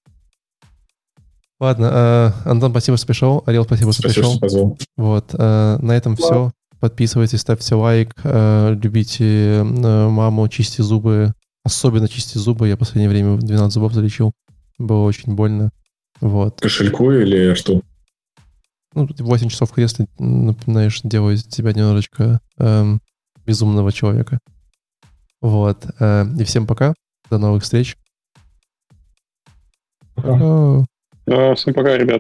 Ладно, э, Антон, спасибо, что пришел. Арел, спасибо, что спасибо, пришел. Что позвал. Вот, э, на этом Ладно. все. Подписывайтесь, ставьте лайк, э, любите э, маму, чисти зубы. Особенно чисти зубы. Я в последнее время 12 зубов залечил. Было очень больно. Вот. Кошельку или что? Ну, 8 часов в кресле, знаешь, делает из тебя немножечко э, безумного человека. Вот. Э, и всем пока. До новых встреч. Пока. Всем пока, ребят.